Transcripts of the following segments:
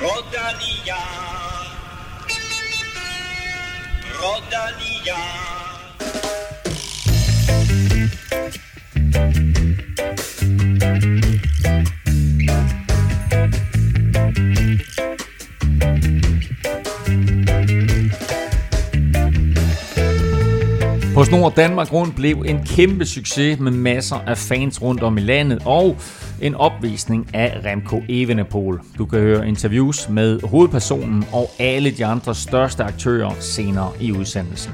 Rodania. Rodania. På Snor Danmark Rundt blev en kæmpe succes med masser af fans rundt om i landet og en opvisning af Remco Evenepoel. Du kan høre interviews med hovedpersonen og alle de andre største aktører senere i udsendelsen.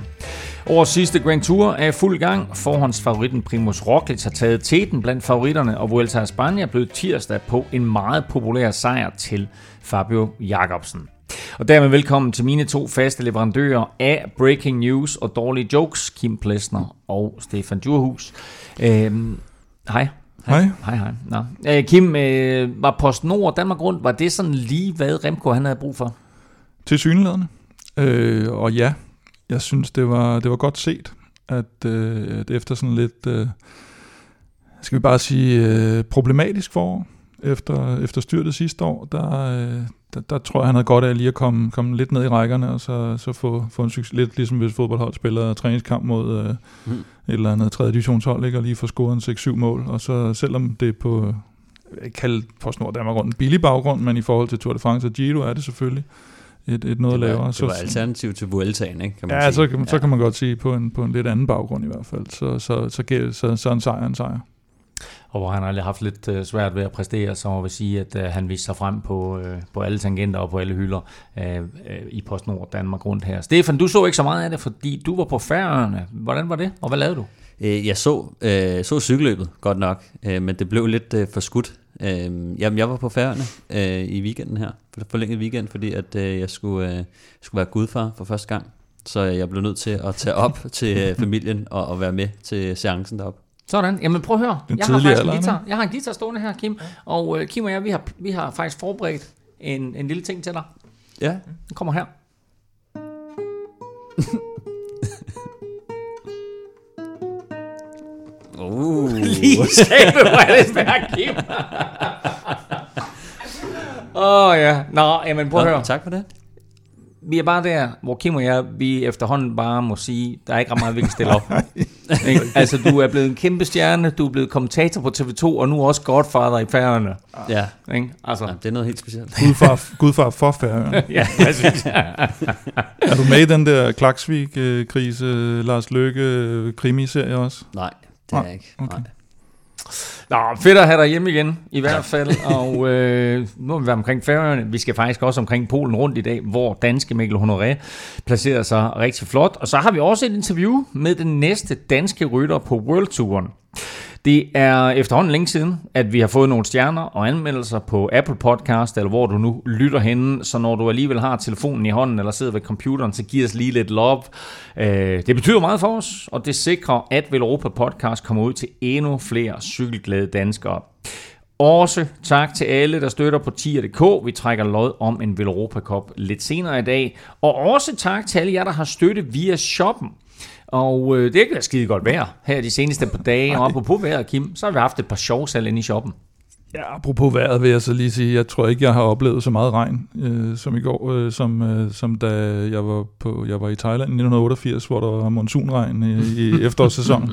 Årets sidste Grand Tour er i fuld gang. Forhåndsfavoritten Primus Roglic har taget teten blandt favoritterne, og Vuelta a España blev tirsdag på en meget populær sejr til Fabio Jacobsen. Og dermed velkommen til mine to faste leverandører af Breaking News og Dårlige Jokes, Kim Plesner og Stefan Djurhus. Øhm, hej. Hej. Hej, hej. Nå. Øh, Kim, øh, var PostNord Danmark Rundt, var det sådan lige, hvad Remco han havde brug for? Til synlædende. Øh, og ja, jeg synes, det var, det var godt set, at, øh, at efter sådan lidt, øh, skal vi bare sige, øh, problematisk forår, efter, efter styrtet sidste år, der, øh, der, der tror jeg, han havde godt af lige at komme, komme lidt ned i rækkerne, og så, så få, få en succes, lidt ligesom hvis fodboldhold spiller træningskamp mod øh, mm. et eller andet tredje divisionshold, ikke? og lige få scoret en 6-7 mål, og så selvom det er på, jeg kalde PostNord Danmark rundt en billig baggrund, men i forhold til Tour de France og Giro er det selvfølgelig et, et noget det var, lavere. Det var alternativ til Vueltaen, ikke? Kan man ja, sige. så, kan, så kan man godt sige på en, på en lidt anden baggrund i hvert fald. Så, så, så, så, så, så en sejr en sejr. Og hvor han har haft lidt øh, svært ved at præstere, så må vi sige, at øh, han viste sig frem på, øh, på alle tangenter og på alle hylder øh, øh, i PostNord Danmark rundt her. Stefan, du så ikke så meget af det, fordi du var på Færøerne. Hvordan var det, og hvad lavede du? Øh, Jeg så, øh, så cykelløbet godt nok, øh, men det blev lidt øh, for skudt. Øh, jamen, jeg var på færøerne øh, i weekenden her, for forlænget weekend, fordi at øh, jeg skulle, øh, skulle være gudfar for første gang. Så jeg blev nødt til at tage op til øh, familien og, og være med til seancen deroppe. Sådan. Jamen prøv at høre. Den Jeg har faktisk en guitar. Jeg har en guitar stående her, Kim. Og øh, Kim og jeg, vi har, vi har faktisk forberedt en, en lille ting til dig. Ja, Den kommer her. uh. Lige skabe, hvor er det svært, Kim. Åh oh, ja. Nå, jamen prøv at høre. Tak for det. Vi er bare der, hvor Kim og jeg, vi efterhånden bare må sige, der er ikke ret meget, vi kan stille op. Ikke? altså, du er blevet en kæmpe stjerne, du er blevet kommentator på TV2, og nu også Godfather i færgerne. Ja, Ikke? Altså, ja, det er noget helt specielt. Gudfar, gudfar for Færøerne. ja, præcis. er du med i den der Klaksvik-krise, Lars Løkke krimiserie også? Nej, det er jeg ikke. okay. Nej. Nå, fedt at have dig hjemme igen, i hvert fald. Og øh, nu har vi været omkring Færøerne. Vi skal faktisk også omkring Polen rundt i dag, hvor danske Mikkel Honoré placerer sig rigtig flot. Og så har vi også et interview med den næste danske rytter på World Touren. Det er efterhånden længe siden, at vi har fået nogle stjerner og anmeldelser på Apple Podcast, eller hvor du nu lytter henne. Så når du alligevel har telefonen i hånden, eller sidder ved computeren, så giv os lige lidt love. Øh, det betyder meget for os, og det sikrer, at Vel Podcast kommer ud til endnu flere cykelglade danskere. Også tak til alle, der støtter på tier.dk. Vi trækker lod om en Vel Cup lidt senere i dag. Og også tak til alle jer, der har støttet via shoppen. Og øh, det kan være skide godt vejr her de seneste par dage. Og apropos vejret, Kim, så har vi haft et par sjove salg inde i shoppen. Ja, apropos vejret vil jeg så lige sige, jeg tror ikke, jeg har oplevet så meget regn øh, som i går, øh, som, øh, som da jeg var, på, jeg var i Thailand i 1988, hvor der var monsunregn i, i efterårssæsonen.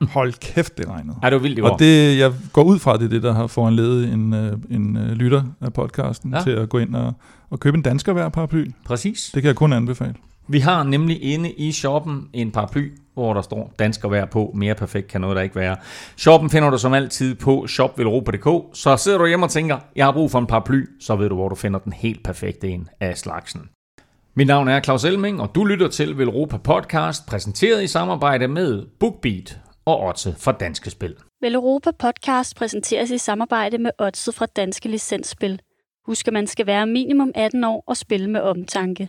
Hold kæft, det regnede. Ej, det var vildt i år. Og det, jeg går ud fra, det er det, der har foranledet en, øh, en øh, lytter af podcasten Ja. ja. til at gå ind og, og købe en danskervær paraply. Præcis. Det kan jeg kun anbefale. Vi har nemlig inde i shoppen en paraply, hvor der står dansk vær på. Mere perfekt kan noget der ikke være. Shoppen finder du som altid på shopvelropa.dk. Så sidder du hjemme og tænker, jeg har brug for en paraply, så ved du, hvor du finder den helt perfekte en af slagsen. Mit navn er Claus Elming, og du lytter til Velropa Podcast, præsenteret i samarbejde med BookBeat og Otse fra Danske Spil. Velropa Podcast præsenteres i samarbejde med Otse fra Danske Licensspil. Husk, at man skal være minimum 18 år og spille med omtanke.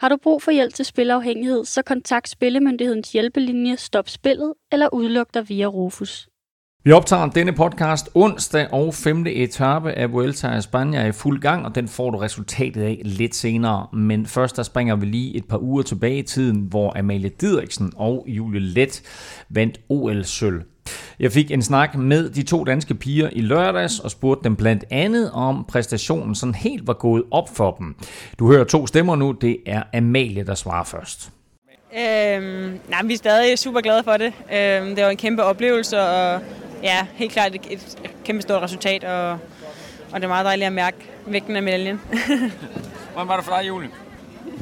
Har du brug for hjælp til spilafhængighed, så kontakt Spillemyndighedens hjælpelinje Stop Spillet eller udluk dig via Rufus. Vi optager denne podcast onsdag og femte etape af Vuelta a España er i fuld gang, og den får du resultatet af lidt senere. Men først der springer vi lige et par uger tilbage i tiden, hvor Amalie Didriksen og Julie Let vandt OL-sølv jeg fik en snak med de to danske piger i lørdags og spurgte dem blandt andet om præstationen sådan helt var gået op for dem. Du hører to stemmer nu. Det er Amalie, der svarer først. Øhm, nej, vi er stadig super glade for det. Øhm, det var en kæmpe oplevelse, og ja, helt klart et, et kæmpe stort resultat, og, og det er meget dejligt at mærke vægten af medaljen. Hvordan var det for dig, Julie?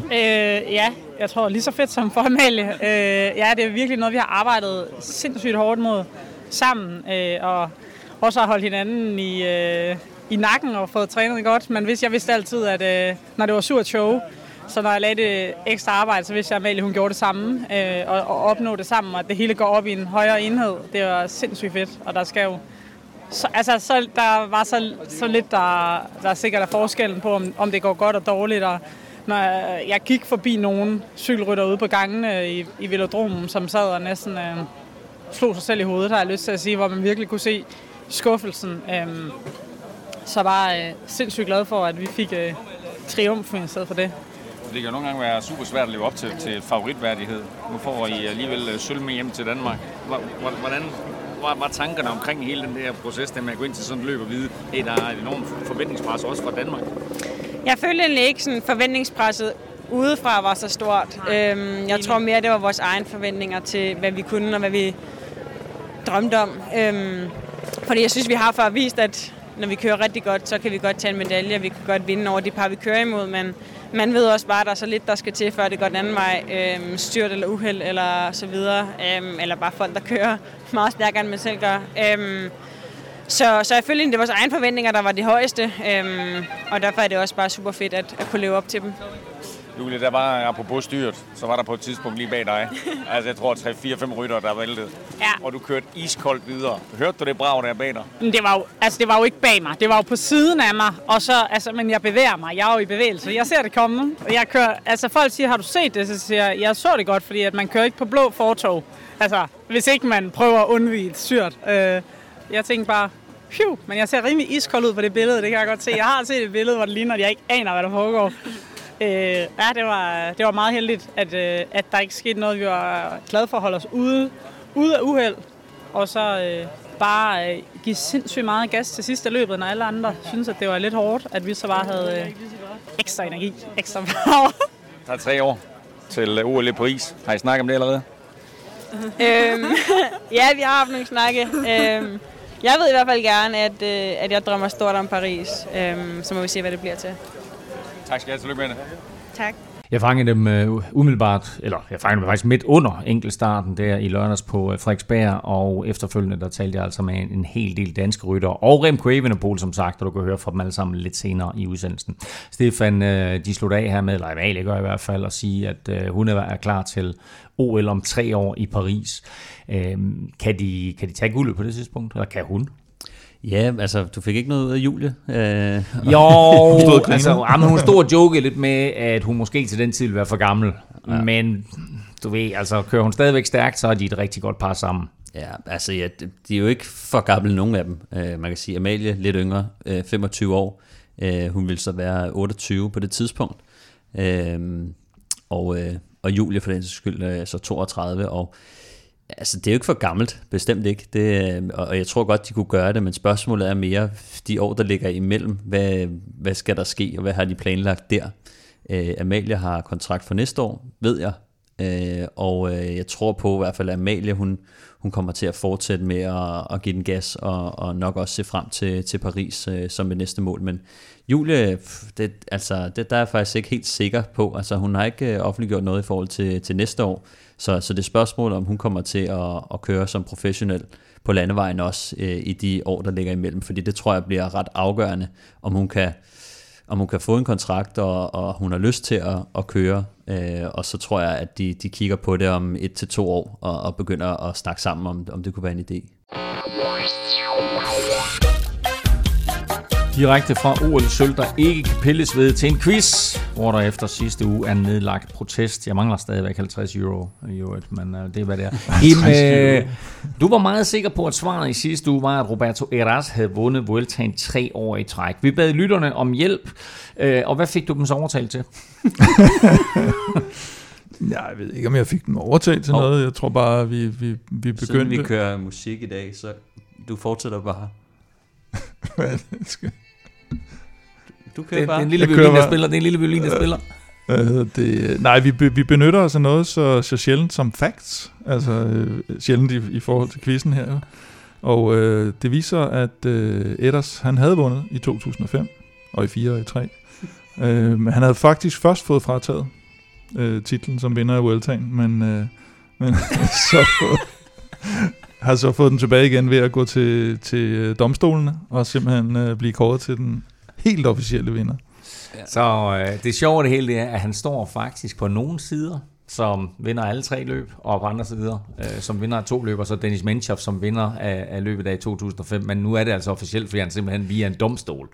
Øh, ja, jeg tror lige så fedt som for Amalie. Øh, ja, det er virkelig noget, vi har arbejdet sindssygt hårdt mod sammen, øh, og også har holdt hinanden i, øh, i nakken og fået trænet godt. Men hvis jeg vidste altid, at øh, når det var surt show, så når jeg lagde det ekstra arbejde, så vidste jeg, at Amalie hun gjorde det samme, øh, og, og opnå det sammen, og at det hele går op i en højere enhed. Det var sindssygt fedt, og der skal jo så, altså, så der var så, så lidt, der, der sikkert er forskellen på, om, om det går godt og dårligt. Og når jeg, gik forbi nogen cykelrytter ude på gangene i, i Velodromen, som sad og næsten øh, slog sig selv i hovedet, har jeg lyst til at sige, hvor man virkelig kunne se skuffelsen. Øh, så var øh, sindssygt glad for, at vi fik øh, triumfen i stedet for det. Det kan jo nogle gange være super svært at leve op til, til favoritværdighed. Nu får I alligevel øh, sølv med hjem til Danmark. Hvordan var, var tankerne omkring hele den der proces, der med at gå ind til sådan et løb og vide, at der er et enormt forventningspres også fra Danmark? Jeg følte egentlig ikke sådan forventningspresset udefra var så stort. Øhm, jeg tror mere, det var vores egne forventninger til, hvad vi kunne og hvad vi drømte om. Øhm, fordi jeg synes, vi har før vist, at når vi kører rigtig godt, så kan vi godt tage en medalje, og vi kan godt vinde over de par, vi kører imod, men man ved også bare, at der er så lidt, der skal til, før det går den anden vej. Øhm, styrt eller uheld eller så videre. Øhm, eller bare folk, der kører meget stærkere, end man selv gør. Øhm, så, så jeg følte, at det var vores egne forventninger, der var de højeste. Øhm, og derfor er det også bare super fedt at, at kunne leve op til dem. Julie, der var, apropos styrt, så var der på et tidspunkt lige bag dig. altså, jeg tror, 3-4-5 rytter, der væltede. Ja. Og du kørte iskoldt videre. Hørte du det brag der bag dig? Men det var, jo, altså, det var jo ikke bag mig. Det var jo på siden af mig. Og så, altså, men jeg bevæger mig. Jeg er jo i bevægelse. Jeg ser det komme. Jeg kører, altså, folk siger, har du set det? Så siger jeg, jeg så det godt, fordi at man kører ikke på blå fortog. Altså, hvis ikke man prøver at undvige et styrt. Øh, jeg tænkte bare, Phew, men jeg ser rimelig iskold ud på det billede, det kan jeg godt se. Jeg har set et billede, hvor det ligner, at jeg ikke aner, hvad der foregår. Øh, ja, det var, det var meget heldigt, at, øh, at der ikke skete noget. Vi var glade for at holde os ude, ude af uheld, og så øh, bare øh, give sindssygt meget gas til sidste løbet, når alle andre synes, at det var lidt hårdt, at vi så bare havde øh, ekstra energi, ekstra power. Der er tre år til øh, OL i Paris. Har I snakket om det allerede? øhm, ja, vi har haft nogle snakke. Øhm, jeg ved i hvert fald gerne, at, øh, at jeg drømmer stort om Paris. Øhm, så må vi se, hvad det bliver til. Tak skal jeg have. Tillykke med det. Tak. Jeg fangede dem uh, umiddelbart, eller jeg fangede dem faktisk midt under enkeltstarten der i lørdags på uh, Frederiksberg, og efterfølgende der talte jeg altså med en, en hel del danske rytter, og Remco Evenepoel som sagt, og du kan høre fra dem alle sammen lidt senere i udsendelsen. Stefan, uh, de slutter af her med, eller Amalie gør i hvert fald, at sige, at uh, hun er, er klar til OL om tre år i Paris. Uh, kan, de, kan de tage guldet på det tidspunkt, eller kan hun? Ja, altså, du fik ikke noget ud af Julie? Øh, jo, altså, jamen, hun stod og jokede lidt med, at hun måske til den tid ville være for gammel. Ja. Men du ved, altså, kører hun stadigvæk stærkt, så er de et rigtig godt par sammen. Ja, altså, ja, de er jo ikke for gamle, nogen af dem. Uh, man kan sige, Amalie lidt yngre, uh, 25 år. Uh, hun vil så være 28 på det tidspunkt. Uh, og, uh, og Julie for den skyld uh, så 32, og Altså, det er jo ikke for gammelt, bestemt ikke. Det, øh, og jeg tror godt, de kunne gøre det, men spørgsmålet er mere de år, der ligger imellem. Hvad, hvad skal der ske, og hvad har de planlagt der? Øh, Amalie har kontrakt for næste år, ved jeg. Øh, og øh, jeg tror på i hvert fald, at Amalie, hun, hun kommer til at fortsætte med at, at give den gas, og, og nok også se frem til, til Paris øh, som det næste mål. Men Julie, det, altså, det, der er jeg faktisk ikke helt sikker på. Altså, hun har ikke øh, offentliggjort noget i forhold til, til næste år. Så, så det er om hun kommer til at, at køre som professionel på landevejen også øh, i de år, der ligger imellem. Fordi det tror jeg bliver ret afgørende, om hun kan, om hun kan få en kontrakt, og, og hun har lyst til at, at køre. Øh, og så tror jeg, at de, de kigger på det om et til to år, og, og begynder at snakke sammen om, om det kunne være en idé. Direkte fra OL Sølv, der ikke kan pilles ved til en quiz, hvor der efter sidste uge er nedlagt protest. Jeg mangler stadigvæk 50 euro i øvrigt, men uh, det er hvad det er. Im, uh, du var meget sikker på, at svaret i sidste uge var, at Roberto Eras havde vundet Vueltaen tre år i træk. Vi bad lytterne om hjælp, uh, og hvad fik du dem så overtalt til? Jeg ved ikke, om jeg fik dem overtaget til Hov. noget. Jeg tror bare, vi, vi, vi Siden begyndte... vi kører musik i dag, så du fortsætter bare. Hvad skal- Du kører Det, det bare. er en lille violin, der bare. spiller. Det er en lille violin, der spiller. Hvad hedder det? Nej, vi, vi benytter os af noget så, så sjældent som facts. Altså øh, sjældent i, i forhold til quizzen her. jo. Og øh, det viser, at øh, Edders, han havde vundet i 2005, og i 4 og i 3. øh, men han havde faktisk først fået frataget øh, titlen som vinder af Vueltaen, men, øh, men så har så fået den tilbage igen ved at gå til, til øh, domstolene og simpelthen øh, blive kåret til den helt officielle vinder. Så øh, det sjove af det hele det er, at han står faktisk på nogle sider, som vinder alle tre løb, og på andre sider, øh, som vinder af to løb, og så Dennis Menchoff, som vinder af, af løbet af 2005. Men nu er det altså officielt, fordi han simpelthen via en domstol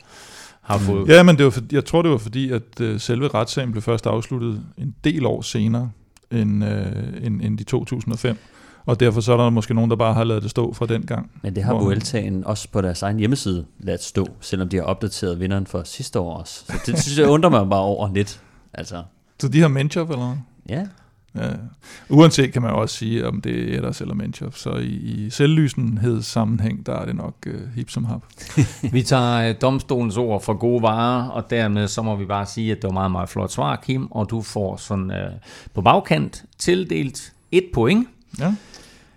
har fået... Ja, men det var for, jeg tror, det var fordi, at øh, selve retssagen blev først afsluttet en del år senere end, øh, end, end de 2005. Og derfor så er der måske nogen, der bare har lavet det stå fra den gang. Men det har Hvor- Vueltaen også på deres egen hjemmeside ladet stå, selvom de har opdateret vinderen for sidste år også. Så det synes jeg undrer mig bare over lidt. Altså, Så de har Menchov, eller ja. Ja. Uanset kan man jo også sige, om det er Edders eller Menchov. Så i, i selvlysenheds sammenhæng, der er det nok øh, hip som hap. Vi tager øh, domstolens ord for gode varer, og dermed så må vi bare sige, at det var meget, meget flot svar, Kim, og du får sådan øh, på bagkant tildelt et point. Ja,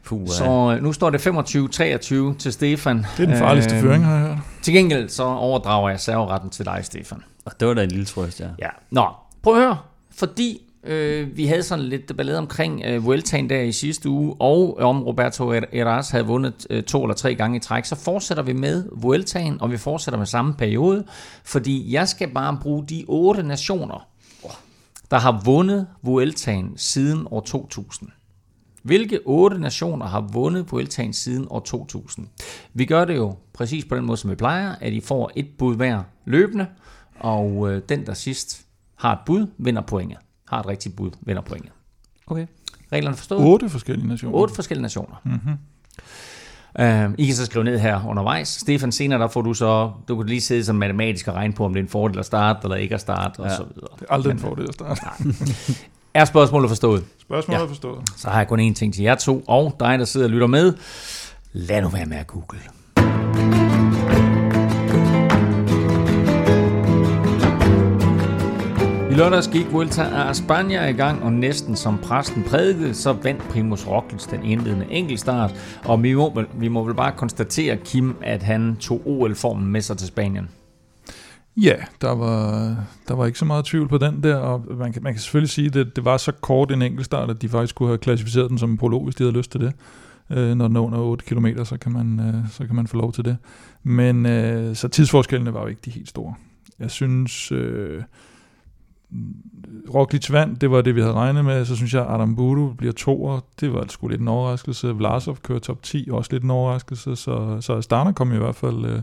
Puh, så, øh, nu står det 25-23 til Stefan. det er den farligste Øh, føring, har jeg hørt. Til gengæld så overdrager jeg serveretten til dig, Stefan. og det var da en lille trøst, ja. Ja. Nå, prøv at høre. Fordi øh, vi havde sådan lidt ballade omkring øh, Vueltaen der i sidste uge, og om Roberto Eras havde vundet øh, to eller tre gange i træk, så fortsætter vi med Vueltaen, og vi fortsætter med samme periode, fordi jeg skal bare bruge de otte nationer, der har vundet Vueltaen siden år 2000. Hvilke otte nationer har vundet Vueltaen siden år 2000? Vi gør det jo præcis på den måde, som vi plejer, at I får et bud hver løbende, og øh, den, der sidst har et bud, vinder pointet. Har et rigtigt bud, vinder pointet. Okay. Reglerne forstået? Otte forskellige nationer. Otte forskellige nationer. Mm-hmm. Uh, I kan så skrive ned her undervejs. Stefan, senere der får du så, du kan lige sidde som matematisk og regne på, om det er en fordel at starte eller ikke at starte, og Ja. så videre. Det er aldrig en fordel at starte. Er spørgsmålet forstået? Spørgsmålet Ja. er forstået. Så har jeg kun én ting til jer to, og dig, der sidder og lytter med. Lad nu være med at google. I lørdags gik Vuelta a España i gang, og næsten som præsten prædikede, så vandt Primus Roglic den indledende enkeltstart. Og vi må, vi må vel bare konstatere, Kim, at han tog OL-formen med sig til Spanien. Ja, der var, der var ikke så meget tvivl på den der, og man kan, man kan selvfølgelig sige, at det, det var så kort en enkeltstart, at de faktisk kunne have klassificeret den som en prolog, hvis de havde lyst til det. Øh, når den er under 8 km, så kan man, øh, så kan man få lov til det. Men øh, så tidsforskellene var jo ikke de helt store. Jeg synes, øh, Roglic vandt, det var det, vi havde regnet med. Så synes jeg, Adam Budu bliver toer. Det var sgu lidt en overraskelse. Vlasov kører top 10, også lidt en overraskelse. Så, så Astana kom i hvert fald øh,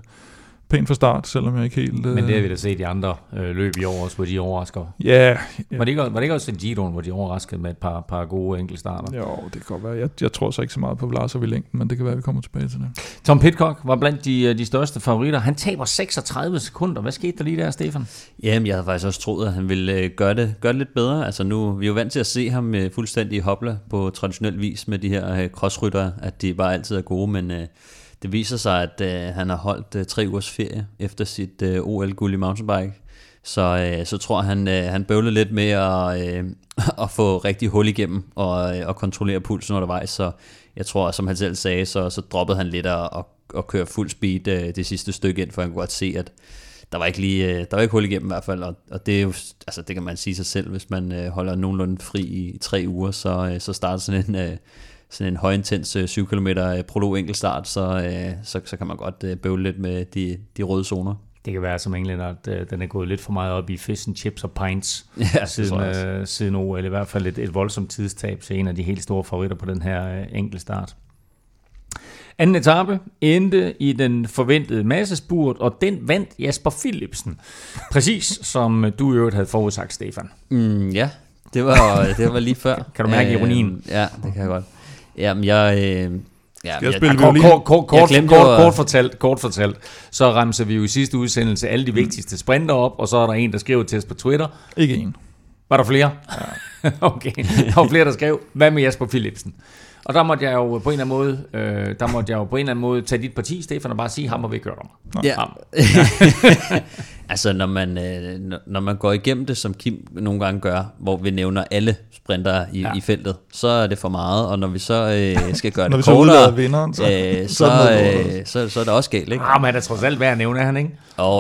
pænt fra start, selvom jeg ikke helt... Øh, Men det har vi da set i andre øh, løb i år også, hvor de overrasker. Ja, ja. Var det ikke, var det ikke også en Giroen, hvor de overraskede med et par, par gode enkeltstarter? Jo, det kan godt være. Jeg, jeg tror så ikke så meget på Vlasov i længden, men det kan være, at vi kommer tilbage til det. Tom Pitcock var blandt de, øh, de største favoritter. Han taber 36 sekunder. Hvad skete der lige der, Stefan? Jamen, jeg havde faktisk også troet, at han ville øh, gøre det, gøre det lidt bedre. Altså nu, vi er jo vant til at se ham øh, fuldstændig hopla på traditionel vis med de her øh, crossryttere, at de bare altid er gode, men øh, det viser sig, at øh, han har holdt øh, tre ugers ferie efter sit øh, OL-guld i mountainbike. Så, øh, så tror han, øh, han bøvlede lidt med at, øh, at få rigtig hul igennem og, øh, og kontrollere pulsen undervejs. Så jeg tror, som han selv sagde, så, så droppede han lidt at, at, at køre fuld speed øh, det sidste stykke ind, for han kunne godt se, at der var ikke lige, øh, der var ikke hul igennem i hvert fald, og, og det er jo, altså det kan man sige sig selv, hvis man øh, holder nogenlunde fri i, i tre uger, så, øh, så starter sådan en, øh, sådan en højintens øh, 7 km øh, prolog enkeltstart, så, øh, så, så kan man godt øh, bøvle lidt med de, de røde zoner. Det kan være som englænder, at øh, den er gået lidt for meget op i fish and chips og pints Ja, siden, øh, siden OL. I hvert fald et, et voldsomt tidstab til en af de helt store favoritter på den her øh, enkeltstart. Anden etape endte i den forventede massespurt, og den vandt Jasper Philipsen. Præcis som øh, du i øvrigt havde forudsagt, Stefan. Mm, ja, det var, det var lige før. Kan du mærke ironien? Øh, ja, det kan jeg godt. Jamen, jeg... Øh, ja, jeg spille Kort, violin? kort, kort, Jeg kort, kort, kort, fortalt, kort fortalt, så ramser vi jo i sidste udsendelse alle de vigtigste sprinter op, og så er der en, der skriver til os på Twitter, Ikke en. Var der flere? Ja. okay, der var flere, der skrev, hvad med Jesper Philipsen? Og der måtte jeg jo på en eller anden måde, øh, der måtte jeg jo på en eller anden måde tage dit parti, Stefan, og bare sige, ham må vi ikke om. Ja. Ham. altså, når man, øh, når- man går igennem det, som Kim nogle gange gør, hvor vi nævner alle sprinter i, Ja. ja. i feltet, så er det for meget. Og når vi så øh, skal gøre det kortere, vinderen, så- øh, så så, øh, så, så er det også galt, ikke? Ah, men er trods alt værd at nævne, han ikke?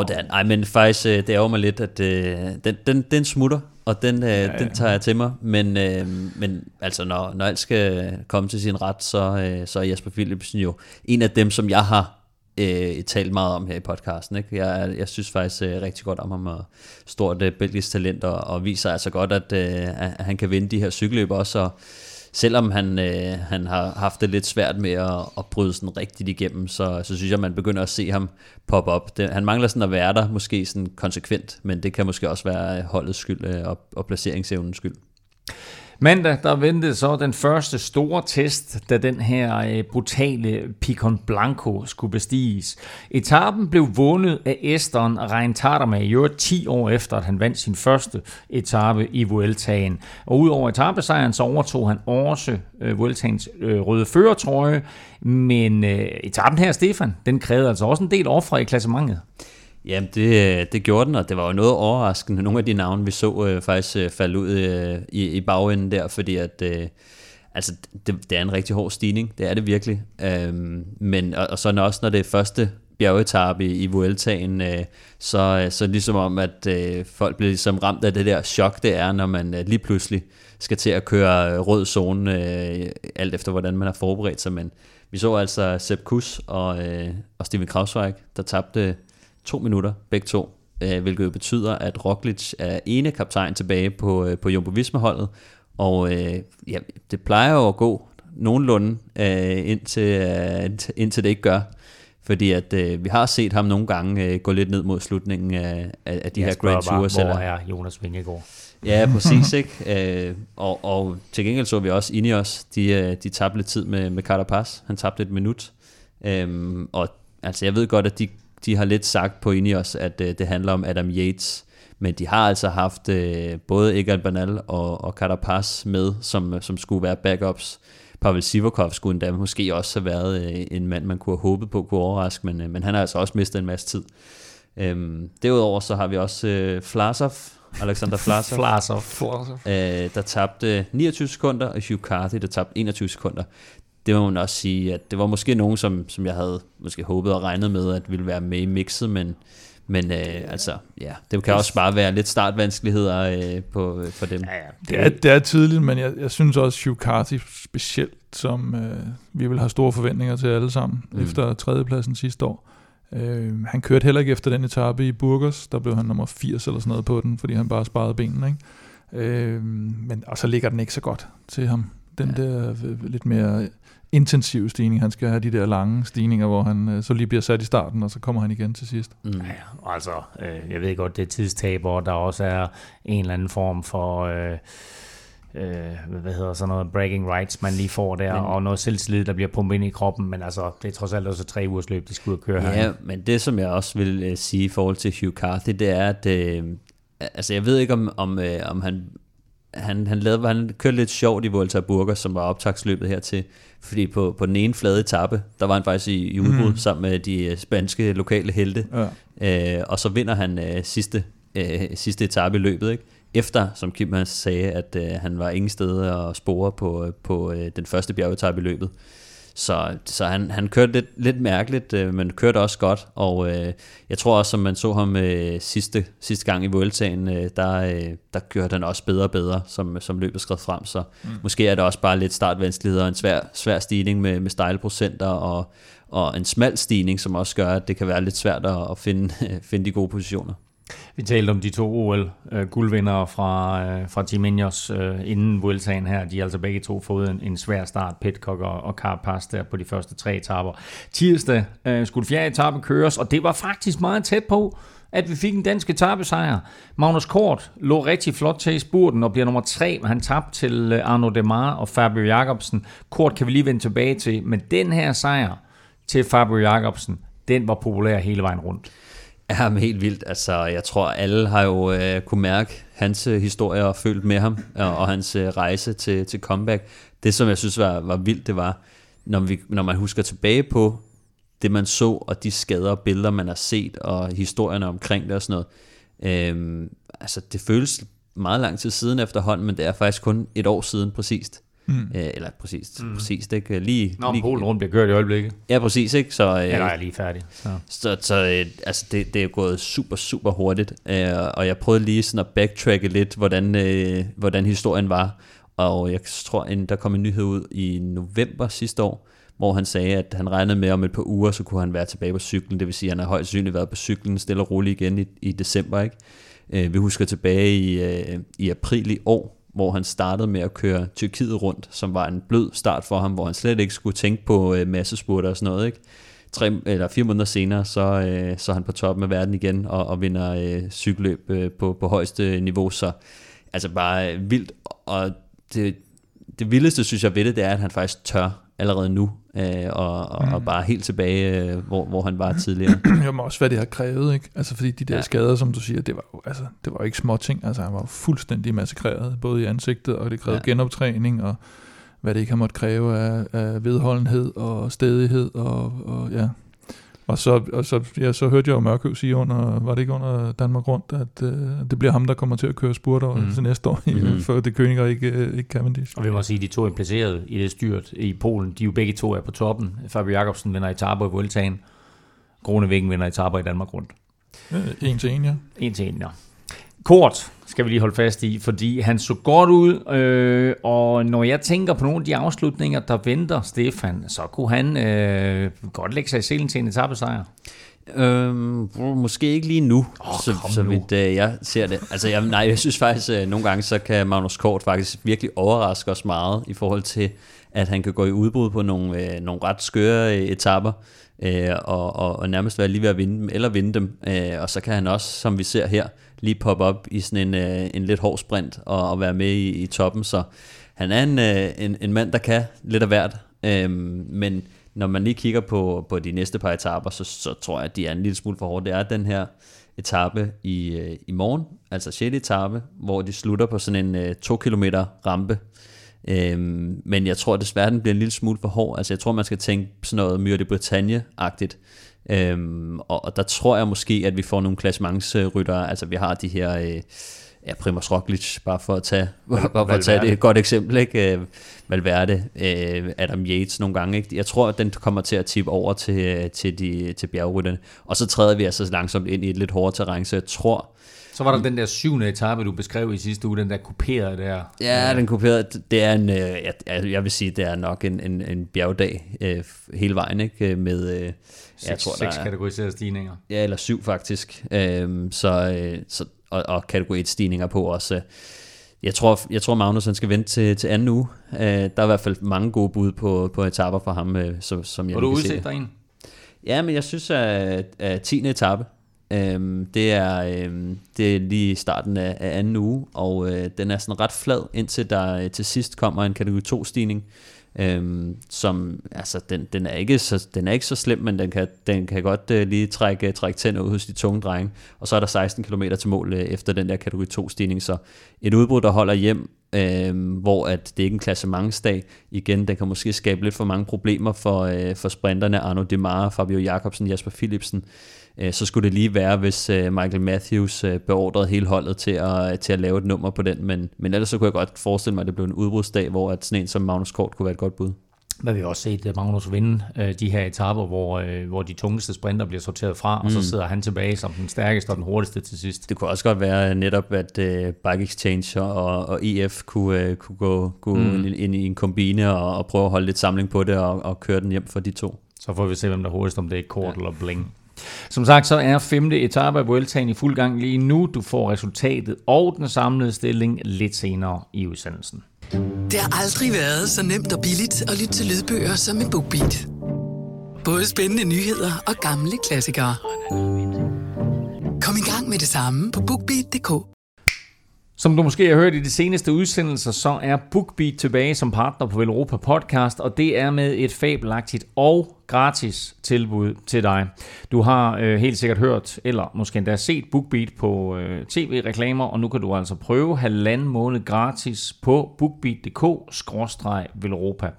Det er, ej, men faktisk, øh, det ærger mig lidt, at øh, den, den, den smutter, og den, øh, ja, den tager jeg til mig. Men, øh, men altså, når, når alt skal komme til sin ret, så, øh, så er Jesper Philipsen jo en af dem, som jeg har øh, talt meget om her i podcasten. Ikke? Jeg, jeg synes faktisk øh, rigtig godt om ham, og stort øh, belgisk talent, og, og viser altså godt, at, øh, at han kan vinde de her cykelløb også, og selvom han, øh, han har haft det lidt svært med at, at bryde sådan rigtigt igennem, så, så synes jeg, man begynder at se ham poppe op. Det, han mangler sådan at være der, måske sådan konsekvent, men det kan måske også være øh, holdets skyld øh, og, og placeringsevnens skyld. Mandag, der ventede så den første store test, da den her øh, brutale Picon Blanco skulle bestiges. Etappen blev vundet af Esteren Rein Tarderma, i øvrigt 10 år efter, at han vandt sin første etape i Vueltaen. Og udover etappesejren, så overtog han også øh, Vueltaens øh, røde førertrøje. Men øh, etappen her, Stefan, den krævede altså også en del ofre i klassementet. Jamen, det, øh, det gjorde den, og det var jo noget overraskende. Nogle af de navne, vi så, øh, faktisk øh, falde ud øh, i, i bagenden der, fordi at... Øh, altså, det, det er en rigtig hård stigning, det er det virkelig. Øhm, men, og, og så også, når det er første bjergetappe i, i Vueltaen, øh, så, øh, så ligesom om, at øh, folk bliver ligesom ramt af det der chok, det er, når man øh, lige pludselig skal til at køre øh, rød zone, øh, alt efter hvordan man har forberedt sig. Men vi så altså Sepp Kuss og, øh, og Steven Krausweig, der tabte to minutter, begge to, øh, hvilket jo betyder, at Roglic er ene kaptajn tilbage på, øh, på Jumbo Visma-holdet, og øh, ja, det plejer jo at gå nogenlunde, øh, indtil, øh, indtil det ikke gør. Fordi at øh, vi har set ham nogle gange øh, gå lidt ned mod slutningen af, af, af de Jeg her Grand bare, Tours. Hvor er Jonas Vingegaard? Ja, præcis, ikke? Øh, og, og til gengæld så vi også Ineos, de, øh, de tabte lidt tid med, med Carapaz. Han tabte et minut. Øhm, og altså, jeg ved godt, at de, de har lidt sagt på Ineos, at øh, det handler om Adam Yates. Men de har altså haft øh, både Egan Bernal og, og Carapaz med, som, som skulle være backups. Pavel Sivakov skulle endda måske også have været øh, en mand, man kunne have håbet på kunne overraske, men, øh, men han har altså også mistet en masse tid. Øhm, derudover så har vi også øh, Flasov, Alexander Flasov, Flasov. øh, der tabte 29 sekunder, og Hugh Carthy, der tabte 21 sekunder. Det må man også sige, at det var måske nogen, som, som jeg havde måske håbet og regnet med, at ville være med i mixet, men, men øh, altså, ja, det kan også bare være lidt startvanskeligheder øh, på, for dem. Ja, ja. Det er, det er tidligt, men jeg, jeg synes også, Hugh Carthy specielt, som øh, vi vil have store forventninger til alle sammen, Mm. efter tredjepladsen sidste år. Øh, han kørte heller ikke efter den etape i Burgos, der blev han nummer 80 eller sådan noget på den, fordi han bare sparede benene. Ikke? Øh, men, og så ligger den ikke så godt til ham. Den Ja. ja. der øh, lidt mere intensiv stigning. Han skal have de der lange stigninger, hvor han øh, så lige bliver sat i starten, og så kommer han igen til sidst. Mm. Ja, altså, øh, jeg ved godt, det er tidstaber, og der også er en eller anden form for, øh, øh, hvad hedder sådan noget, bragging rights, man lige får der, Men- og noget selvtillid, der bliver pumpet ind i kroppen, men altså, det er trods alt også tre ugers løb, de skal ud og køre her. Ja, men det som jeg også vil øh, sige i forhold til Hugh Carthy, det er, at øh, altså jeg ved ikke om, om, øh, om han, han, han, lavede, han kørte lidt sjovt i Volta Burger, som var optagsløbet hertil, fordi på, på den ene flade etape, der var han faktisk i, i udbrud mm. sammen med de øh, spanske lokale helte, Ja. øh, og så vinder han øh, sidste, øh, sidste etape i løbet, ikke? Efter, som Kim han sagde, at øh, han var ingen steder at spore på, øh, på øh, den første bjergetape i løbet. Så, så han, han kørte lidt, lidt mærkeligt, øh, men kørte også godt, og øh, jeg tror også, som man så ham øh, sidste, sidste gang i Vueltaen, øh, der, øh, der kørte han også bedre og bedre, som, som løbet skred frem, så mm. måske er det også bare lidt startvanskeligheder, og en svær, svær stigning med, med stejlprocenter, og, og en smal stigning, som også gør, at det kan være lidt svært at, at finde, finde de gode positioner. Vi talte om de to OL-guldvindere fra, øh, fra Team Ineos øh, inden Vueltaen her. De har altså begge to fået en, en svær start, Pitcock og, og Carapaz der på de første tre etaper. Tirsdag øh, skulle fjerde etape køres, og det var faktisk meget tæt på, at vi fik en dansk etappesejr. Magnus Kort lå rigtig flot til i spurten og bliver nummer tre, men han tabte til øh, Arno Demar og Fabio Jacobsen. Kort kan vi lige vende tilbage til, men den her sejr til Fabio Jacobsen, den var populær hele vejen rundt. Ja, men helt vildt. Altså, jeg tror, alle har jo øh, kunne mærke hans øh, historie og følt med ham, og, og hans øh, rejse til, til comeback. Det, som jeg synes var, var vildt, det var, når, vi, når man husker tilbage på det, man så, og de skader og billeder, man har set, og historierne omkring det og sådan noget. Øhm, altså, det føles meget lang tid siden efterhånden, men det er faktisk kun et år siden præcist. Mm. Øh, eller præcis, mm. præcis, det kan lige... Nå, lige, Polen rundt bliver kørt i øjeblikket. Ja, præcis, ikke? Så, øh, Ja, der er lige færdig. Så. så, så øh, altså det, det er gået super, super hurtigt, øh, og jeg prøvede lige sådan at backtracke lidt, hvordan, øh, hvordan historien var, og jeg tror, at der kom en nyhed ud i november sidste år, hvor han sagde, at han regnede med, at om et par uger, så kunne han være tilbage på cyklen, det vil sige, at han har højst sandsynligt været på cyklen stille og roligt igen i, i december, ikke? Øh, vi husker tilbage i, øh, i april i år, hvor han startede med at køre Tyrkiet rundt, som var en blød start for ham, hvor han slet ikke skulle tænke på øh, massespurter og sådan noget, ikke? Tre, eller fire måneder senere, så, øh, så er han på toppen af verden igen, og, og vinder øh, cykelløb øh, på, på højeste niveau, så altså bare øh, vildt, og det, det vildeste, synes jeg ved det, det er, at han faktisk tør allerede nu, øh, og, og, mm. og bare helt tilbage, øh, hvor, hvor han var tidligere. det må også, hvad det har krævet, ikke? Altså, fordi de der Ja. skader, som du siger, det var jo, altså, det var jo ikke små ting. Altså, han var fuldstændig massakreret, både i ansigtet, og det krævede ja. genoptræning, og hvad det ikke har måttet kræve af, af vedholdenhed og stedighed, og, og ja. Og så, og så, ja, så hørte jeg jo Mørkøv sige under, var det ikke under Danmark Rundt, at øh, det bliver ham, der kommer til at køre spurter Mm. til næste år, mm. for det Königer ikke, øh, ikke Cavendish. Og vi må sige, at de to er placeret i det styrt i Polen. De er jo begge to er på toppen. Fabio Jacobsen vinder etaper i Vueltaen. Kronevæggen vinder etaper i Danmark rundt. Øh, En til en, ja. En til en, ja. Kort skal vi lige holde fast i, fordi han så godt ud, øh, og når jeg tænker på nogle af de afslutninger, der venter Stefan, så kunne han øh, godt lægge sig i selen til en etappesejr. Øhm, måske ikke lige nu, Åh, så, så nu. vidt øh, jeg ser det. Altså, jeg, nej, jeg synes faktisk, at nogle gange, så kan Magnus Kort faktisk virkelig overraske os meget, i forhold til, at han kan gå i udbrud på nogle, øh, nogle ret skøre øh, etapper, øh, og, og, og nærmest være lige ved at vinde dem, eller vinde dem. Øh, og så kan han også, som vi ser her, lige poppe op i sådan en, øh, en lidt hård sprint, og, og være med i, i toppen, så han er en, øh, en, en mand, der kan lidt af hvert, øh, men når man lige kigger på, på de næste par etaper, så, så tror jeg, at de er en lille smule for hårde. Det er den her etape i, øh, i morgen, altså 6. etape, hvor de slutter på sådan en øh, 2 km rampe. Øhm, men jeg tror desværre, den bliver en lille smule for hård. Altså jeg tror, man skal tænke sådan noget Myrde de Bretagne-agtigt. Øhm, og, og der tror jeg måske, at vi får nogle klassementsryttere. Altså vi har de her... Øh, ja, Primoz Roglic, bare for at tage, bare for at tage det et godt eksempel, ikke? Øh, Valverde, øh, Adam Yates nogle gange, ikke? Jeg tror, at den kommer til at tippe over til, øh, til, de, til bjergrytterne. Og så træder vi altså langsomt ind i et lidt hårdere terræn, så jeg tror, Så var der den der syvende etape, du beskrev i sidste uge, den der kuperede der. Ja, den kuperede, det er en, jeg, jeg vil sige, det er nok en, en, en bjergdag hele vejen, ikke? Med, Seks, jeg tror, der seks er, kategoriserede stigninger. ja, eller syv faktisk, øh, så, øh, så, og, og kategori 1 stigninger på også. Jeg tror, jeg tror Magnus han skal vente til, til anden uge. Øh, der er i hvert fald mange gode bud på, på etapper for ham, øh, som, som jeg lige du udset dig en? Ja, men jeg synes, at, at 10. etape, øhm, det, er, øhm, det er lige starten af, af anden uge, og øh, den er sådan ret flad, indtil der øh, til sidst kommer en kategori 2-stigning, øhm, som, altså, den, den, er ikke så, den er ikke så slem, men den kan, den kan godt øh, lige trække, trække tænder ud hos de tunge drenge, og så er der 16 km til mål øh, efter den der kategori 2-stigning, så et udbrud, der holder hjem, øh, hvor at det ikke er en klassementsdag. Igen, den kan måske skabe lidt for mange problemer for, øh, for sprinterne, Arno Demare, Fabio Jakobsen, Jasper Philipsen. Øh, så skulle det lige være, hvis øh, Michael Matthews øh, beordrede hele holdet til at, til at lave et nummer på den, men, men ellers så kunne jeg godt forestille mig, at det blev en udbrudsdag, hvor at sådan en som Magnus Kort kunne være et godt bud. Men vi har også set Magnus vinde øh, de her etaper, hvor, øh, hvor de tungeste sprinter bliver sorteret fra, mm. og så sidder han tilbage som den stærkeste og den hurtigste til sidst. Det kunne også godt være netop, at øh, Bike Exchange og, og EF kunne, øh, kunne gå, gå mm. ind, ind i en kombine og, og prøve at holde lidt samling på det og, og køre den hjem for de to. Så får vi se, hvem der er hurtigst, om det er kort ja. eller bling. Som sagt, så er femte etape af Vueltaen i fuld gang lige nu. Du får resultatet og den samlede stilling lidt senere i udsendelsen. Det har aldrig været så nemt og billigt at lytte til lydbøger som med BookBeat. Både spændende nyheder og gamle klassikere. Kom i gang med det samme på BookBeat.dk. Som du måske har hørt i de seneste udsendelser, så er BookBeat tilbage som partner på Velropa Podcast, og det er med et fabelagtigt og gratis tilbud til dig. Du har øh, helt sikkert hørt, eller måske endda set BookBeat på øh, tv-reklamer, og nu kan du altså prøve halvanden måned gratis på bookbeat.dk-velropa.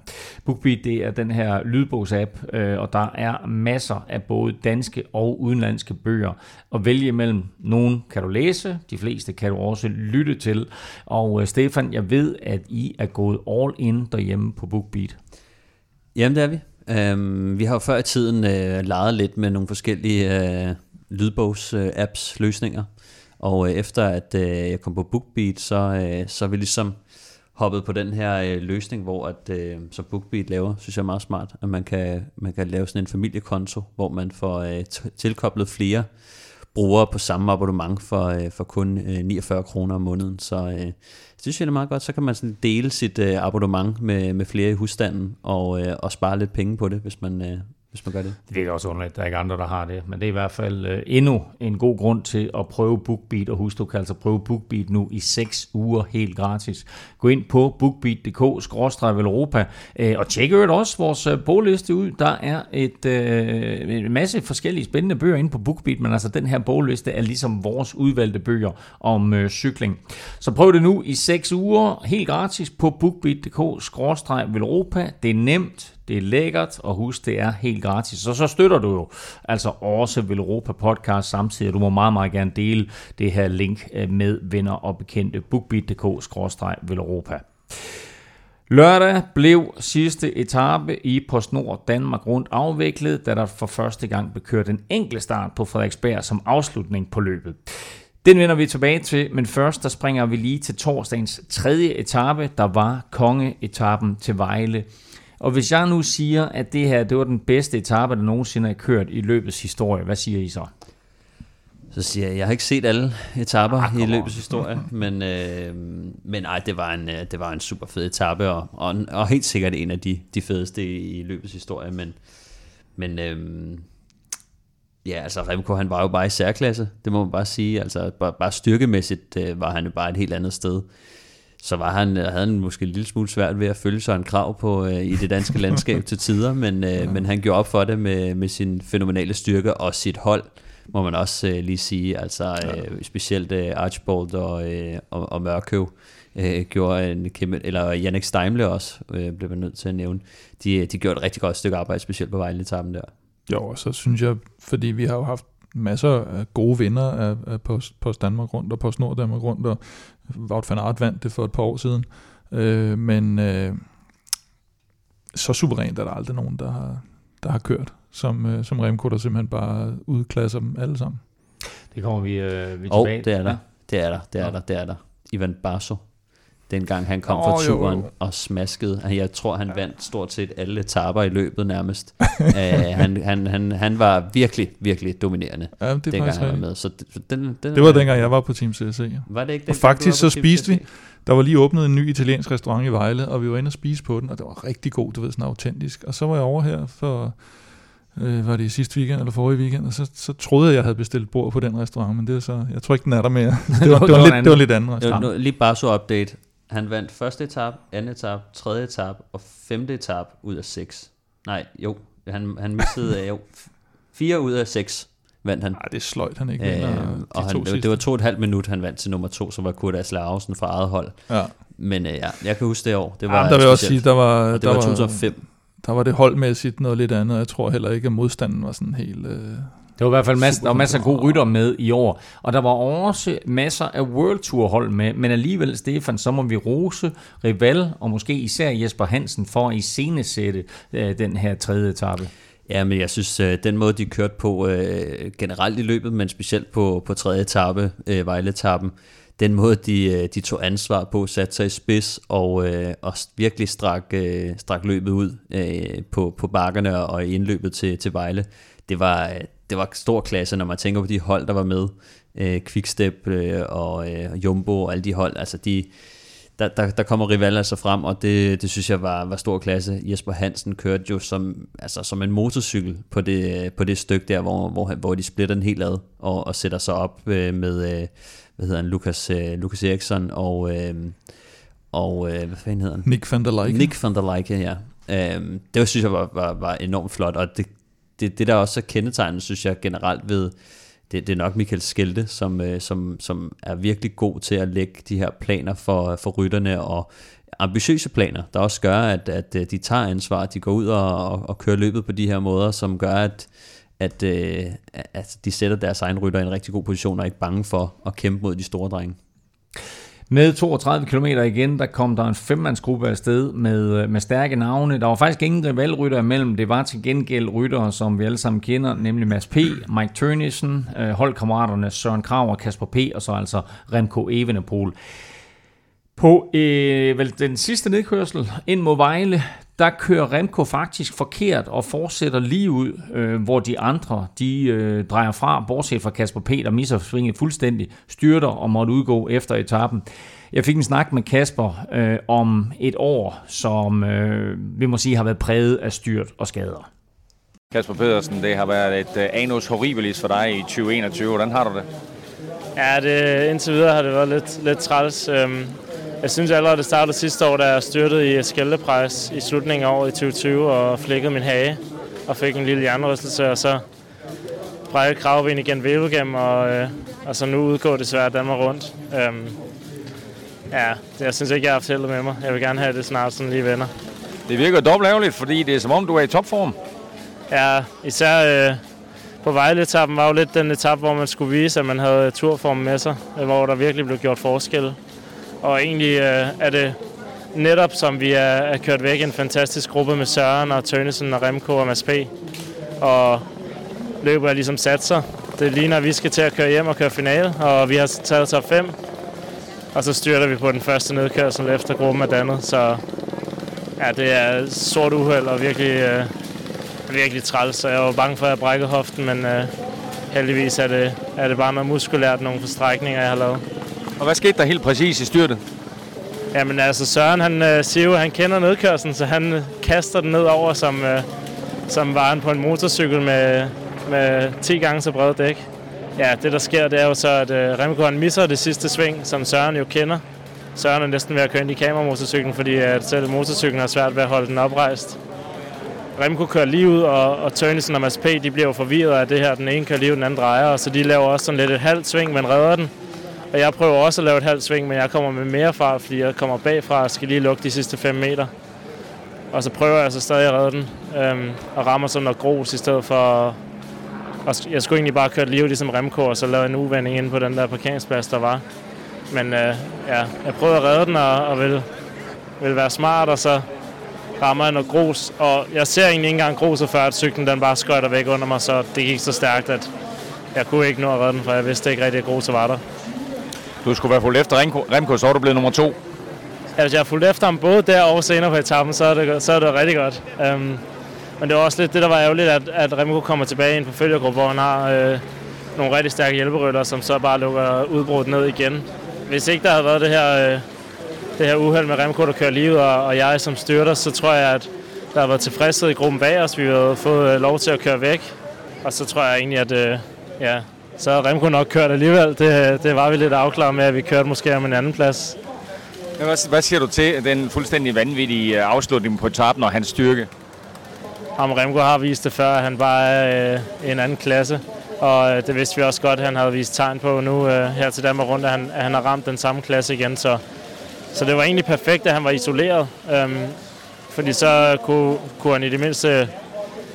BookBeat det er den her lydbogsapp, øh, og der er masser af både danske og udenlandske bøger at vælge imellem. Nogle kan du læse, de fleste kan du også lytte til. Og øh, Stefan, jeg ved, at I er gået all in derhjemme på BookBeat. Jamen, det er vi. Øhm, vi har jo før i tiden øh, leget lidt med nogle forskellige øh, lydbogs-apps, øh, løsninger. Og øh, efter at øh, jeg kom på BookBeat, så, øh, så er vi ligesom hoppet på den her øh, løsning, hvor at, øh, så BookBeat laver, synes jeg er meget smart, at man kan, man kan lave sådan en familiekonto, hvor man får uh, tilkoblet flere brugere på samme abonnement for, øh, for kun øh, 49 kroner om måneden. Så øh, så det synes jeg er meget godt. Så kan man sådan dele sit øh, abonnement med, med flere i husstanden og, øh, og spare lidt penge på det, hvis man, øh, hvis man gør det. Det virker også underligt, der er ikke andre, der har det. Men det er i hvert fald øh, endnu en god grund til at prøve BookBeat. Og husk, du kan altså prøve BookBeat nu i 6 uger helt gratis. Gå ind på bookbeat.dk-europa øh, og tjek øvrigt også vores øh, bogliste ud. Der er et, øh, en masse forskellige spændende bøger inde på BookBeat, men altså den her bogliste er ligesom vores udvalgte bøger om øh, cykling. Så prøv det nu i 6 uger helt gratis på bookbeat.dk-europa. Det er nemt, det er lækkert, og husk, det er helt gratis. Og så støtter du jo altså også Velropa Podcast samtidig. Du må meget, meget gerne dele det her link øh, med venner og bekendte. bookbeat.dk-velropa. Lørdag blev sidste etape i PostNord Danmark rundt afviklet, da der for første gang blev kørt en enkelt start på Frederiksberg som afslutning på løbet. Den vender vi tilbage til, men først der springer vi lige til torsdagens tredje etape, der var kongeetappen til Vejle. Og hvis jeg nu siger, at det her det var den bedste etape, der nogensinde er kørt i løbets historie, hvad siger I så? Så siger jeg, jeg har ikke set alle etaper ah, i løbets historie, men, øh, men ej, det var en, det var en super fed etape, og, og, og helt sikkert en af de, de fedeste i, i løbets historie, men, men øh, ja, altså Remco, han var jo bare i særklasse, det må man bare sige, altså bare, bare styrkemæssigt øh, var han jo bare et helt andet sted så var han, havde han måske en lille smule svært ved at følge sig en krav på øh, i det danske landskab til tider, men, øh, ja. men han gjorde op for det med, med sin fænomenale styrke og sit hold, må man også øh, lige sige. Altså øh, specielt øh, Archibald og, øh, og, og Mørkøv øh, gjorde en kæmpe, eller Jannik Steimle også, øh, blev man nødt til at nævne. De, de gjorde et rigtig godt stykke arbejde, specielt på Vejle-etappen der. Jo, og så synes jeg, fordi vi har jo haft masser af gode vinder af, af Post, Post Danmark rundt og Post Nord Danmark rundt, og Wout van Aert vandt det for et par år siden. Øh, men øh, så suverænt er der aldrig nogen, der har, der har kørt, som, øh, som Remco, der simpelthen bare udklasser dem alle sammen. Det kommer vi, øh, vi tilbage. Oh, det er der. Det er der, det er der, det er der. Ivan Barso dengang han kom oh, fra turen jo, jo. og smaskede. Jeg tror, han vandt stort set alle etaper i løbet nærmest. uh, han, han, han, han var virkelig, virkelig dominerende, ja, det dengang han var med. Så den, den, det var dengang, jeg var på Team CSC. Var det ikke den, og faktisk så spiste vi, der var lige åbnet en ny italiensk restaurant i Vejle, og vi var inde og spise på den, og det var rigtig god, du ved, sådan autentisk. Og så var jeg over her for øh, var det i sidste weekend eller forrige weekend, og så, så troede jeg, jeg havde bestilt bord på den restaurant, men det er så, jeg tror ikke, den er der mere. det, var, det, var, lidt, det var lidt andet restaurant. Lige bare så update. Han vandt første etap, anden etap, tredje etap og femte etap ud af seks. Nej, jo, han, han missede jo, fire ud af seks vandt han. Nej, det sløjt han ikke. Øh, de og han, det, det var to og et halvt minut, han vandt til nummer to, så var Kurt Asle fra eget hold. Ja. Men øh, ja, jeg kan huske det år. Det var ja, der vil også sige, der var, det der var 2005. Der var det holdmæssigt noget lidt andet. Jeg tror heller ikke, at modstanden var sådan helt... Øh, det var i hvert fald masser, der var masser af gode rytter med i år. Og der var også masser af World Tour hold med. Men alligevel, Stefan, så må vi rose Rival og måske især Jesper Hansen for at iscenesætte øh, den her tredje etape. Ja, men jeg synes, øh, den måde, de kørte på øh, generelt i løbet, men specielt på, på tredje etape, øh, Vejle-etappen, den måde, de, de tog ansvar på, satte sig i spids og, øh, og virkelig strak, øh, strak løbet ud øh, på, på bakkerne og i indløbet til, til Vejle, det var, det var stor klasse, når man tænker på de hold, der var med. Øh, Quickstep øh, og øh, Jumbo og alle de hold, altså de, der, der, der kommer rivaler altså frem, og det, det synes jeg var, var stor klasse. Jesper Hansen kørte jo som, altså som en motorcykel på det, på det stykke der, hvor, hvor, hvor de splitter den helt ad og, og sætter sig op øh, med, øh, hvad hedder han, Lukas, øh, Lukas Eriksson og, øh, og øh, hvad fanden hedder han? Nick van der Leike. Nick van der Leike, ja. Øhm, det synes jeg var, var, var enormt flot, og det, det, det der også er kendetegnet, synes jeg generelt ved, det, det er nok Michael Skelte, som, øh, som, som er virkelig god til at lægge de her planer for, for rytterne, og ambitiøse planer, der også gør, at, at øh, de tager ansvar, de går ud og, og, og kører løbet på de her måder, som gør, at, at, øh, at de sætter deres egen rytter i en rigtig god position, og er ikke bange for at kæmpe mod de store drenge. Med 32 km igen, der kom der en femmandsgruppe afsted med, øh, med stærke navne. Der var faktisk ingen rivalrytter imellem. Det var til gengæld ryttere, som vi alle sammen kender, nemlig Mads P., Mike Tørnissen, øh, holdkammeraterne Søren Krav og Kasper P., og så altså Remco Evenepoel. På øh, vel, den sidste nedkørsel ind mod Vejle, der kører Remco faktisk forkert og fortsætter lige ud, øh, hvor de andre de øh, drejer fra, bortset fra Kasper P., der misser svinget fuldstændig, styrter og måtte udgå efter etappen. Jeg fik en snak med Kasper øh, om et år, som øh, vi må sige har været præget af styrt og skader. Kasper Pedersen, det har været et uh, anus horribilis for dig i 2021. Hvordan har du det? Ja, det, indtil videre har det været lidt, lidt træls. Øhm, jeg synes allerede, det startede sidste år, da jeg styrtede i skældepræs i slutningen af året i 2020 og flækkede min hage og fik en lille jernrystelse, og så brækkede kravben igen Velgem, og, øh, og så nu udgår desværre Danmark rundt. Øhm, ja, det, jeg synes ikke, jeg har haft med mig. Jeg vil gerne have det snart sådan lige venner. Det virker dobbelt ærgerligt, fordi det er som om, du er i topform. Ja, især øh, på Vejle-etappen var jo lidt den etape, hvor man skulle vise, at man havde turform med sig, hvor der virkelig blev gjort forskel. Og egentlig øh, er det netop, som vi er, er kørt væk, en fantastisk gruppe med Søren og Tønnesen og Remko og Mads P. Og løbet er ligesom sat sig. Det ligner, at vi skal til at køre hjem og køre finale, og vi har taget top 5. Og så styrter vi på den første nedkørsel efter gruppen er dannet. Så ja, det er sort uheld og virkelig, øh, virkelig træls. Så jeg var bange for, at jeg brækkede hoften, men øh, heldigvis er det, er det bare noget muskulært, nogle forstrækninger, jeg har lavet. Og hvad skete der helt præcis i styrtet? Jamen altså, Søren han øh, siger jo, at han kender nedkørslen, så han øh, kaster den ned over, som, øh, som varen på en motorcykel med, med 10 gange så brede dæk. Ja, det der sker, det er jo så, at øh, Remco han misser det sidste sving, som Søren jo kender. Søren er næsten ved at køre ind i kameramotorcyklen, fordi at selv motorcyklen har svært ved at holde den oprejst. Remco kører lige ud, og, og Tørnesen og Mads P. de bliver jo forvirret af det her. Den ene kører lige ud, den anden drejer, og så de laver også sådan lidt et halvt sving, men redder den. Og jeg prøver også at lave et halvt sving, men jeg kommer med mere fart, fordi jeg kommer bagfra og skal lige lukke de sidste 5 meter. Og så prøver jeg så stadig at redde den, øhm, og rammer sådan noget grus i stedet for... Og jeg skulle egentlig bare køre liv ligesom Remco, og så lave en uvending ind på den der parkeringsplads, der var. Men øh, ja, jeg prøvede at redde den, og, og vil, vil være smart, og så rammer jeg noget grus. Og jeg ser egentlig ikke engang gruset, før at cyklen den bare skøjter væk under mig, så det gik så stærkt, at jeg kunne ikke nå at redde den, for jeg vidste ikke rigtig, at gruset var der. Du skulle være fuldt efter Remco, så er du blevet nummer to. Ja, hvis jeg har fulgt efter ham både der og senere på etappen, så er det, så er det rigtig godt. Um, men det var også lidt det, der var ærgerligt, at, at Remco kommer tilbage ind på forfølgergruppe, hvor han har øh, nogle rigtig stærke hjælperytter, som så bare lukker udbruddet ned igen. Hvis ikke der havde været det her, øh, det her uheld med Remco, der kører livet, og, og jeg som styrter, så tror jeg, at der har været tilfredshed i gruppen bag os. Vi har fået øh, lov til at køre væk. Og så tror jeg egentlig, at øh, ja, så har Remco nok kørt alligevel. Det, det var vi lidt afklaret med, at vi kørte måske om en anden plads. Hvad, hvad siger du til den fuldstændig vanvittige øh, afslutning på etappen og hans styrke? Ham Remco har vist det før, at han bare er øh, en anden klasse. Og øh, det vidste vi også godt, at han havde vist tegn på nu øh, her til Danmark rundt, at han, at han har ramt den samme klasse igen. Så, så det var egentlig perfekt, at han var isoleret. Øhm, fordi så kunne, kunne han i det mindste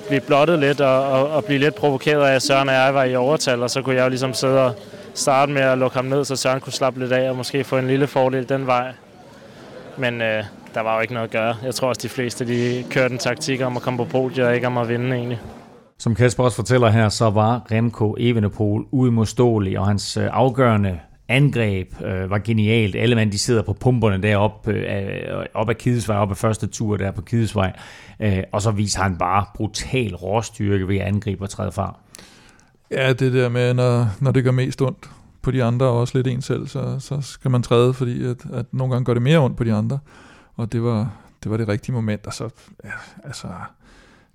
blive blottet lidt og, og, og blive lidt provokeret af, at Søren og jeg var i overtal, og så kunne jeg jo ligesom sidde og starte med at lukke ham ned, så Søren kunne slappe lidt af og måske få en lille fordel den vej. Men øh, der var jo ikke noget at gøre. Jeg tror også, de fleste de kørte en taktik om at komme på podiet og ikke om at vinde egentlig. Som Kasper også fortæller her, så var Remco Evenepoel uimodståelig, og hans øh, afgørende angreb øh, var genialt. Alle mand, de sidder på pumperne deroppe øh, op ad Kidesvej, op ad første tur der på Kidesvej. Øh, og så viser han bare brutal råstyrke ved at angribe og træde far. Ja, det der med, når, når det gør mest ondt på de andre, og også lidt en selv, så, så skal man træde, fordi at, at nogle gange gør det mere ondt på de andre. Og det var det, var det rigtige moment. Og så, ja, altså,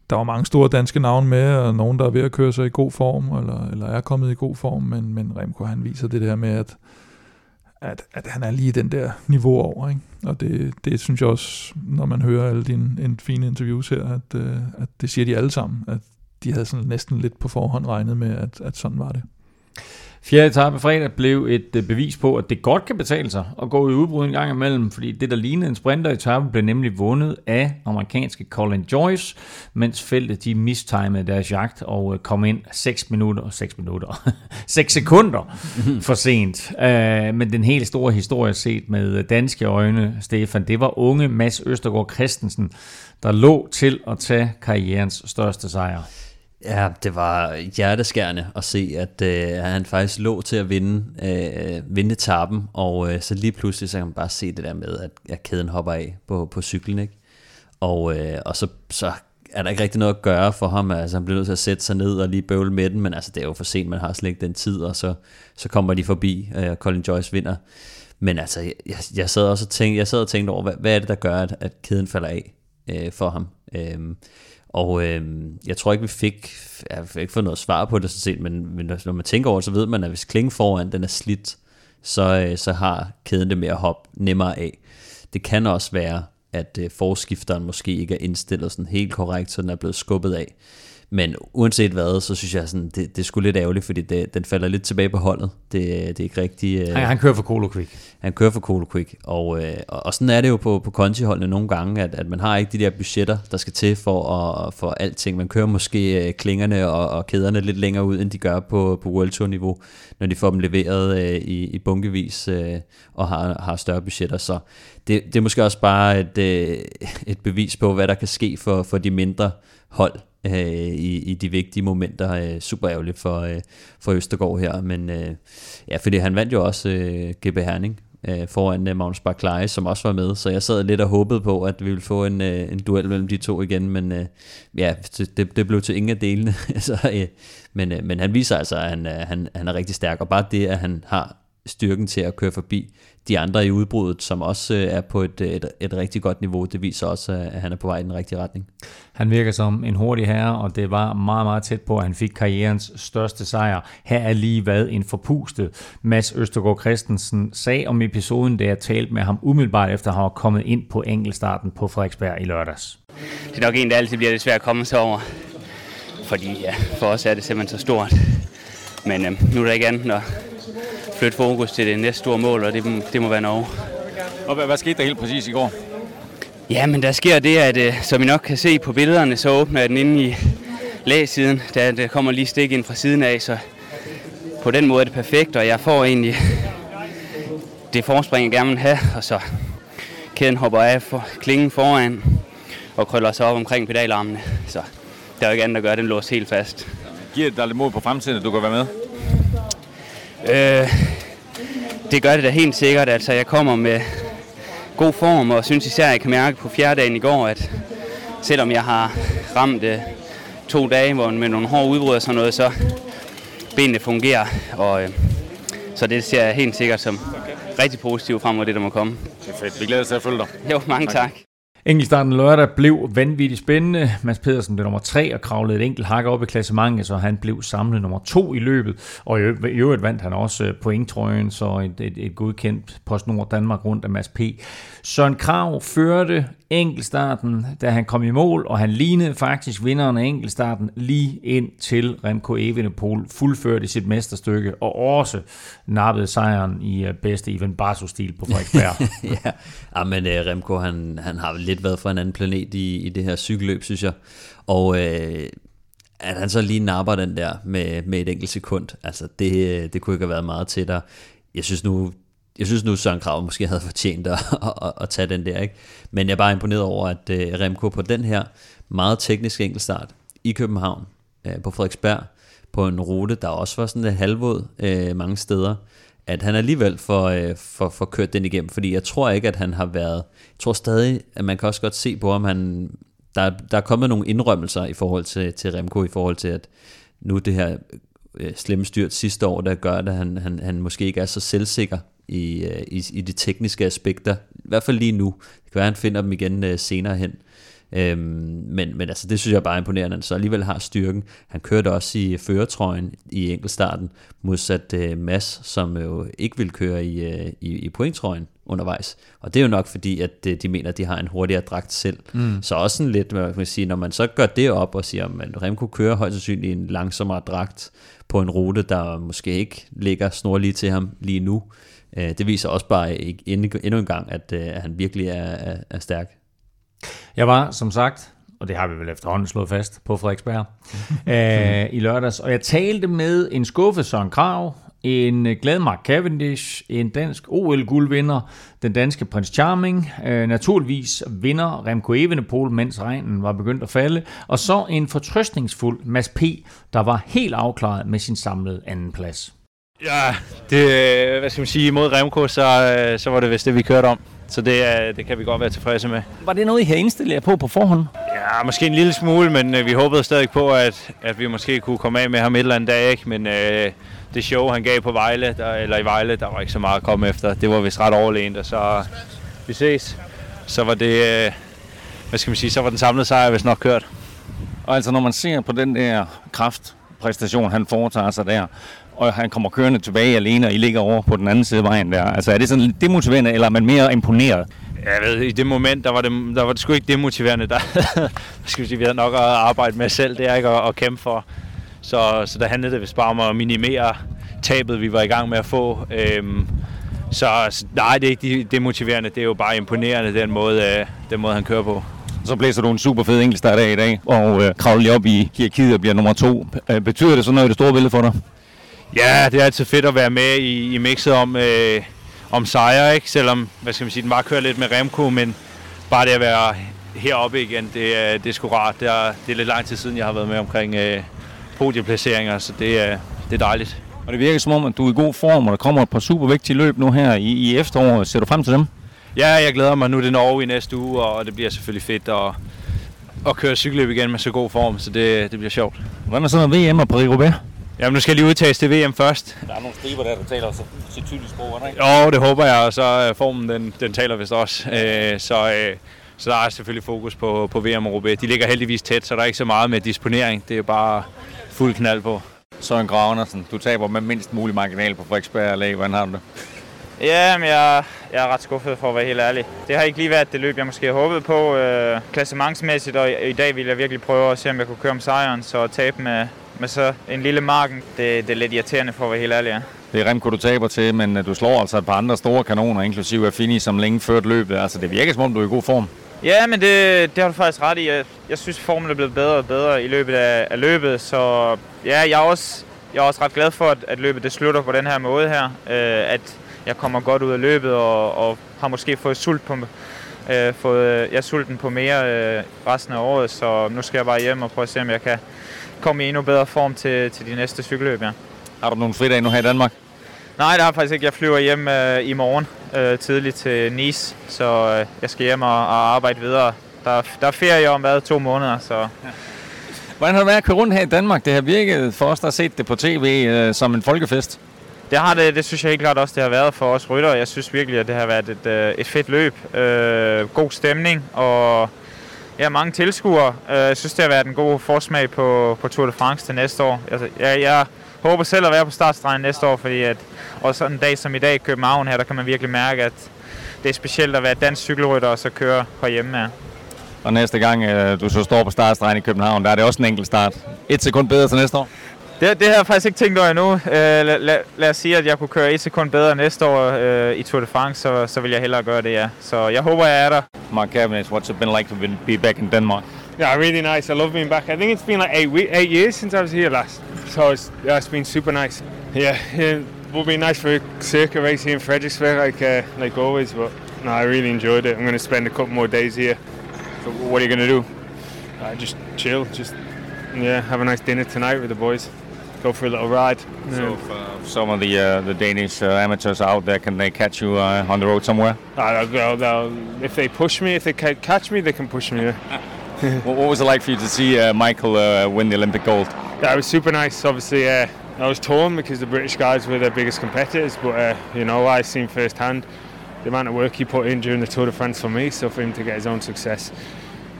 der var mange store danske navne med, og nogen, der er ved at køre sig i god form, eller, eller er kommet i god form, men, men Remco, han viser det der med, at at, at han er lige den der niveau over. Ikke? Og det, det synes jeg også, når man hører alle dine en fine interviews her, at, øh, at det siger de alle sammen, at de havde sådan næsten lidt på forhånd regnet med, at, at sådan var det. Fjerde etape fredag blev et øh, bevis på, at det godt kan betale sig at gå i udbrud en gang imellem, fordi det, der lignede en sprinteretappe, blev nemlig vundet af amerikanske Colin Joyce, mens feltet de mistimede deres jagt og øh, kom ind 6 minutter, 6 minutter, 6 sekunder for sent. Øh, men den helt store historie set med danske øjne, Stefan, det var unge Mads Østergaard Christensen, der lå til at tage karrierens største sejr. Ja, det var hjerteskærende at se, at øh, han faktisk lå til at vinde, øh, vinde tappen, og øh, så lige pludselig så kan man bare se det der med, at, at kæden hopper af på, på cyklen, ikke? Og, øh, og så, så er der ikke rigtig noget at gøre for ham, altså han bliver nødt til at sætte sig ned og lige bøvle med den, men altså det er jo for sent, man har slet ikke den tid, og så, så kommer de forbi, øh, og øh, Colin Joyce vinder. Men altså, jeg, jeg sad også og tænkte, jeg sad og tænkte over, hvad, hvad er det, der gør, at, at kæden falder af øh, for ham? Øh, og øh, jeg tror ikke, vi fik, jeg fik ikke fået noget svar på det, så set, men, men når man tænker over så ved man, at hvis klingen foran den er slidt, så, øh, så har kæden det med at hoppe nemmere af. Det kan også være, at øh, forskifteren måske ikke er indstillet sådan helt korrekt, så den er blevet skubbet af. Men uanset hvad, så synes jeg, sådan, det, det er sgu lidt ærgerligt, fordi det, den falder lidt tilbage på holdet. Det, det er ikke rigtig... Øh, han, han kører for Colo Quick. Han kører for Colo Quick, og, øh, og, og sådan er det jo på, på Conti-holdene nogle gange, at, at man har ikke de der budgetter, der skal til for, at, for alting. Man kører måske øh, klingerne og, og kæderne lidt længere ud, end de gør på, på World Tour-niveau, når de får dem leveret øh, i, i bunkevis øh, og har, har større budgetter. Så det, det er måske også bare et, øh, et bevis på, hvad der kan ske for, for de mindre hold øh, i, i de vigtige momenter. Øh, super ærgerligt for, øh, for Østergaard her, men øh, ja, fordi han vandt jo også øh, GB Herning øh, foran øh, Magnus Barclay, som også var med, så jeg sad lidt og håbede på, at vi ville få en, øh, en duel mellem de to igen, men øh, ja, det, det blev til ingen af delene. så, øh, men, øh, men han viser altså, at han, øh, han, han er rigtig stærk, og bare det, at han har styrken til at køre forbi de andre i udbruddet, som også øh, er på et, et, et rigtig godt niveau. Det viser også, at han er på vej i den rigtige retning. Han virker som en hurtig herre, og det var meget, meget tæt på, at han fik karrierens største sejr. Her er lige hvad en forpustet Mads Østergaard Christensen sagde om episoden, da jeg talte med ham umiddelbart efter at have kommet ind på enkeltstarten på Frederiksberg i lørdags. Det er nok en, der altid bliver lidt svært at komme sig over, fordi ja, for os er det simpelthen så stort. Men øhm, nu er der ikke andet end at flytte fokus til det næste store mål, og det, det må være Norge. Og hvad, hvad skete der helt præcis i går? Ja, men der sker det, at øh, som I nok kan se på billederne, så åbner jeg den inde i lagsiden. Der, der kommer lige stik ind fra siden af, så på den måde er det perfekt, og jeg får egentlig det forspring, jeg gerne vil have, og så kæden hopper af for klingen foran og krøller sig op omkring pedalarmene. Så der er jo ikke andet at gøre, den låser helt fast. Giver det dig lidt mod på fremtiden, at du kan være med? Øh, det gør det da helt sikkert. Altså, jeg kommer med god form, og synes især, at jeg kan mærke på fjerde dagen i går, at selvom jeg har ramt øh, to dage hvor med nogle hårde udbrud og sådan noget, så benene fungerer. Og, øh, så det ser jeg helt sikkert som rigtig positivt frem mod det, der må komme. Det er fedt. Vi glæder os til at følge dig. Jo, mange tak. tak. Enkeltstarten lørdag blev vanvittigt spændende. Mads Pedersen blev nummer 3 og kravlede et enkelt hak op i klassementet, så han blev samlet nummer 2 i løbet. Og i øvrigt vandt han også øh, pointtrøjen, så et, et, et godkendt PostNord Danmark rundt af Mads P. Søren Krav førte enkeltstarten, da han kom i mål, og han lignede faktisk vinderen af enkeltstarten lige ind til Remco Evenepoel, fuldførte sit mesterstykke, og også nappede sejren i øh, bedste Ivan Barso-stil på Frederiksberg. ja, ja, men uh, Remco, han, han har lidt været fra en anden planet i, i det her cykelløb, synes jeg. Og uh, at han så lige napper den der med, med et enkelt sekund, altså det, det kunne ikke have været meget tættere. Jeg synes nu, jeg synes nu, Søren Krav måske havde fortjent at, at, at, at tage den der. Ikke? Men jeg er bare imponeret over, at uh, Remco på den her meget tekniske enkeltstart i København, øh, på Frederiksberg, på en rute, der også var sådan lidt halvvåd uh, mange steder, at han alligevel får, uh, for, for kørt den igennem, fordi jeg tror ikke, at han har været, jeg tror stadig, at man kan også godt se på, om han, der, der er kommet nogle indrømmelser i forhold til, til Remco, i forhold til, at nu det her Øh, slemme styrt sidste år, der gør, at han, han, han måske ikke er så selvsikker i, øh, i, i de tekniske aspekter. I hvert fald lige nu. Det kan være, at han finder dem igen uh, senere hen. Øhm, men, men altså, det synes jeg bare imponerende, at han så alligevel har styrken. Han kørte også i føretrøjen i enkeltstarten, modsat øh, uh, Mass, som jo ikke vil køre i, uh, i, i pointtrøjen undervejs. Og det er jo nok fordi, at de mener, at de har en hurtigere dragt selv. Mm. Så også sådan lidt, man kan sige, når man så gør det op og siger, at Remco kører højst sandsynligt en langsommere dragt på en rute, der måske ikke ligger snorlige til ham lige nu, uh, det viser også bare endnu en gang, at, at han virkelig er, er, er stærk. Jeg var, som sagt, og det har vi vel efterhånden slået fast på Frederiksberg, øh, i lørdags, og jeg talte med en skuffet Søren Krav, en glad Mark Cavendish, en dansk OL-guldvinder, den danske Prince Charming, øh, naturligvis vinder Remco Evenepoel, mens regnen var begyndt at falde, og så en fortrøstningsfuld Mads P., der var helt afklaret med sin samlede anden plads. Ja, det, hvad skal man sige, imod Remco, så, øh, så var det vist det, vi kørte om. Så det, det kan vi godt være tilfredse med. Var det noget, I havde indstillet jer på på forhånd? Ja, måske en lille smule, men øh, vi håbede stadig på, at, at vi måske kunne komme af med ham et eller andet dag. Ikke? Men øh, det show, han gav på Vejle, der, eller i Vejle, der var ikke så meget at komme efter. Det var vist ret overlegent, og så vi ses. Så var det, øh, hvad skal man sige, så var den samlede sejr vist nok kørt. Og altså, når man ser på den der kraftpræstation, han foretager sig der, og han kommer kørende tilbage alene, og I ligger over på den anden side af vejen der. Altså er det sådan lidt demotiverende, eller er man mere imponeret? Jeg ved, i det moment, der var det, der var det sgu ikke demotiverende. Der, skal vi, sige, vi havde nok at arbejde med selv, det er ikke at, at kæmpe for. Så, så der handlede det vist bare om at minimere tabet, vi var i gang med at få. Øhm, så nej, det er ikke demotiverende, det er jo bare imponerende, den måde, øh, den måde han kører på. Så blæser du en super fed enkeltstart af i dag, og øh, kravler op i hierarkiet og bliver nummer to. Øh, betyder det så noget i det store billede for dig? Ja, det er altid fedt at være med i, i mixet om, øh, om sejre, ikke? Selvom, hvad skal man sige, den bare kører lidt med Remco, men bare det at være heroppe igen, det, er, det er sgu rart. Det er, det er lidt lang tid siden, jeg har været med omkring øh, podieplaceringer, så det er, det er dejligt. Og det virker som om, at du er i god form, og der kommer et par super vigtige løb nu her i, i efteråret. Ser du frem til dem? Ja, jeg glæder mig. Nu er det Norge i næste uge, og det bliver selvfølgelig fedt at, at køre cykelløb igen med så god form, så det, det bliver sjovt. Hvordan er sådan noget VM og Paris-Roubaix? Jamen, nu skal jeg lige udtages til VM først. Der er nogle striber der, der taler så, så tydeligt sprog, ikke? Jo, det håber jeg, og så øh, formen, den, den taler vist også. Øh, så, øh, så der er selvfølgelig fokus på, på VM og Roubaix. De ligger heldigvis tæt, så der er ikke så meget med disponering. Det er bare fuld knald på. Søren Grav Andersen, du taber med mindst mulig marginal på Frederiksberg Allé. Hvordan har du det? Ja, men jeg, jeg er ret skuffet for at være helt ærlig. Det har ikke lige været det løb, jeg måske havde håbet på. Øh, klassementsmæssigt, og i, i dag vil jeg virkelig prøve at se, om jeg kunne køre om sejren, så tabe med, med så en lille marken, det, det er lidt irriterende for at være helt ærlig. Ja. Det er Remco, du taber til, men øh, du slår altså et par andre store kanoner, inklusive Affini, som længe ført løbet. Altså, det virker som om, du er i god form. Ja, men det, det har du faktisk ret i. Jeg, jeg synes, formen er blevet bedre og bedre i løbet af, af løbet, så ja, jeg er også, jeg er også ret glad for, at, at løbet det slutter på den her måde her. Øh, at jeg kommer godt ud af løbet og, og har måske fået sult på, øh, fået, jeg er sulten på mere øh, resten af året, så nu skal jeg bare hjem og prøve at se, om jeg kan komme i endnu bedre form til, til de næste cykelløb, ja. Har du nogle fridage nu her i Danmark? Nej, det har jeg faktisk ikke. Jeg flyver hjem øh, i morgen øh, tidligt til Nice, så øh, jeg skal hjem og, og arbejde videre. Der, der er ferie om hvad, to måneder, så... Ja. Hvordan har det været at køre rundt her i Danmark? Det har virket for os, der har set det på tv, øh, som en folkefest. Det har det, det synes jeg helt klart også, det har været for os rytter. Jeg synes virkelig, at det har været et, øh, et fedt løb. Øh, god stemning og ja, mange tilskuere. Øh, jeg synes, det har været en god forsmag på, på Tour de France til næste år. Altså, jeg, jeg håber selv at være på startstregen næste år, fordi at også en dag som i dag i København her, der kan man virkelig mærke, at det er specielt at være dansk cykelrytter og så køre på hjemme her. Og næste gang du så står på startstregen i København, der er det også en enkelt start. Et sekund bedre til næste år? Det, det har jeg faktisk ikke tænkt over endnu. Uh, lad, lad, lad os sige, at jeg kunne køre et sekund bedre næste år uh, i Tour de France, så, så vil jeg hellere gøre det, ja. Så jeg håber, jeg er der. Mark Cavendish, what's it been like to be back in Denmark? Yeah, really nice. I love being back. I think it's been like eight, week, eight years since I was here last. So it's, yeah, it's been super nice. Yeah, it will be nice for a circuit race here in Fredericksburg, like, uh, like always, but no, I really enjoyed it. I'm going to spend a couple more days here. So what are you going to do? Uh, just chill, just yeah, have a nice dinner tonight with the boys. Go for a little ride. So if, uh, some of the uh, the Danish uh, amateurs out there, can they catch you uh, on the road somewhere? Uh, they'll, they'll, if they push me, if they catch me, they can push me. Yeah. what, what was it like for you to see uh, Michael uh, win the Olympic gold? Yeah, it was super nice. Obviously, uh, I was torn because the British guys were their biggest competitors, but uh, you know, I seen firsthand the amount of work he put in during the Tour de France for me. So for him to get his own success,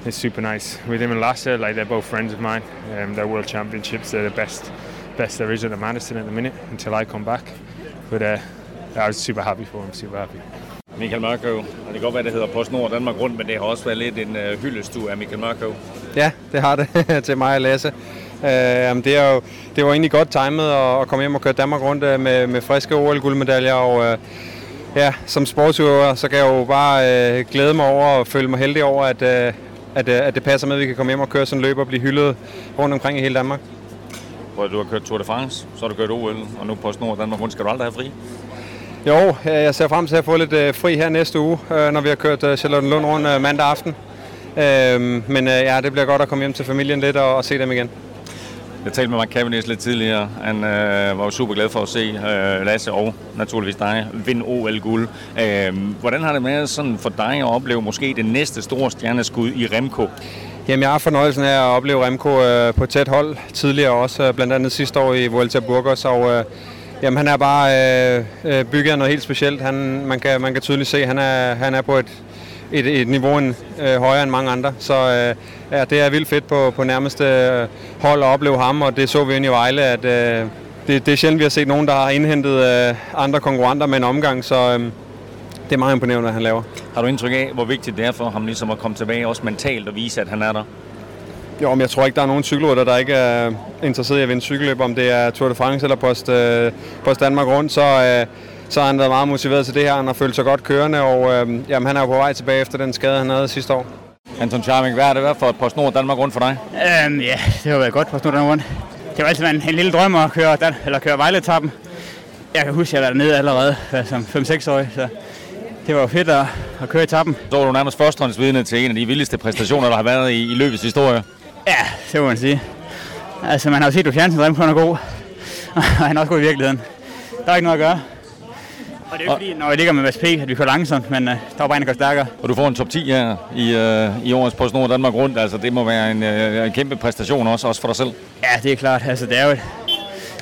it's super nice. With him and Lasse, like they're both friends of mine. Um, they're world championships. They're the best, best there is at the Madison at the minute until I come back. But uh, I was super happy for him. Super happy. Michael Mørkøv, og det kan godt være, det hedder PostNord Danmark Rundt, men det har også været lidt en uh, hyldestue af Michael Mørkøv. Ja, det har det til mig og Lasse. Uh, det, er jo, det var egentlig godt timet at, at komme hjem og køre Danmark rundt uh, med, med friske OL-guldmedaljer, og uh, ja, som sportsøver, så kan jeg jo bare uh, glæde mig over og føle mig heldig over, at, uh, at, at det passer med, at vi kan komme hjem og køre sådan en løb og blive hyldet rundt omkring i hele Danmark. Hvor du har kørt Tour de France, så har du kørt OL, og nu PostNord Danmark Rundt. Skal du aldrig have fri? Jo, jeg ser frem til at få lidt øh, fri her næste uge, øh, når vi har kørt øh, Charlottenlund rundt øh, mandag aften. Øh, men øh, ja, det bliver godt at komme hjem til familien lidt og, og se dem igen. Jeg talte med Mark Cavendish lidt tidligere. Han øh, var jo super glad for at se øh, Lasse og naturligvis dig vinde OL-guld. Øh, hvordan har det været sådan for dig at opleve måske det næste store stjerneskud i Remco? Jamen, jeg har fornøjelsen af at opleve Remco øh, på tæt hold tidligere også, øh, blandt andet sidste år i Vuelta Burgos, og øh, Jamen, han er bare øh, øh, bygget af noget helt specielt. Han, man, kan, man kan tydeligt se, at han er, han er på et, et, et niveau en, øh, højere end mange andre. Så øh, ja, det er vildt fedt på, på nærmeste øh, hold at opleve ham, og det så vi ind i Vejle, at øh, det, det er sjældent, vi har set nogen, der har indhentet øh, andre konkurrenter med en omgang, så øh, det er meget imponerende, hvad han laver. Har du indtryk af, hvor vigtigt det er for ham ligesom at komme tilbage, også mentalt og vise, at han er der? Jo, men jeg tror ikke, der er nogen cykelrytter, der ikke er interesseret i at vinde cykelløb, om det er Tour de France eller Post, øh, Post Danmark rundt, så, øh, så har han været meget motiveret til det her. Han har følt sig godt kørende, og øh, jamen, han er jo på vej tilbage efter den skade, han havde sidste år. Anton Charming, hvad er det været for et PostNord Danmark rundt for dig? Øhm, ja, det har været godt PostNord Danmark rundt. Det var altid en, en lille drøm at køre, Dan, eller køre Vejletappen. Jeg kan huske, at jeg var dernede allerede som 5-6-årig, så det var fedt at, at køre etappen. Så var du nærmest førstehåndsvidne til en af de vildeste præstationer, der har været i, i løbets historie. Ja, det må man sige. Altså, man har jo set, at Remco er god, og han er også god i virkeligheden. Der er ikke noget at gøre. Og det er jo fordi, når jeg ligger med Mads P., at vi kører langsomt, men uh, der var bare en, der går stærkere. Og du får en top 10 her i, uh, i årets PostNord Danmark rundt. Altså, det må være en, uh, en kæmpe præstation også, også for dig selv. Ja, det er klart. Altså, det er jo et,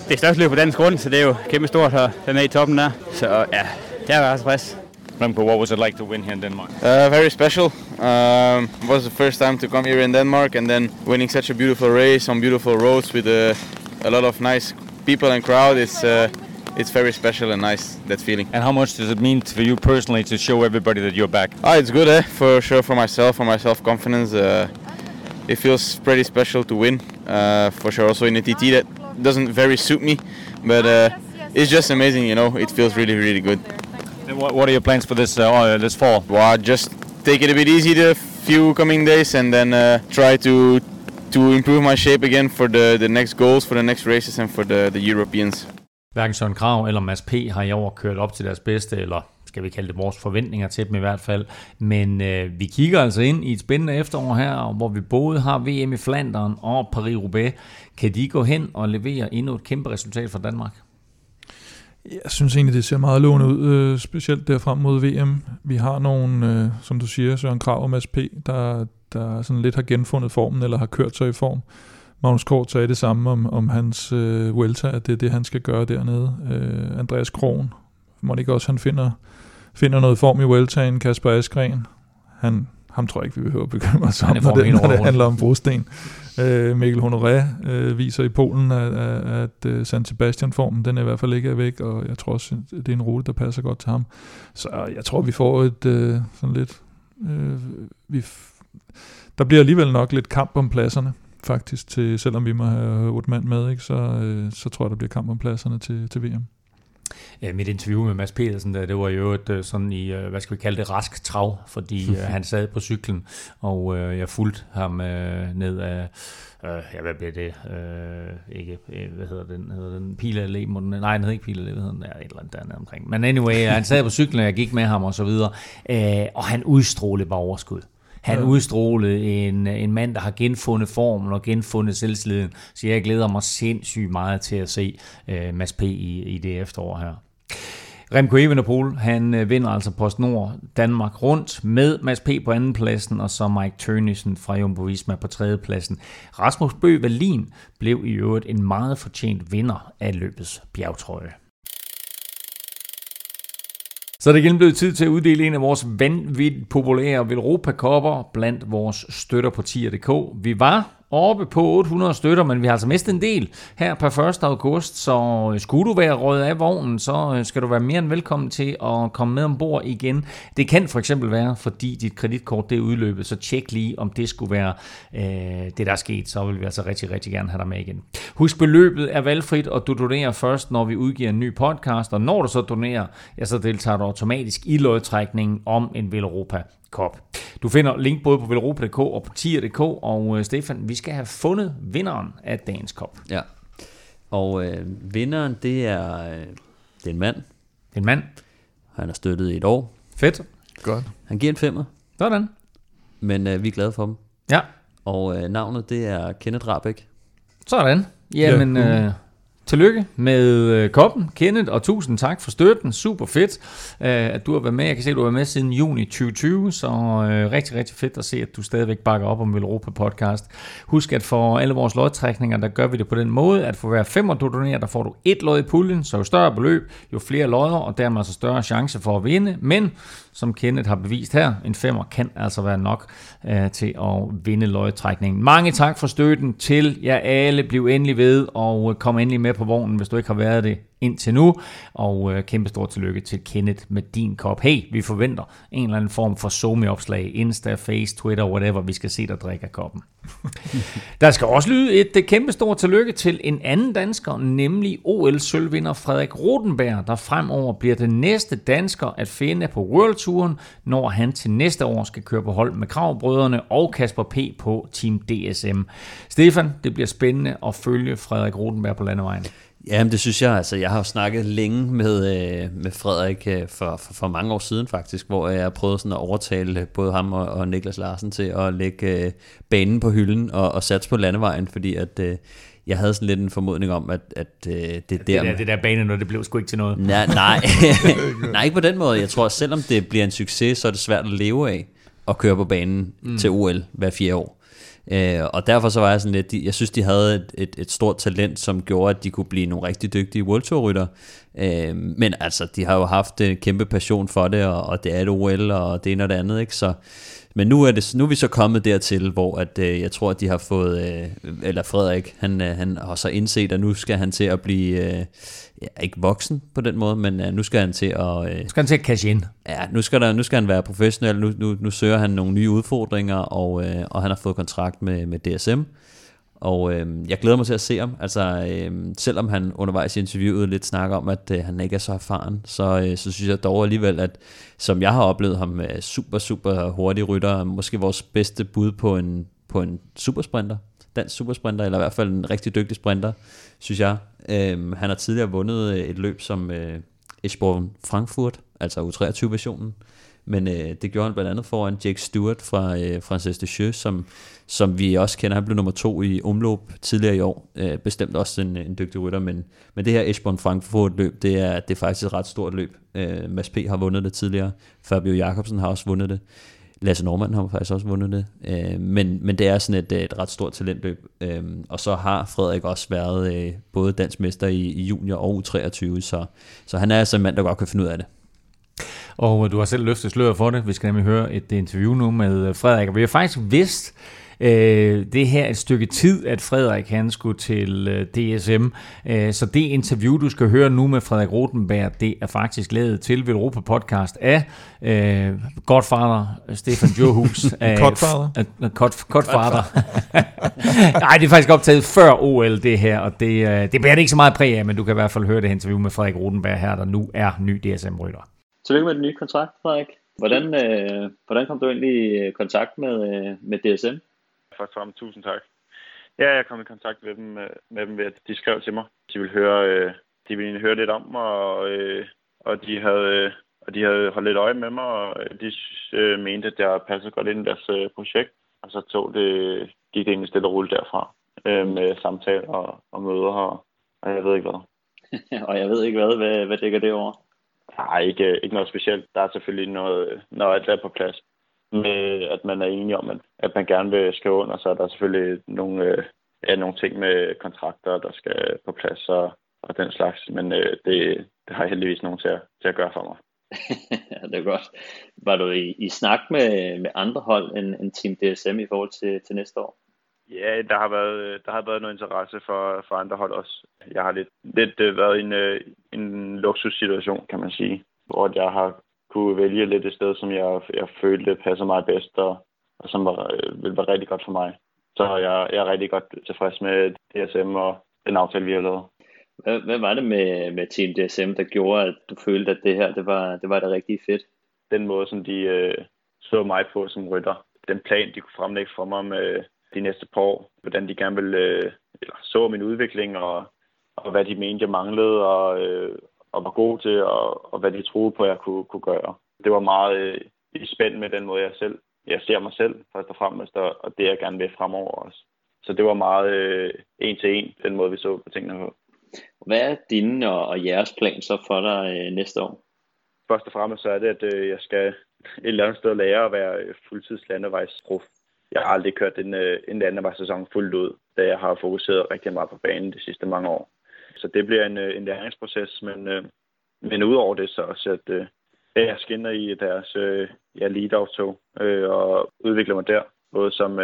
det er største løb på dansk grund, så det er jo kæmpe stort at være med i toppen der. Så ja, det er været tilfreds. Remco, what was it like to win here in Denmark? Uh, very special. Um, it was the first time to come here in Denmark and then winning such a beautiful race on beautiful roads with a, a lot of nice people and crowd. It's uh, it's very special and nice that feeling. And how much does it mean for you personally to show everybody that you're back? Ah, it's good, eh? For sure, for myself, for my self confidence. Uh, it feels pretty special to win. Uh, for sure, also in a TT that doesn't very suit me, but uh, it's just amazing. You know, it feels really, really good. And what, what are your plans for this uh, this fall? Well, just take it a bit easy the few coming days, and then uh, try to to improve my shape again for the the next goals, for the next races, and for the the Europeans. Hverken Søren Krav eller Mads P. har i år kørt op til deres bedste, eller skal vi kalde det vores forventninger til dem i hvert fald. Men øh, vi kigger altså ind i et spændende efterår her, hvor vi både har VM i Flandern og Paris-Roubaix. Kan de gå hen og levere endnu et kæmpe resultat for Danmark? Jeg synes egentlig, det ser meget lovende ud, øh, specielt der frem mod VM. Vi har nogle, øh, som du siger, Søren Krav og Mads P., der, der sådan lidt har genfundet formen, eller har kørt sig i form. Magnus Kort sagde det samme om, om hans øh, Vuelta, at det er det, han skal gøre dernede. Øh, Andreas Krohn, må det ikke også, han finder, finder noget form i Vueltaen. Kasper Askren, han, ham tror jeg ikke, vi behøver at bekymre os om, når det, når det handler om brosten. Øh, Mikkel Honoré øh, viser i Polen, at, at, at øh, San Sebastian-formen, den er i hvert fald ikke er væk, og jeg tror også, det er en rute, der passer godt til ham. Så jeg tror, vi får et øh, sådan lidt... Øh, vi der bliver alligevel nok lidt kamp om pladserne, faktisk, til, selvom vi må have otte mand med, ikke, så, øh, så tror jeg, der bliver kamp om pladserne til, til VM. Øh, mit interview med Mads Petersen, der, det var jo et, øh, sådan i, øh, hvad skal vi kalde det, rask trav, fordi han sad på cyklen, og jeg fulgte ham ned af, ja, hvad bliver det, ikke, hvad hedder den, hedder den, Pile nej, den hedder ikke Pile hvad hedder den, ja, et eller andet dernede omkring, men anyway, han sad på cyklen, og jeg gik med ham og så videre, og han udstrålede bare overskud. Han ja. udstrålede en, en mand, der har genfundet formen og genfundet selvsliden. Så jeg glæder mig sindssygt meget til at se uh, Mads P. i, i det efterår her. Remco Evenepoel, han øh, vinder altså PostNord Danmark rundt med Mads P. på andenpladsen, og så Mike Tørnesen fra Jumbo Visma på tredjepladsen. Rasmus Bø Valin blev i øvrigt en meget fortjent vinder af løbets bjergtrøje. Så er det igen blevet tid til at uddele en af vores vanvittigt populære Velropa-kopper blandt vores støtter på tier.dk. Vi var oppe på 800 støtter, men vi har altså mistet en del her per 1. august, så øh, skulle du være røget af vognen, så øh, skal du være mere end velkommen til at komme med ombord igen. Det kan for eksempel være, fordi dit kreditkort det er udløbet, så tjek lige, om det skulle være øh, det, der er sket, så vil vi altså rigtig, rigtig gerne have dig med igen. Husk, beløbet er valgfrit, og du donerer først, når vi udgiver en ny podcast, og når du så donerer, ja, så deltager du automatisk i lodtrækningen om en Velropa Cup. Du finder link både på velropa.dk og på tier.dk, og øh, Stefan, vi skal have fundet vinderen af dagens kop. Ja, og øh, vinderen, det er, øh, det er en mand. Det er en mand. Han har støttet i et år. Fedt. Godt. Han giver en femmer. Sådan. Men øh, vi er glade for ham. Ja. Og øh, navnet, det er Kenneth Rabeck. Sådan. Jamen, ja. øh, Tillykke med øh, koppen, Kenneth, og tusind tak for støtten. Super fedt, øh, at du har været med. Jeg kan se, at du har været med siden juni 2020, så øh, rigtig, rigtig fedt at se, at du stadigvæk bakker op om Europa Podcast. Husk, at for alle vores lodtrækninger, der gør vi det på den måde, at for hver femmer du donerer, der får du et lod i puljen, så jo større beløb, jo flere lodder, og dermed så større chance for at vinde. Men som Kenneth har bevist her, en femmer kan altså være nok øh, til at vinde løjetrækningen. Mange tak for støtten til jer alle. Bliv endelig ved, og øh, kom endelig med på vognen, hvis du ikke har været det indtil nu. Og øh, kæmpe stort tillykke til Kenneth med din kop. Hey, vi forventer en eller anden form for somi-opslag. Insta, Face, Twitter, whatever. Vi skal se dig drikke af koppen. Der skal også lyde et øh, kæmpe stort tillykke til en anden dansker, nemlig OL-sølvvinder Frederik Rodenberg, der fremover bliver den næste dansker at finde på World Touren, når han til næste år skal køre på hold med Kravbrødrene og Kasper P. på Team DSM. Stefan, det bliver spændende at følge Frederik Rodenberg på landevejen. Jamen det synes jeg, altså jeg har jo snakket længe med, øh, med Frederik øh, for, for, for mange år siden faktisk, hvor jeg har prøvet sådan at overtale både ham og, og Niklas Larsen til at lægge øh, banen på hylden og, og satse på landevejen, fordi at øh, jeg havde sådan lidt en formodning om, at, at øh, det der... Det der, det der bane, når det blev sgu ikke til noget. Nej, nej. nej, ikke på den måde. Jeg tror, at selvom det bliver en succes, så er det svært at leve af at køre på banen mm. til OL hver fire år. Øh, og derfor så var jeg sådan lidt, jeg synes de havde et, et, et stort talent, som gjorde, at de kunne blive nogle rigtig dygtige World Tour rytter. Øh, men altså, de har jo haft en kæmpe passion for det, og, og det er et OL, og det ene og det andet, ikke? Så, men nu er, det, nu er vi så kommet dertil, hvor at, øh, jeg tror, at de har fået, øh, eller Frederik, han, øh, han har så indset, at nu skal han til at blive, øh, ja, ikke voksen på den måde, men øh, nu skal han til at... Øh, skal han til at cash in. Ja, nu skal, der, nu skal han være professionel, nu, nu, nu søger han nogle nye udfordringer, og, øh, og han har fået kontrakt med, med DSM. Og øh, jeg glæder mig til at se ham. Altså, øh, selvom han undervejs i interviewet lidt snakker om, at øh, han ikke er så erfaren, så, øh, så synes jeg dog alligevel, at som jeg har oplevet ham, øh, super, super hurtig rytter, måske vores bedste bud på en, på en supersprinter, dansk supersprinter, eller i hvert fald en rigtig dygtig sprinter, synes jeg. Øh, han har tidligere vundet øh, et løb som øh, Eschborn Frankfurt, altså U23-versionen, men øh, det gjorde han blandt andet foran Jake Stewart fra øh, Frances Descheux, som, som vi også kender. Han blev nummer to i omløb tidligere i år. Øh, bestemt også en, en dygtig rytter, men, men det her Eschborn Frankfurt løb, det er, det er faktisk et ret stort løb. Øh, Mads P. har vundet det tidligere. Fabio Jacobsen har også vundet det. Lasse Norman har faktisk også vundet det. Øh, men, men det er sådan et, øh, et ret stort talentløb. Øh, og så har Frederik også været øh, både dansk mester i, i junior og U23, så, så han er altså en mand, der godt kan finde ud af det. Og du har selv løftet sløret for det. Vi skal nemlig høre et interview nu med Frederik. Og vi har faktisk vidst, øh, det her et stykke tid, at Frederik han skulle til øh, DSM. Øh, så det interview, du skal høre nu med Frederik Rotenberg, det er faktisk lavet til Europa Podcast af øh, Godfather Stefan Johus. Godfather? Godfather. Nej, det er faktisk optaget før OL det her, og det, øh, det bærer det ikke så meget præg af, men du kan i hvert fald høre det interview med Frederik Rotenberg her, der nu er ny DSM-rytter. Tillykke med den nye kontrakt, Frederik. Hvordan, øh, hvordan kom du egentlig i kontakt med, øh, med DSM? Først og fremmest tusind tak. Ja, jeg kom i kontakt med dem, øh, med dem ved, at de skrev til mig. De ville høre, øh, de ville høre lidt om mig, og, øh, og, de havde, øh, og de havde holdt lidt øje med mig, og de øh, mente, at jeg passede godt ind i deres øh, projekt. Og så tog det, gik det egentlig stille og roligt derfra øh, med samtaler og, og møder og, og jeg ved ikke hvad. og jeg ved ikke hvad, hvad, hvad dækker det over? Nej, ikke, ikke noget specielt. Der er selvfølgelig noget, når alt er på plads med, at man er enige om, at, at man gerne vil skrive under, så er der selvfølgelig nogle, øh, ja, nogle ting med kontrakter, der skal på plads og, og den slags. Men øh, det, det har jeg heldigvis nogen til at, til at gøre for mig. ja, det er godt. Var du i, i snak med, med andre hold end, end Team DSM i forhold til, til næste år? Ja, der har været, der har været noget interesse for, for andre hold også. Jeg har lidt, lidt øh, været i en, øh, en luksussituation, kan man sige, hvor jeg har kunne vælge lidt et sted, som jeg, jeg følte passer mig bedst, og, og som var, øh, ville være rigtig godt for mig. Så jeg, jeg er rigtig godt tilfreds med DSM og den aftale, vi har lavet. Hvad, hvad var det med, med Team DSM, der gjorde, at du følte, at det her det var, det var det rigtig fedt? Den måde, som de øh, så mig på som rytter, den plan, de kunne fremlægge for mig med de næste par år, hvordan de gerne ville øh, eller så min udvikling, og, og hvad de mente, jeg manglede, og, øh, og var god til, og, og hvad de troede på, jeg kunne, kunne gøre. Det var meget øh, i spænd med den måde, jeg selv jeg ser mig selv først og fremmest, og, og det jeg gerne vil fremover også. Så det var meget øh, en til en, den måde vi så på tingene på. Hvad er dine og, og jeres plan så for dig øh, næste år? Først og fremmest så er det, at øh, jeg skal et eller andet sted lære at være fuldtids landevejsprof. Jeg har aldrig kørt en, øh, en landevejssæson fuldt ud, da jeg har fokuseret rigtig meget på banen de sidste mange år. Så det bliver en, øh, en læringsproces, men, øh, men udover det så også, at øh, jeg skinner i deres ja, lead-out-tog og udvikler mig der, både som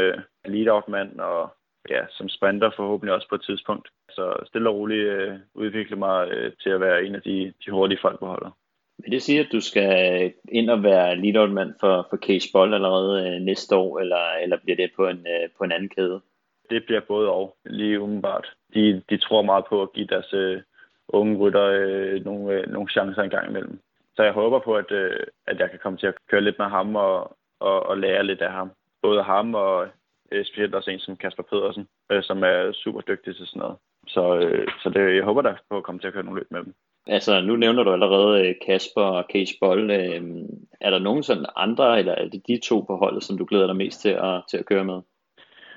lead-out-mand og ja, som sprinter forhåbentlig også på et tidspunkt. Så stille og roligt øh, udvikle mig øh, til at være en af de, de hurtige folk på holdet. Vil det sige, at du skal ind og være lead mand for, for Case Bold allerede øh, næste år, eller, eller bliver det på en, øh, på en anden kæde? Det bliver både og, lige umiddelbart. De, de tror meget på at give deres øh, unge rytter øh, nogle, øh, nogle chancer engang imellem. Så jeg håber på, at, øh, at jeg kan komme til at køre lidt med ham og, og, og lære lidt af ham. Både ham og øh, specielt også en som Kasper Pedersen, øh, som er super dygtig til sådan noget. Så, øh, så det, jeg håber da på at komme til at køre nogle løb med dem. Altså, nu nævner du allerede øh, Kasper og Case Boll. Øh, er der nogen sådan andre, eller er det de to på holdet, som du glæder dig mest til at, til at køre med?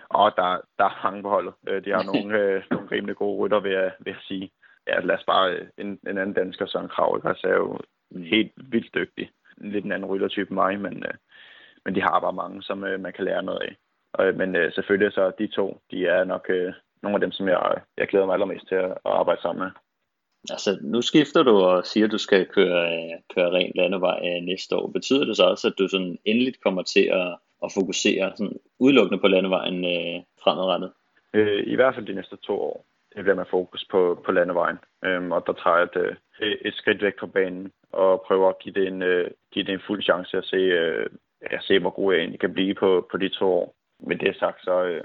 Og der, der er mange på holdet. De har nogle, øh, nogle rimelig gode rytter, vil jeg, vil jeg sige. Ja, lad os bare en, en anden dansker, Søren Krav, altså er jo helt vildt dygtig. Lidt en anden ryttertype end mig, men, øh, men de har bare mange, som øh, man kan lære noget af. Og, men øh, selvfølgelig så de to, de er nok øh, nogle af dem, som jeg, jeg glæder mig allermest til at, at arbejde sammen med. Altså, nu skifter du og siger, at du skal køre, køre ren landevej øh, næste år. Betyder det så også, at du sådan endeligt kommer til at, at fokusere sådan udelukkende på landevejen øh, fremadrettet? Øh, I hvert fald de næste to år. Det bliver med fokus på, på landevejen. Øhm, og der tager jeg et, øh, et skridt væk fra banen og prøver at give det en, øh, give det en fuld chance at se, øh, at se, hvor god jeg egentlig kan blive på, på de to år. Med det sagt, så øh,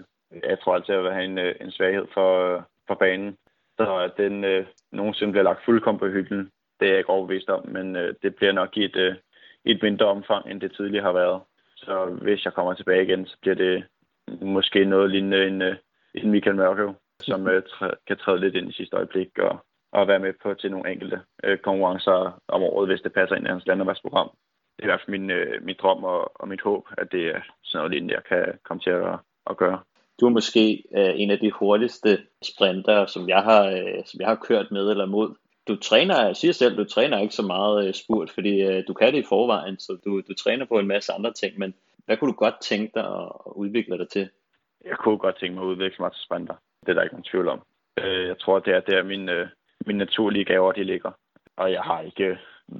jeg tror altid, at jeg vil have en, øh, en svaghed for, øh, for banen. Så at den øh, nogensinde bliver lagt fuldkommen på hylden, det er jeg ikke overbevist om, men øh, det bliver nok i et, øh, et mindre omfang, end det tidligere har været. Så hvis jeg kommer tilbage igen, så bliver det måske noget lignende en, øh, en Michael Mørkøv, som øh, træ, kan træde lidt ind i sidste øjeblik og, og være med på til nogle enkelte øh, konkurrencer om året, hvis det passer ind i hans landevejsprogram. Det er i hvert fald min, øh, min drøm og, og mit håb, at det er sådan noget lignende, jeg kan komme til at, at gøre. Du er måske øh, en af de hurtigste sprinter, som jeg har, øh, som jeg har kørt med eller mod. Du træner, jeg siger selv, du træner ikke så meget øh, spurt, fordi øh, du kan det i forvejen, så du, du træner på en masse andre ting, men hvad kunne du godt tænke dig at, at udvikle dig til? Jeg kunne godt tænke mig at udvikle mig til sprinter. Det er der ikke nogen tvivl om. Øh, jeg tror, det er der, min, øh, mine naturlige gaver de ligger. Og jeg har ikke,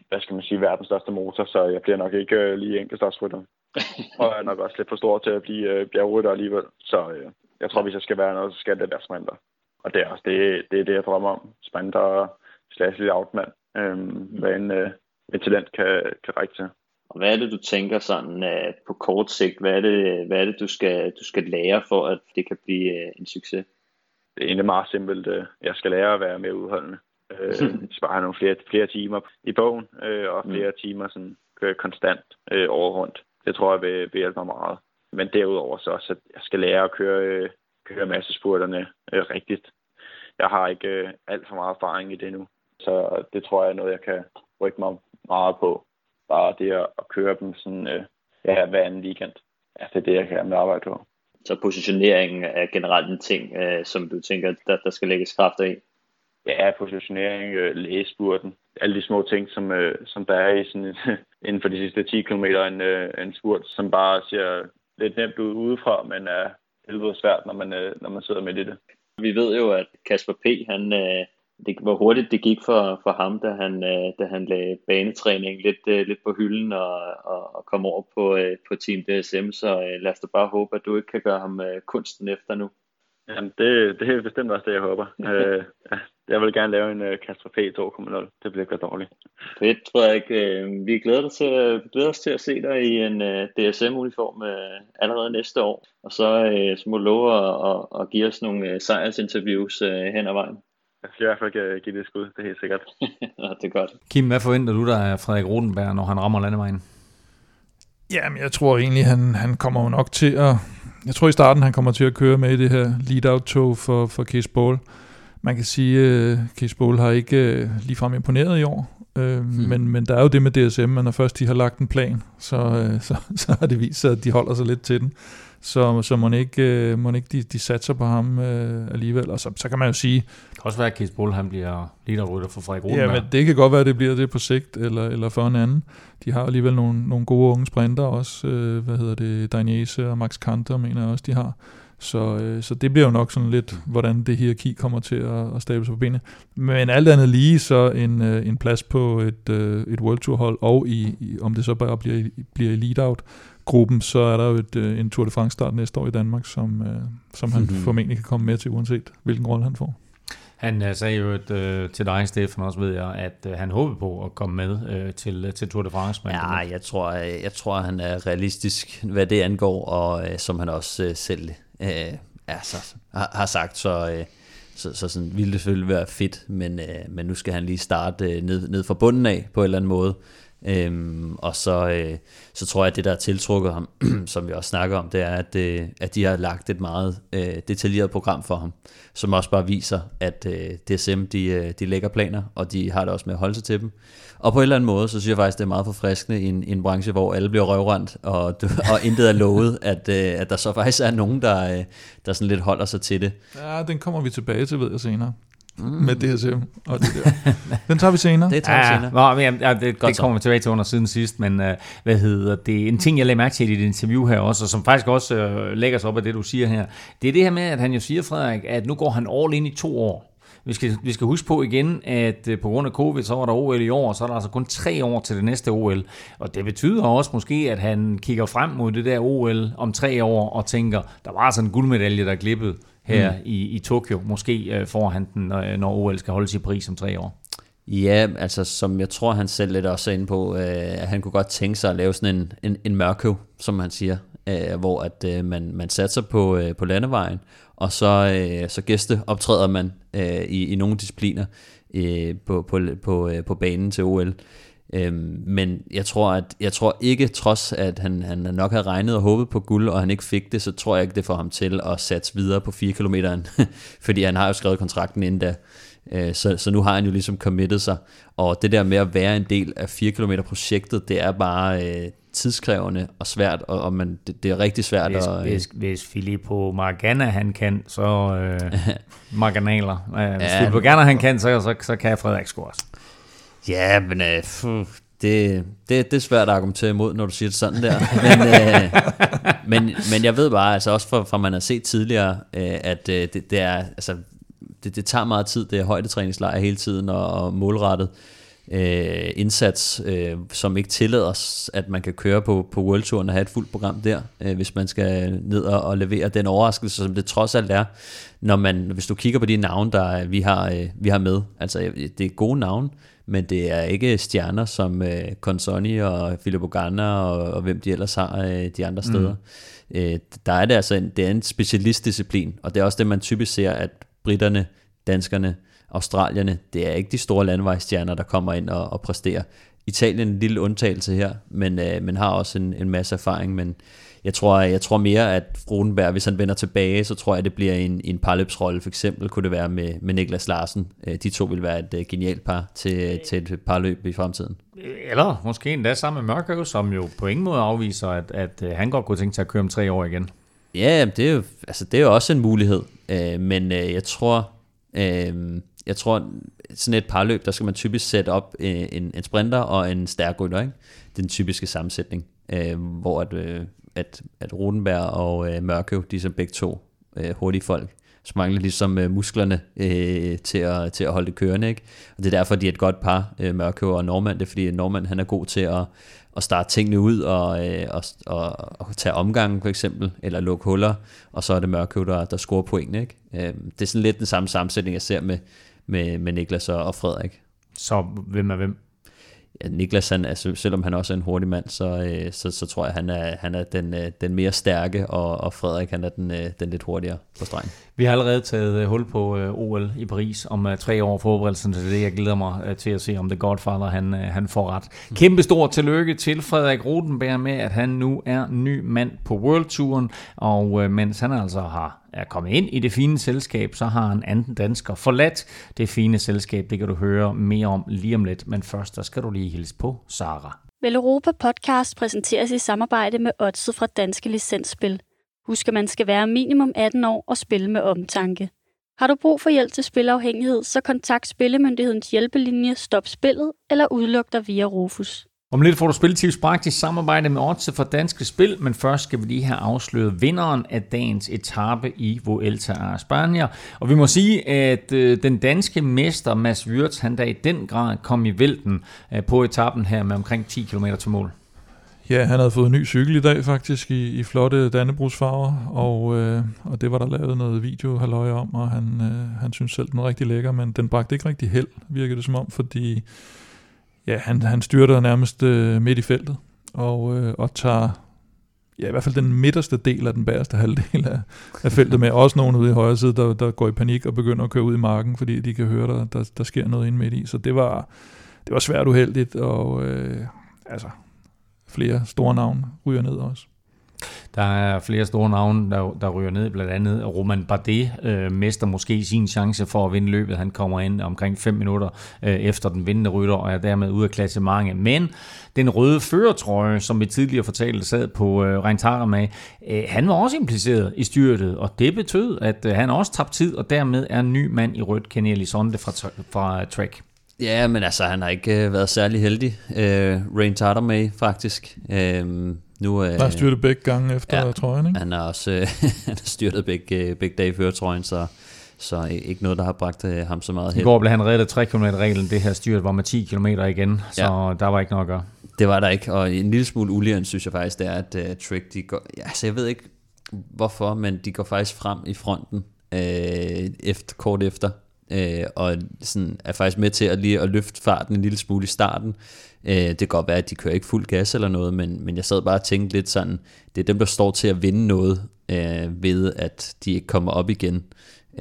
hvad skal man sige, verdens største motor, så jeg bliver nok ikke øh, lige enkeltstartsrytter. og jeg er nok også lidt for stor til at blive øh, bjergrytter alligevel. Så øh, jeg tror, hvis jeg skal være noget, så skal det være sprinter. Og det er også det, det, er det jeg drømmer om. Sprinter slash lidt outmand. Øhm, hvad en, øh, et talent kan, kan række til. Og hvad er det, du tænker sådan uh, på kort sigt? Hvad er det, hvad er det du, skal, du skal lære for, at det kan blive uh, en succes? Det er egentlig meget simpelt. Uh, jeg skal lære at være mere udholdende. Skal bare have nogle flere, flere timer i bogen, uh, og flere mm. timer sådan, konstant uh, over rundt. Det tror jeg vil, vil hjælpe mig meget. Men derudover så at jeg skal lære at køre, køre massespurterne øh, rigtigt. Jeg har ikke øh, alt for meget erfaring i det nu, så det tror jeg er noget, jeg kan rykke mig meget på. Bare det at, at køre dem sådan, øh, ja, hver anden weekend. Ja, det er det, jeg kan arbejde på. Så positioneringen er generelt en ting, øh, som du tænker, der, der skal lægges kræfter i? Ja, positionering, øh, lægespurten, alle de små ting, som, øh, som der er i sådan, inden for de sidste 10 km en, øh, en spurt, som bare ser lidt nemt ud udefra, men er helvede svært, når man, øh, når man sidder med i det. Vi ved jo, at Kasper P. han øh, det, hvor hurtigt det gik for, for ham, da han, øh, da han lagde banetræning lidt, øh, lidt på hylden og, og, og kom over på, øh, på Team DSM, så øh, lad os da bare håbe, at du ikke kan gøre ham øh, kunsten efter nu. Jamen, det, det er bestemt også det, jeg håber. øh, jeg vil gerne lave en uh, Castro P 2.0. Det bliver godt dårligt. Fedt, Frederik. Øh, vi glæder, dig til, glæder os til at se dig i en uh, DSM-uniform uh, allerede næste år. Og så, uh, så må du love at, at, at give os nogle uh, sejrsinterviews uh, hen ad vejen. Jeg skal i hvert fald uh, give det et skud, det er helt sikkert. ja, det er godt. Kim, hvad forventer du dig af Frederik Rodenberg, når han rammer landevejen? Jamen, jeg tror egentlig, han, han kommer jo nok til at... Jeg tror i starten, han kommer til at køre med i det her lead-out-tog for, for Case Ball. Man kan sige, at Case Ball har ikke uh, ligefrem imponeret i år. Uh, hmm. men, men der er jo det med DSM, at når først de har lagt en plan, så, uh, så, så har det vist sig, at de holder sig lidt til den. Så, så må ikke, må ikke de, de satser på ham uh, alligevel. Og så, så kan man jo sige... Det kan også være, at Case Bull han bliver leaderrytter for Frederik Rodenberg. Ja, men det kan godt være, at det bliver det på sigt, eller, eller for en anden. De har alligevel nogle, nogle gode unge sprinter også. Uh, hvad hedder det? Dainese og Max Kanter, mener jeg også, de har. Så, øh, så det bliver jo nok sådan lidt, hvordan det hierarki kommer til at, at stable sig på benene. Men alt andet lige, så en, øh, en plads på et, øh, et World Tour hold, og i, i, om det så bare bliver, bliver i lead-out gruppen, så er der jo et, en Tour de France start næste år i Danmark, som, som han mm-hmm. formentlig kan komme med til, uanset hvilken rolle han får. Han uh, sagde jo et, uh, til dig, Stefan, også ved jeg, at uh, han håbede på at komme med uh, til, uh, til Tour de France. Men ja, jeg tror, jeg, jeg tror, han er realistisk, hvad det angår, og uh, som han også uh, selv øh, altså, har, har sagt, så, øh, så, så sådan, ville det selvfølgelig være fedt, men, øh, men nu skal han lige starte øh, ned, ned fra bunden af på en eller anden måde. Øhm, og så, øh, så tror jeg, at det, der har tiltrukket ham, som vi også snakker om, det er, at, øh, at de har lagt et meget øh, detaljeret program for ham, som også bare viser, at øh, DSM, de, øh, de lægger planer, og de har det også med at holde sig til dem. Og på en eller anden måde, så synes jeg faktisk, det er meget forfriskende i en, i en branche, hvor alle bliver røvrendt, og, og intet er lovet, at, øh, at der så faktisk er nogen, der, øh, der sådan lidt holder sig til det. Ja, den kommer vi tilbage til, ved jeg senere mm. med DSM og det der. Den tager vi senere. Det tager vi senere. Nå, men, ja, det, det kommer vi tilbage til under siden sidst, men uh, hvad hedder det? En ting, jeg lagde mærke til i dit interview her også, og som faktisk også uh, lægger sig op af det, du siger her, det er det her med, at han jo siger, Frederik, at nu går han all in i to år. Vi skal, vi skal huske på igen, at uh, på grund af covid, så var der OL i år, og så er der altså kun tre år til det næste OL. Og det betyder også måske, at han kigger frem mod det der OL om tre år og tænker, der var altså en guldmedalje, der glippede her mm. i, i Tokyo. Måske øh, får han den, når, når OL skal holdes i Paris om tre år. Ja, altså som jeg tror, han selv lidt også er inde på, øh, at han kunne godt tænke sig at lave sådan en, en, en mørkøv, som han siger, øh, hvor at øh, man, man satser på, øh, på landevejen, og så, øh, så gæste optræder man øh, i, i nogle discipliner øh, på, på, på, øh, på banen til OL. Øhm, men jeg tror, at, jeg tror ikke, trods at han, han nok havde regnet og håbet på guld, og han ikke fik det, så tror jeg ikke, det får ham til at satse videre på 4 km, fordi han har jo skrevet kontrakten inden da. Øh, så, så nu har han jo ligesom committed sig, og det der med at være en del af 4 km projektet, det er bare øh, tidskrævende og svært, og, og man, det, det er rigtig svært. Hvis, at, øh, hvis, hvis Filippo Margana han kan, så øh, marginaler. Øh, hvis ja, Filippo Margana han kan, så, så, så kan Frederik også. Ja, men øh, det, det, det er svært at argumentere imod, når du siger det sådan der. Men, øh, men, men jeg ved bare, altså også fra, fra man har set tidligere, øh, at øh, det, det er, altså, det, det tager meget tid, det er højdetræningslejr hele tiden, og, og målrettet øh, indsats, øh, som ikke tillader os, at man kan køre på, på World Touren og have et fuldt program der, øh, hvis man skal ned og, og levere den overraskelse, som det trods alt er, når man, hvis du kigger på de navne, der vi har, øh, vi har med, altså det er gode navne, men det er ikke stjerner som øh, Consoni og Filippo Ganna og, og hvem de ellers har øh, de andre steder. Mm. Øh, der er det altså en, det er en specialistdisciplin, og det er også det, man typisk ser, at britterne, danskerne, australierne, det er ikke de store landevejsstjerner, der kommer ind og, og præsterer. Italien en lille undtagelse her, men, øh, men har også en, en masse erfaring, men jeg tror, jeg tror mere, at Rodenberg, hvis han vender tilbage, så tror jeg, det bliver en, en parløbsrolle. For eksempel kunne det være med, med Niklas Larsen. Øh, de to vil være et uh, genialt par til, til et parløb i fremtiden. Eller måske endda sammen med Mørkøv, som jo på ingen måde afviser, at, at uh, han godt kunne tænke sig at køre om tre år igen. Ja, det er jo, altså, det er jo også en mulighed. Men jeg tror... Jeg tror, sådan et parløb, der skal man typisk sætte op en, en sprinter og en stærk rytter, ikke? Det er den typiske sammensætning, øh, hvor at, øh, at, at Rodenberg og øh, Mørkøv, de er som begge to øh, hurtige folk, så mangler ligesom øh, musklerne øh, til, at, til at holde det kørende. Ikke? Og det er derfor, de er et godt par, øh, Mørkøv og Normand. Det er fordi, Normand han er god til at, at starte tingene ud og, øh, og, og, og tage omgangen for eksempel, eller lukke huller, og så er det Mørkøv, der, der scorer pointene. Ikke? Øh, det er sådan lidt den samme sammensætning, jeg ser med, med, med Niklas og, og Frederik. Så hvem er hvem? Ja, Niklas, han, altså, selvom han også er en hurtig mand, så, øh, så, så tror jeg, han er, han er den, øh, den mere stærke, og, og Frederik han er den, øh, den lidt hurtigere på stregen. Vi har allerede taget hul på øh, OL i Paris om øh, tre år forberedelsen til det. Jeg glæder mig øh, til at se, om The Godfather han, øh, han får ret. Kæmpe stor tillykke til Frederik Rodenberg med, at han nu er ny mand på World Touren, og øh, mens han altså har er kommet ind i det fine selskab, så har en anden dansker forladt det fine selskab. Det kan du høre mere om lige om lidt, men først der skal du lige hilse på Sara. Vel Europa Podcast præsenteres i samarbejde med Odset fra Danske Licensspil. Husk, at man skal være minimum 18 år og spille med omtanke. Har du brug for hjælp til spilafhængighed, så kontakt Spillemyndighedens hjælpelinje Stop Spillet eller udluk dig via Rufus. Om lidt får du Spiltips praktisk samarbejde med Otse for Danske Spil, men først skal vi lige have afsløret vinderen af dagens etape i Vuelta a España. Og vi må sige, at øh, den danske mester Mads Wirtz, han der i den grad kom i vælten øh, på etappen her med omkring 10 km til mål. Ja, han havde fået en ny cykel i dag faktisk i, i flotte Dannebrugsfarver, og, øh, og det var der lavet noget video halløj om, og han, øh, han synes selv, den var rigtig lækker, men den bragte ikke rigtig held, virker det som om, fordi ja, han, han styrter nærmest øh, midt i feltet, og, øh, og tager ja, i hvert fald den midterste del af den bagerste halvdel af, af feltet med. Også nogen ude i højre side, der, der går i panik og begynder at køre ud i marken, fordi de kan høre, der, der, der sker noget inde midt i. Så det var, det var svært uheldigt, og øh, altså, flere store navne ryger ned også. Der er flere store navne, der, der ryger ned, blandt andet Roman Bardet øh, mester måske sin chance for at vinde løbet. Han kommer ind omkring 5 minutter øh, efter den vindende rytter og er dermed ude af klassementet. Men den røde førertrøje, som vi tidligere fortalte sad på øh, Reintara med, øh, han var også impliceret i styrtet, og det betød, at øh, han også tabte tid, og dermed er en ny mand i rødt, Kenny Elisonde fra, fra Trek. Ja, men altså, han har ikke øh, været særlig heldig. Øh, Rain Tartamay, faktisk. Øh, nu, øh, der har styrtet begge gange efter ja, trøjen, ikke? Han har også øh, han har styrtet begge, begge dage før trøjen, så, så ikke noget, der har bragt øh, ham så meget held. I går blev han reddet 3 km reglen. Det her styrt var med 10 km igen, så ja. der var ikke noget at gøre. Det var der ikke, og en lille smule uligere, synes jeg faktisk, det er, at uh, Trick, de går, ja, altså jeg ved ikke hvorfor, men de går faktisk frem i fronten øh, efter, kort efter, øh, og sådan er faktisk med til at lige at løfte farten en lille smule i starten. Øh, det kan godt være, at de kører ikke fuld gas eller noget, men, men jeg sad bare og tænkte lidt sådan, det er dem, der står til at vinde noget øh, ved, at de ikke kommer op igen.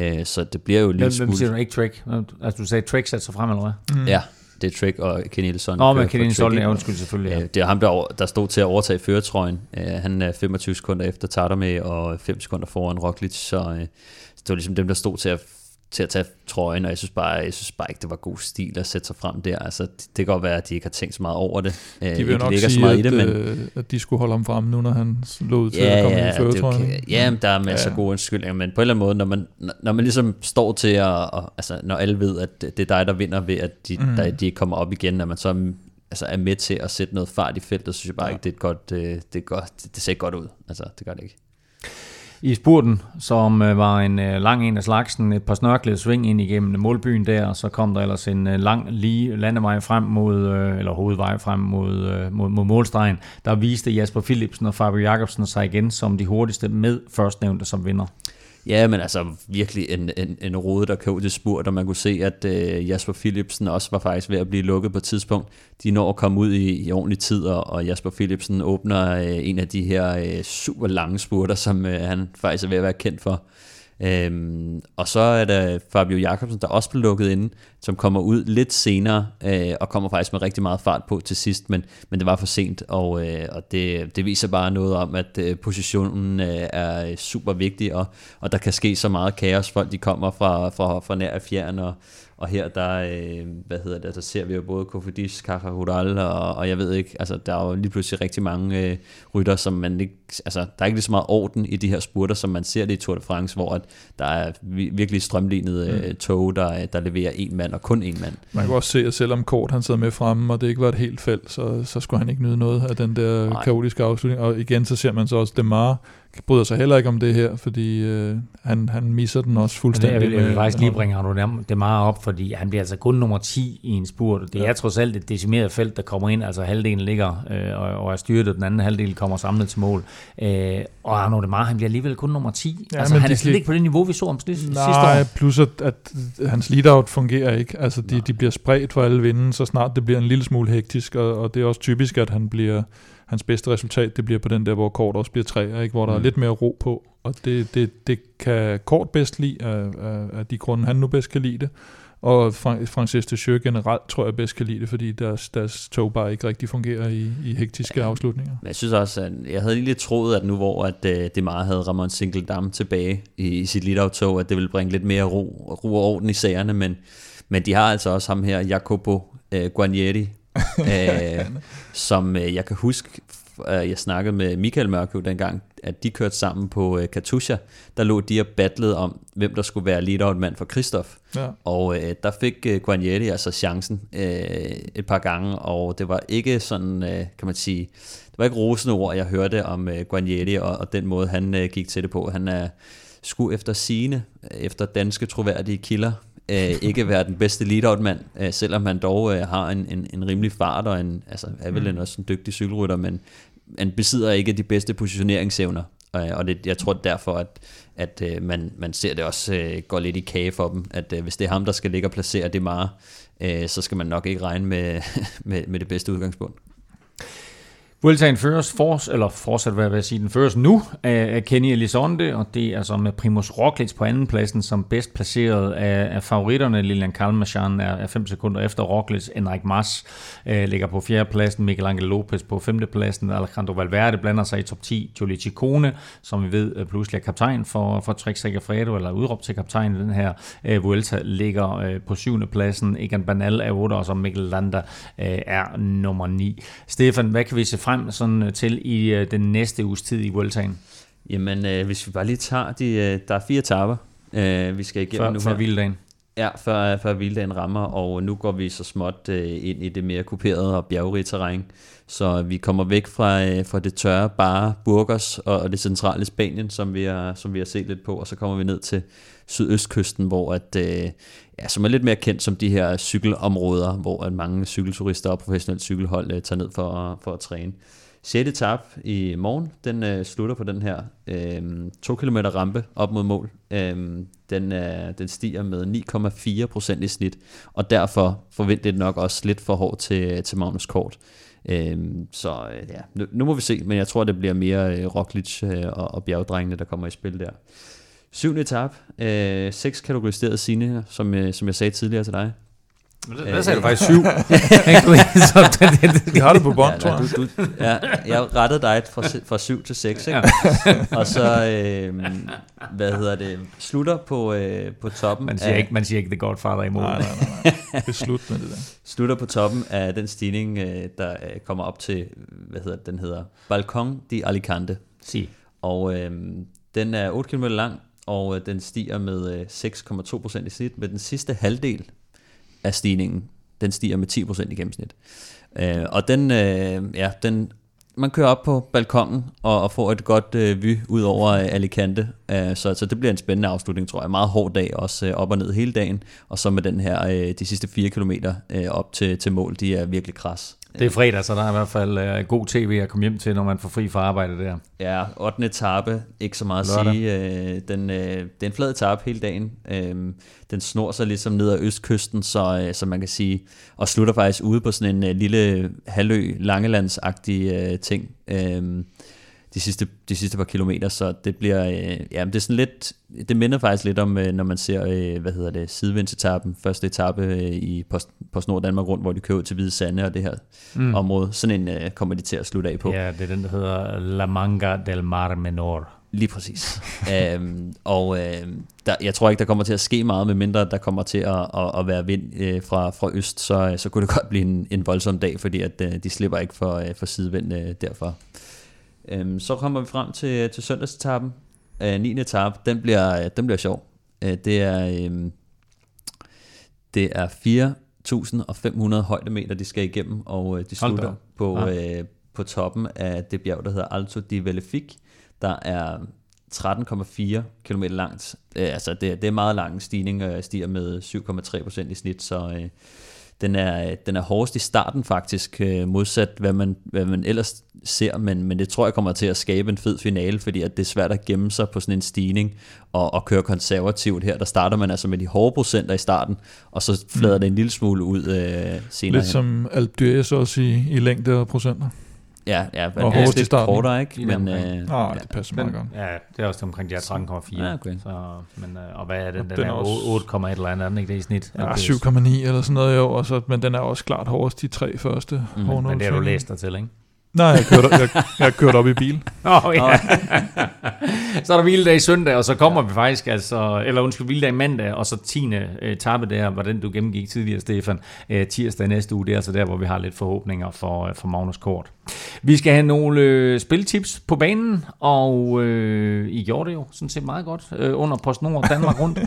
Øh, så det bliver jo lidt smule... Hvem siger du ikke Trek? Altså du sagde Trek satte sig frem, eller hvad? Mm. Ja, det er Trek og Kenny Elson. Nå, men Kenny Elson, ja, undskyld selvfølgelig. Ja. Øh, det er ham, der, der stod til at overtage føretrøjen. Øh, han er 25 sekunder efter Tartame og 5 sekunder foran Roglic, så, øh, så det var ligesom dem, der stod til at til at tage trøjen, og jeg synes bare, jeg synes bare ikke, det var god stil at sætte sig frem der. Altså, det, det kan godt være, at de ikke har tænkt så meget over det. De vil ikke nok sige, så meget at, i det, men... Øh, at de skulle holde ham frem nu, når han lå ud til ja, at komme ja, i føretrøjen. Okay. Ja, men der er masser af ja. gode undskyldninger, men på en eller anden måde, når man, når man ligesom står til at, og, altså, når alle ved, at det er dig, der vinder ved, at de, mm. der, de kommer op igen, når man så altså er med til at sætte noget fart i feltet, så synes jeg bare ja. ikke, det er et godt, det, det, er godt, det, det ser godt ud. Altså, det gør det ikke i spurten, som øh, var en øh, lang en af slagsen, et par snørklede sving ind igennem målbyen der, og så kom der ellers en øh, lang lige landevej frem mod, øh, eller hovedvej frem mod, øh, mod, mod målstregen. Der viste Jasper Philipsen og Fabio Jacobsen sig igen som de hurtigste med førstnævnte som vinder. Ja, men altså virkelig en, en, en rode, der kørte til spurt, og man kunne se, at øh, Jasper Philipsen også var faktisk ved at blive lukket på et tidspunkt. De når at komme ud i, i ordentlig tid, og, og Jasper Philipsen åbner øh, en af de her øh, super lange spurter, som øh, han faktisk er ved at være kendt for. Øhm, og så er der Fabio Jakobsen, der også blev lukket inde, som kommer ud lidt senere, øh, og kommer faktisk med rigtig meget fart på til sidst, men, men det var for sent, og, øh, og det, det viser bare noget om, at øh, positionen øh, er super vigtig, og, og der kan ske så meget kaos. Folk de kommer fra, fra, fra nær af fjern, og, og her, der, øh, hvad hedder det, der ser vi jo både Kofidis, Kaja Hural, og, og jeg ved ikke, altså der er jo lige pludselig rigtig mange øh, rytter, som man ikke, altså der er ikke lige så meget orden i de her spurter, som man ser det i Tour de France, hvor at der er virkelig strømlignet øh, mm. tog, der, der leverer en mand og kun en mand. Man kan også se, at selvom Kort han sad med fremme, og det ikke var et helt felt, så, så skulle han ikke nyde noget af den der Nej. kaotiske afslutning. Og igen, så ser man så også Demar bryder sig heller ikke om det her, fordi øh, han, han misser den også fuldstændig. Jeg vil, jeg vil faktisk lige bringe Arnaud det meget op, fordi han bliver altså kun nummer 10 i en spurt. Det er Ja. trods alt et decimeret felt, der kommer ind, altså halvdelen ligger øh, og, og er styret, og den anden halvdel kommer samlet til mål. Øh, og Arnaud Demar, han bliver alligevel kun nummer 10. Ja, altså, han er slet ikke på det niveau, vi så om sidste, sidste Nej, år. plus at, at hans lead-out fungerer ikke. Altså, de, de bliver spredt for alle vinden, så snart det bliver en lille smule hektisk, og, og det er også typisk, at han bliver, hans bedste resultat, det bliver på den der, hvor Kort også bliver træer, ikke? hvor der mm. er lidt mere ro på. Og det, det, det kan Kort bedst lide, af, af, af de grunde, han nu bedst kan lide det. Og Fran- Francis de Jeux generelt tror jeg bedst kan lide det, fordi deres, deres tog bare ikke rigtig fungerer i, i hektiske afslutninger. Men jeg synes også, at jeg havde lige lidt troet, at nu hvor at, uh, det meget havde Ramon Singeldam tilbage i, i sit lead-out-tog, at det ville bringe lidt mere ro, ro og orden i sagerne, men, men de har altså også ham her, Jacopo uh, Guarnieri, uh, som uh, jeg kan huske, uh, jeg snakkede med Michael Mørkøv dengang, at de kørte sammen på uh, Katusha, der lå de og battlede om, hvem der skulle være lead-out-mand for Christoph. Ja. Og øh, der fik øh, Guarnieri altså chancen øh, et par gange, og det var ikke sådan, øh, kan man sige, det var ikke rosende ord, jeg hørte om øh, Guarnieri og, og den måde, han øh, gik til det på. Han er sku efter sine, efter danske troværdige kilder, øh, ikke være den bedste lead-out-mand, øh, selvom han dog øh, har en, en, en rimelig fart og en, altså, er vel Mm. også en dygtig cykelrytter, men han besidder ikke de bedste positioneringsevner. Øh, og det, jeg tror derfor, at, at øh, man, man ser det også øh, går lidt i kage for dem, at øh, hvis det er ham, der skal ligge og placere det meget, øh, så skal man nok ikke regne med, med, med det bedste udgangspunkt. Vueltaen føres fors, eller fortsat hvad jeg vil sige, den føres nu af, Kenny Elizonde, og det er så med Primus Roglic på anden pladsen som bedst placeret af, af favoritterne. Lilian Kalmachan er, er 5 sekunder efter Roglic. Enric Mas øh, ligger på fjerde pladsen. Miguel Angel Lopez på femte pladsen. Alejandro Valverde blander sig i top 10. Juli Ciccone, som vi ved øh, pludselig er kaptajn for, for Trek Segafredo, eller udråbt til kaptajn i den her øh, Vuelta, ligger øh, på syvende pladsen. Egan Bernal er 8, og så Mikkel Landa øh, er nummer 9. Stefan, hvad kan vi se frem sådan, øh, til i øh, den næste uges tid i Vueltaen? Jamen, øh, hvis vi bare lige tager de, øh, der er fire etapper, øh, vi skal igennem Før- nu før her. Ja, før, før hviledagen rammer, og nu går vi så småt øh, ind i det mere kuperede og bjergrige terræn. Så vi kommer væk fra, øh, fra det tørre, bare Burgos og, og det centrale Spanien, som vi, har, som vi har set lidt på, og så kommer vi ned til sydøstkysten, hvor at, øh, ja, som er lidt mere kendt som de her cykelområder, hvor at mange cykelturister og professionelle cykelhold øh, tager ned for, at- for at træne. 6. etap i morgen, den øh, slutter på den her øh, 2 km rampe op mod mål. Øh, den, øh, den stiger med 9,4 procent i snit, og derfor forventer det nok også lidt for hårdt til, til Magnus Kort. Øh, så øh, ja, nu, nu må vi se, men jeg tror, det bliver mere øh, Roglic øh, og, og bjergdrengene, der kommer i spil der. Syvende etap, øh, seks kategoriserede sine, som, øh, som jeg sagde tidligere til dig. Der sagde du faktisk syv. Det- det- det- Vi har det på bånd, ja, tror jeg. Du, du, ja, jeg rettede dig fra, fra 7 til 6, ikke? og så, øh, hvad hedder det, slutter på, øh, på toppen Man siger, af, ikke, man siger ikke The Godfather i mål. Nej, nej, nej, nej. Det slut med det der. Slutter på toppen af den stigning, øh, der øh, kommer op til, hvad hedder den hedder, Balcon de Alicante. Si. Og øh, den er 8 km lang, og øh, den stiger med øh, 6,2% i snit, med den sidste halvdel af stigningen, den stiger med 10% i gennemsnit. Øh, og den, øh, ja, den, man kører op på balkongen og, og får et godt øh, vy ud over øh, Alicante, øh, så, så det bliver en spændende afslutning, tror jeg. Meget hård dag, også øh, op og ned hele dagen, og så med den her, øh, de sidste 4 km øh, op til, til mål, de er virkelig kras. Det er fredag, så der er i hvert fald uh, god tv at komme hjem til, når man får fri fra arbejde der. Ja, 8. etape, ikke så meget Lørdag. at sige. Øh, den, øh, det er en flad etape hele dagen. Øh, den snor sig ligesom ned ad østkysten, så, øh, så man kan sige, og slutter faktisk ude på sådan en øh, lille halvø, langelandsagtig øh, ting. Øh, de sidste, de sidste par kilometer, så det bliver, øh, ja, det er sådan lidt, det minder faktisk lidt om, øh, når man ser, øh, hvad hedder det, sidevindsetappen, første etape øh, i Post, Post Nord Danmark rundt, hvor de kører til Hvide Sande og det her Mm. område. Sådan en øh, kommer de til at slutte af på. Ja, det er den, der hedder La Manga del Mar Menor. Lige præcis. øhm, og øh, der, jeg tror ikke, der kommer til at ske meget, medmindre der kommer til at, at, at være vind øh, fra, fra øst, så, så kunne det godt blive en, en voldsom dag, fordi at, øh, de slipper ikke for, øh, for sidevind øh, derfor. Øhm, så kommer vi frem til, til søndagsetappen. Øh, 9. etape, den bliver, den bliver sjov. Øh, det er... Øh, det er 4.500 højdemeter, de skal igennem, og øh, de slutter på, Ja. øh, på toppen af det bjerg, der hedder Alto di Vellefic, der er 13,4 km langt. Øh, altså det, det er meget lang stigning, og stiger med 7,3 procent i snit, så øh, den, er, den er hårdest i starten faktisk, øh, modsat hvad man, hvad man ellers ser, men, men det tror jeg kommer til at skabe en fed finale, fordi at det er svært at gemme sig på sådan en stigning og, og køre konservativt her. Der starter man altså med de hårde procenter i starten, og så flader det en lille smule ud øh, senere Lidt hen. som Alpe d'Huez også i, i længde og procenter. Ja, ja, men og det er lidt kortere, ikke? Men, øh, Ah, det passer meget godt. Ja, det er også omkring de her 13,4. Ja, okay. Så, men, øh, og hvad er den? Den, den er er også- 8,1 eller andet, den ikke det i snit? Ja, Okay. 7,9 eller sådan noget i år, og så, men den er også klart hårdest de tre første. Mm, men det har du læst dig til, ikke? Nej, jeg kørte, jeg, jeg har kørt op i bil. Oh, ja. så er der hviledag i søndag, og så kommer ja. vi faktisk, altså, eller undskyld, hviledag i mandag, og så 10. etape der, hvordan du gennemgik tidligere, Stefan, øh, tirsdag næste uge, det er altså der, hvor vi har lidt forhåbninger for, øh, for Magnus Kort. Vi skal have nogle øh, spiltips på banen, og øh, I gjorde det jo sådan set meget godt øh, under PostNord Danmark rundt.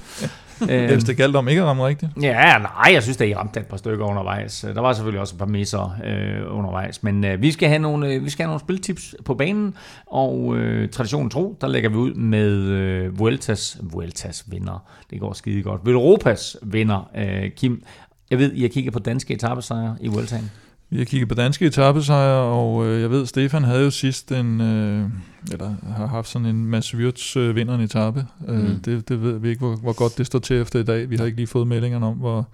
Ellers det galt om ikke at ramme rigtigt. Ja, nej, jeg synes, at I ramte et par stykker undervejs. Der var selvfølgelig også et par misser øh, undervejs, men øh, vi skal have nogle øh, vi skal have nogle spiltips på banen, og øh, traditionen tro, der lægger vi ud med øh, Vueltas, Vueltas vinder. Det går skide godt. Velropas vinder, øh, Kim. Jeg ved, I har kigget på danske etappesejre i Vueltaen. Vi har kigget på danske etappesejre, og øh, jeg ved, Stefan havde jo sidst en, øh, eller har haft sådan en Mads Wirtz øh, vinder en etape. Mm. Øh, Mm. det, det ved vi ikke, hvor, hvor godt det står til efter i dag. Vi har ikke lige fået meldingerne om, hvor,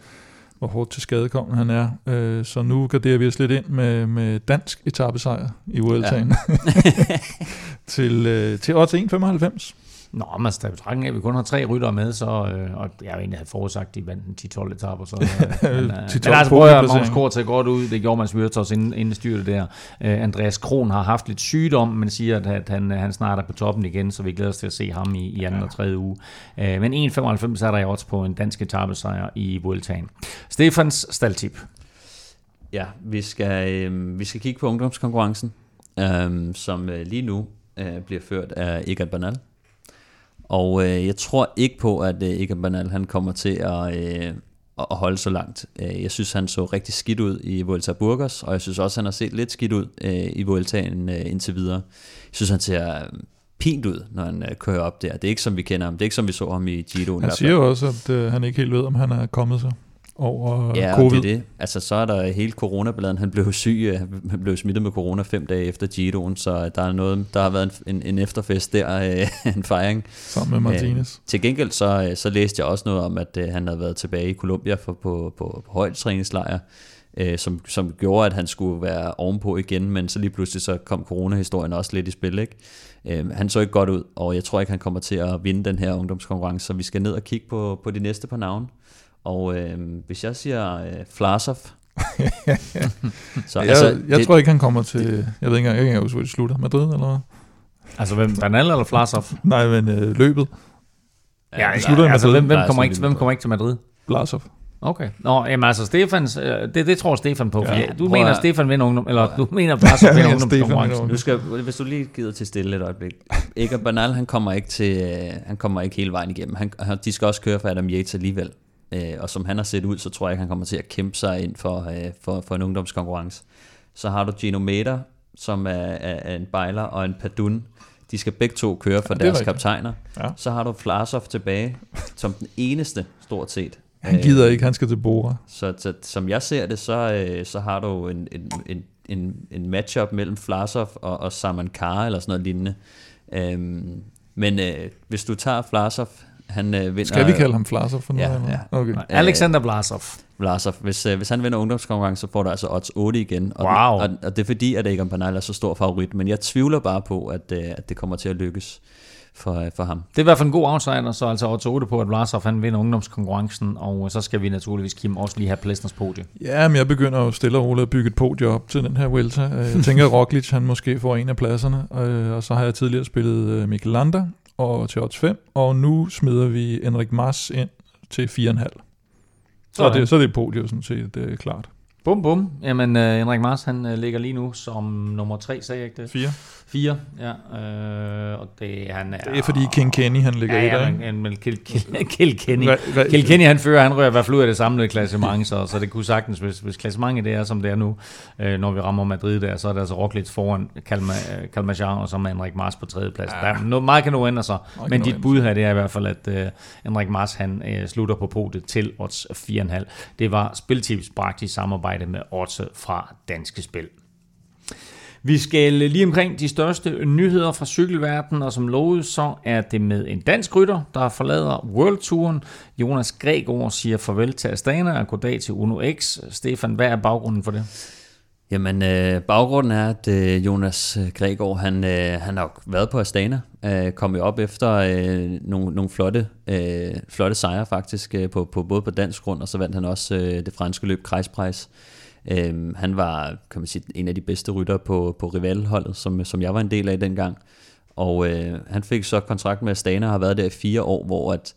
hvor hårdt til skadekommen han er. Øh, så nu garderer vi os lidt ind med, med dansk etappesejr i Vueltaen. Ja. til, øh, til odds 1,95. Nå, men altså, der betragtning af, at vi kun har tre ryttere med, så, øh, og jeg har egentlig havde forudsagt, at de vandt en 10-12 etaper. Så, øh, men, øh, 10-12 men altså, prøv at høre, Magnus. Kort godt ud. Det gjorde Mads Wirtz også inden, inden styret der. Øh, Andreas Kron har haft lidt sygdom, men siger, at, at han, han snart er på toppen igen, så vi glæder os til at se ham i, i anden og tredje uge. Øh, men 1,95 er der i odds på en dansk etappesejr i Vueltaen. Stefans staldtip. Ja, vi skal, øh, vi skal kigge på ungdomskonkurrencen, øh, som øh, lige nu øh, bliver ført af Egan Bernal. Og øh, jeg tror ikke på, at øh, Egan Bernal han kommer til at, øh, at holde så langt. Øh, Jeg synes, han så rigtig skidt ud i Vuelta Burgos, og jeg synes også, han har set lidt skidt ud øh, i Vueltaen øh, indtil videre. Jeg synes, han ser øh, pint ud, når han øh, kører op der. Det er ikke som vi kender ham. Det er ikke som vi så ham i Giro. Han siger jo også, at øh, han ikke helt ved, om han er kommet sig over Ja, covid. det er det. Altså, så er der hele coronaballaden. Han blev syg, øh, han blev smittet med corona fem dage efter Giroen, så der er noget, der har været en, en, efterfest der, øh, en fejring. Sammen med Martinez. Øh, til gengæld så, så læste jeg også noget om, at han havde været tilbage i Colombia for, på, på, på højdetræningslejr, øh, som, som gjorde, at han skulle være ovenpå igen, men så lige pludselig så kom coronahistorien også lidt i spil, ikke? Øh, han så ikke godt ud, og jeg tror ikke, han kommer til at vinde den her ungdomskonkurrence, så vi skal ned og kigge på, på de næste par navne. Og øh, hvis jeg siger øh, Flasov, så, jeg, altså, jeg det, tror ikke, han kommer til... Det, jeg ved ikke engang, jeg kan ikke huske, hvor det slutter. Madrid, eller hvad? Altså, hvem? Bernal eller Flasov? Nej, men øh, løbet. Ja, det slutter i altså, hvem, hvem, kommer ikke, hvem kommer ikke til Madrid? Blasov. Okay. Nå, jamen altså, Stefans, øh, det, det tror Stefan på. Ja, Ja, du prøv mener, at- Stefan vinder ungdom, eller du mener Blasov vinder ungdomskonkurrencen. Nu skal, hvis du lige gider til stille et øjeblik. Egan Bernal, han kommer ikke til, øh, han kommer ikke hele vejen igennem. Han, han, de skal også køre for Adam Yates alligevel. Øh, og som han har set ud, så tror jeg ikke, han kommer til at kæmpe sig ind for, øh, for, for en ungdomskonkurrence. Så har du Gino Mater, som er, er, er en bejler, og en Padun. De skal begge to køre for Ja, er deres kaptajner. Ja. Så har du Flasov tilbage, som den eneste, stort set. Han gider ikke, han skal til Bora. Så, så som jeg ser det, så, øh, så har du en, en, en, en, en matchup mellem Flasov og, og Saman Kara eller sådan noget lignende. Øhm, men øh, hvis du tager Flasov, han øh, vinder... Skal vi kalde ham Flasov for nu, Ja, ja. Okay. Øh, Alexander Blasov. Blasov. Hvis, øh, hvis han vinder ungdomskonkurrence, så får du altså odds 8 igen. Og, Wow. og, og det er fordi, at Egan Bernal er så stor favorit, men jeg tvivler bare på, at, øh, at det kommer til at lykkes for, øh, for ham. Det er i hvert fald en god outsider, så altså odds 8 på, at Blasov han vinder ungdomskonkurrencen, og så skal vi naturligvis, Kim, også lige have Plesners podie. Ja, men jeg begynder jo stille og roligt at bygge et podie op til den her Vuelta. Øh, Jeg tænker, at Roglic han måske får en af pladserne, øh, og så har jeg tidligere spillet øh, Mikkel Lander og til odds 5, og nu smider vi Enrik Mars ind til 4,5. Så er det, så er det podie sådan set øh, klart. Bum, bum. Jamen, uh, Henrik Mars, han uh, ligger lige nu som nummer tre, sagde jeg ikke det? Fire. Fire, ja. Uh, og det, han er, Det er fordi King Kenny, han ligger ja, i der, ikke? men Kill, Kill, Kill Kenny, Re- re- Kill Kenny, han fører, han rører i hvert fald ud af det samlede klassement, så, så det kunne sagtens, hvis, hvis klassementet det er, som det er nu, øh, når vi rammer Madrid der, så er det altså Roglic foran øh, Kalmachar, og så med Henrik Mars på tredje plads. Ja. Der er noget, meget kan nu ændre sig, Meget men dit bud her, det er i hvert fald, at øh, Henrik Mars, han øh, slutter på podiet til odds 4,5. Det var Spiltips bragt i samarbejde med odds fra Danske Spil. Vi skal lige omkring de største nyheder fra cykelverdenen, og som lovet, så er det med en dansk rytter, der forlader World Touren. Jonas Gregor siger farvel til Astana og goddag til Uno X. Stefan, hvad er baggrunden for det? Jamen, øh, baggrunden er, at øh, Jonas øh, Gregor, han, øh, han har jo været på Astana, øh, kommet op efter øh, nogle, nogle flotte, øh, flotte sejre faktisk, øh, på, på, både på dansk grund, og så vandt han også øh, det franske løb Kreispreis. Øh, han var, kan man sige, en af de bedste rytter på, på rivalholdet, som, som jeg var en del af dengang. Og øh, han fik så kontrakt med Astana og har været der i fire år, hvor at,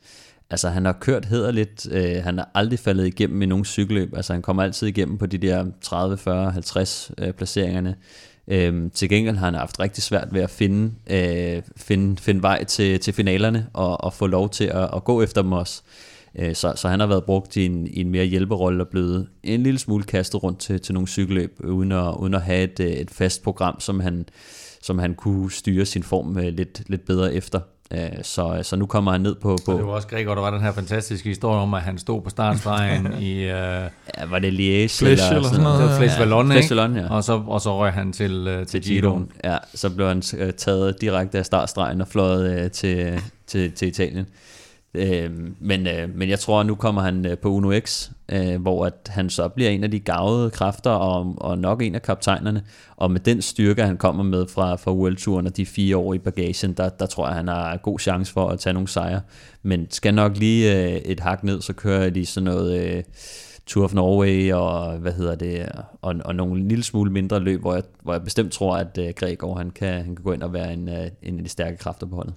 altså, han har kørt hederligt. Øh, han har aldrig faldet igennem i nogen cykelløb. Altså, han kommer altid igennem på de der 30, 40, 50 øh, placeringerne. Øhm, til gengæld har han haft rigtig svært ved at finde, øh, finde, finde vej til, til finalerne og, og få lov til at, at gå efter dem også. Øh, så, så han har været brugt i en, i en mere hjælperolle og blevet en lille smule kastet rundt til, til nogle cykelløb, uden at, uden at have et, et fast program, som han, som han kunne styre sin form øh, lidt, lidt bedre efter. Øh, Så, så nu kommer han ned på... på Og det var også Gregor, der var den her fantastiske historie om, at han stod på startstregen i... Uh, ja, var det Liège? Flesch eller, sådan noget? Det var Flesch Vallon, Flesch ikke? Vallon, ja. Og så, og så røg han til, uh, til, til Giroen. Ja, så blev han øh, taget direkte af startstregen og fløjet øh, til, til, til Italien. Øh, men, øh, men jeg tror, at nu kommer han øh, på Uno X, øh, hvor at han så bliver en af de gavede kræfter, og, og nok en af kaptajnerne. Og med den styrke, han kommer med fra, fra World Touren og de fire år i bagagen, der, der tror jeg, han har god chance for at tage nogle sejre. Men skal nok lige øh, et hak ned, så kører jeg lige sådan noget... Øh, Tour of Norway og hvad hedder det og, og nogle lille smule mindre løb, hvor jeg, hvor jeg bestemt tror at uh, Gregor han kan, han kan gå ind og være en, uh, en af de stærke kræfter på holdet.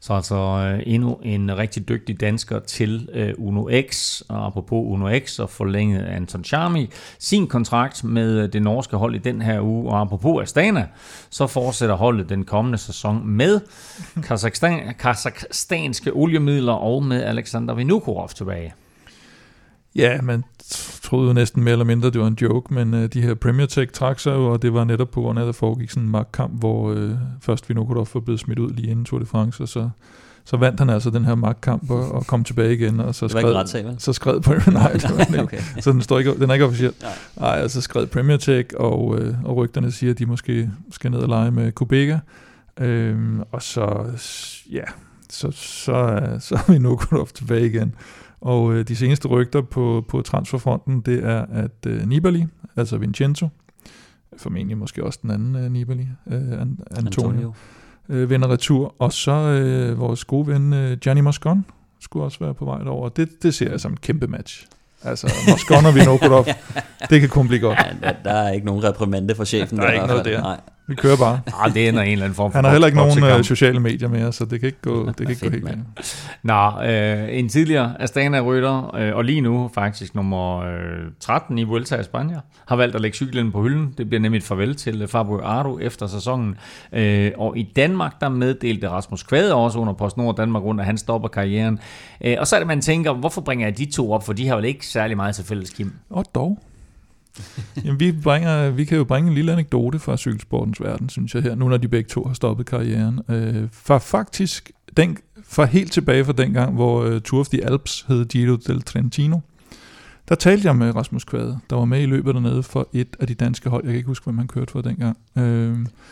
Så altså øh, endnu en rigtig dygtig dansker til øh, Uno X, og apropos Uno X, så forlængede Anton Charmi sin kontrakt med øh, det norske hold i den her uge, og apropos Astana, så fortsætter holdet den kommende sæson med Kazakhstan, kazakstanske oliemidler og med Alexander Vinokurov tilbage. Ja, man troede jo næsten mere eller mindre, det var en joke, men uh, de her Premier Tech trak sig jo, og det var netop på grund af, at der foregik sådan en magtkamp, hvor uh, først Vinokurov var blevet smidt ud lige inden Tour de France, og så, så vandt han altså den her magtkamp og, og kom tilbage igen. Og så Det var skred, ikke retssag, vel? Så skred på nej, ikke. Okay. så den, står ikke, den er ikke officiel. Nej. Nej, altså skred Premier Tech, og, uh, og rygterne siger, at de måske skal ned og lege med Kubeka. Øhm, og så, ja, så, så, er- så er Vinokurov tilbage igen. Og øh, de seneste rygter på, på transferfronten, det er, at øh, Nibali, altså Vincenzo, formentlig måske også den anden øh, Nibali, øh, An- Antonio, Antonio. Øh, vender retur. Og så øh, vores gode ven øh, Gianni Moscon skulle også være på vej derover. Det, det ser jeg som et kæmpe match. Altså, Moscon og Vinokurov, det kan kun blive godt. Ja, der, der er ikke nogen reprimande for chefen. Der er i ikke noget der. Nej. Vi kører bare. Ah, det ender en eller anden form for Han har heller ikke nogen øh, sociale medier mere, så det kan ikke gå, det kan ikke gå Fedt, helt mand. Nå, øh, en tidligere Astana-rytter, øh, og lige nu faktisk nummer øh, 13 i Vuelta i Spanien, har valgt at lægge cyklen på hylden. Det bliver nemlig et farvel til øh, Fabio Ardo efter sæsonen. Øh, og i Danmark, der meddelte Rasmus Kvade også under PostNord Danmark rundt, at han stopper karrieren. Øh, og så er det, man tænker, hvorfor bringer jeg de to op? For de har vel ikke særlig meget til fælles, Kim? Og dog. Jamen, vi, bringer, vi kan jo bringe en lille anekdote fra cykelsportens verden, synes jeg her, nu når de begge to har stoppet karrieren. Øh, for faktisk, den, for helt tilbage fra den gang, hvor uh, Tour of the Alps hed Giro del Trentino, der talte jeg med Rasmus Kvade, der var med i løbet dernede for et af de danske hold. Jeg kan ikke huske, hvem han kørte for dengang. Øh,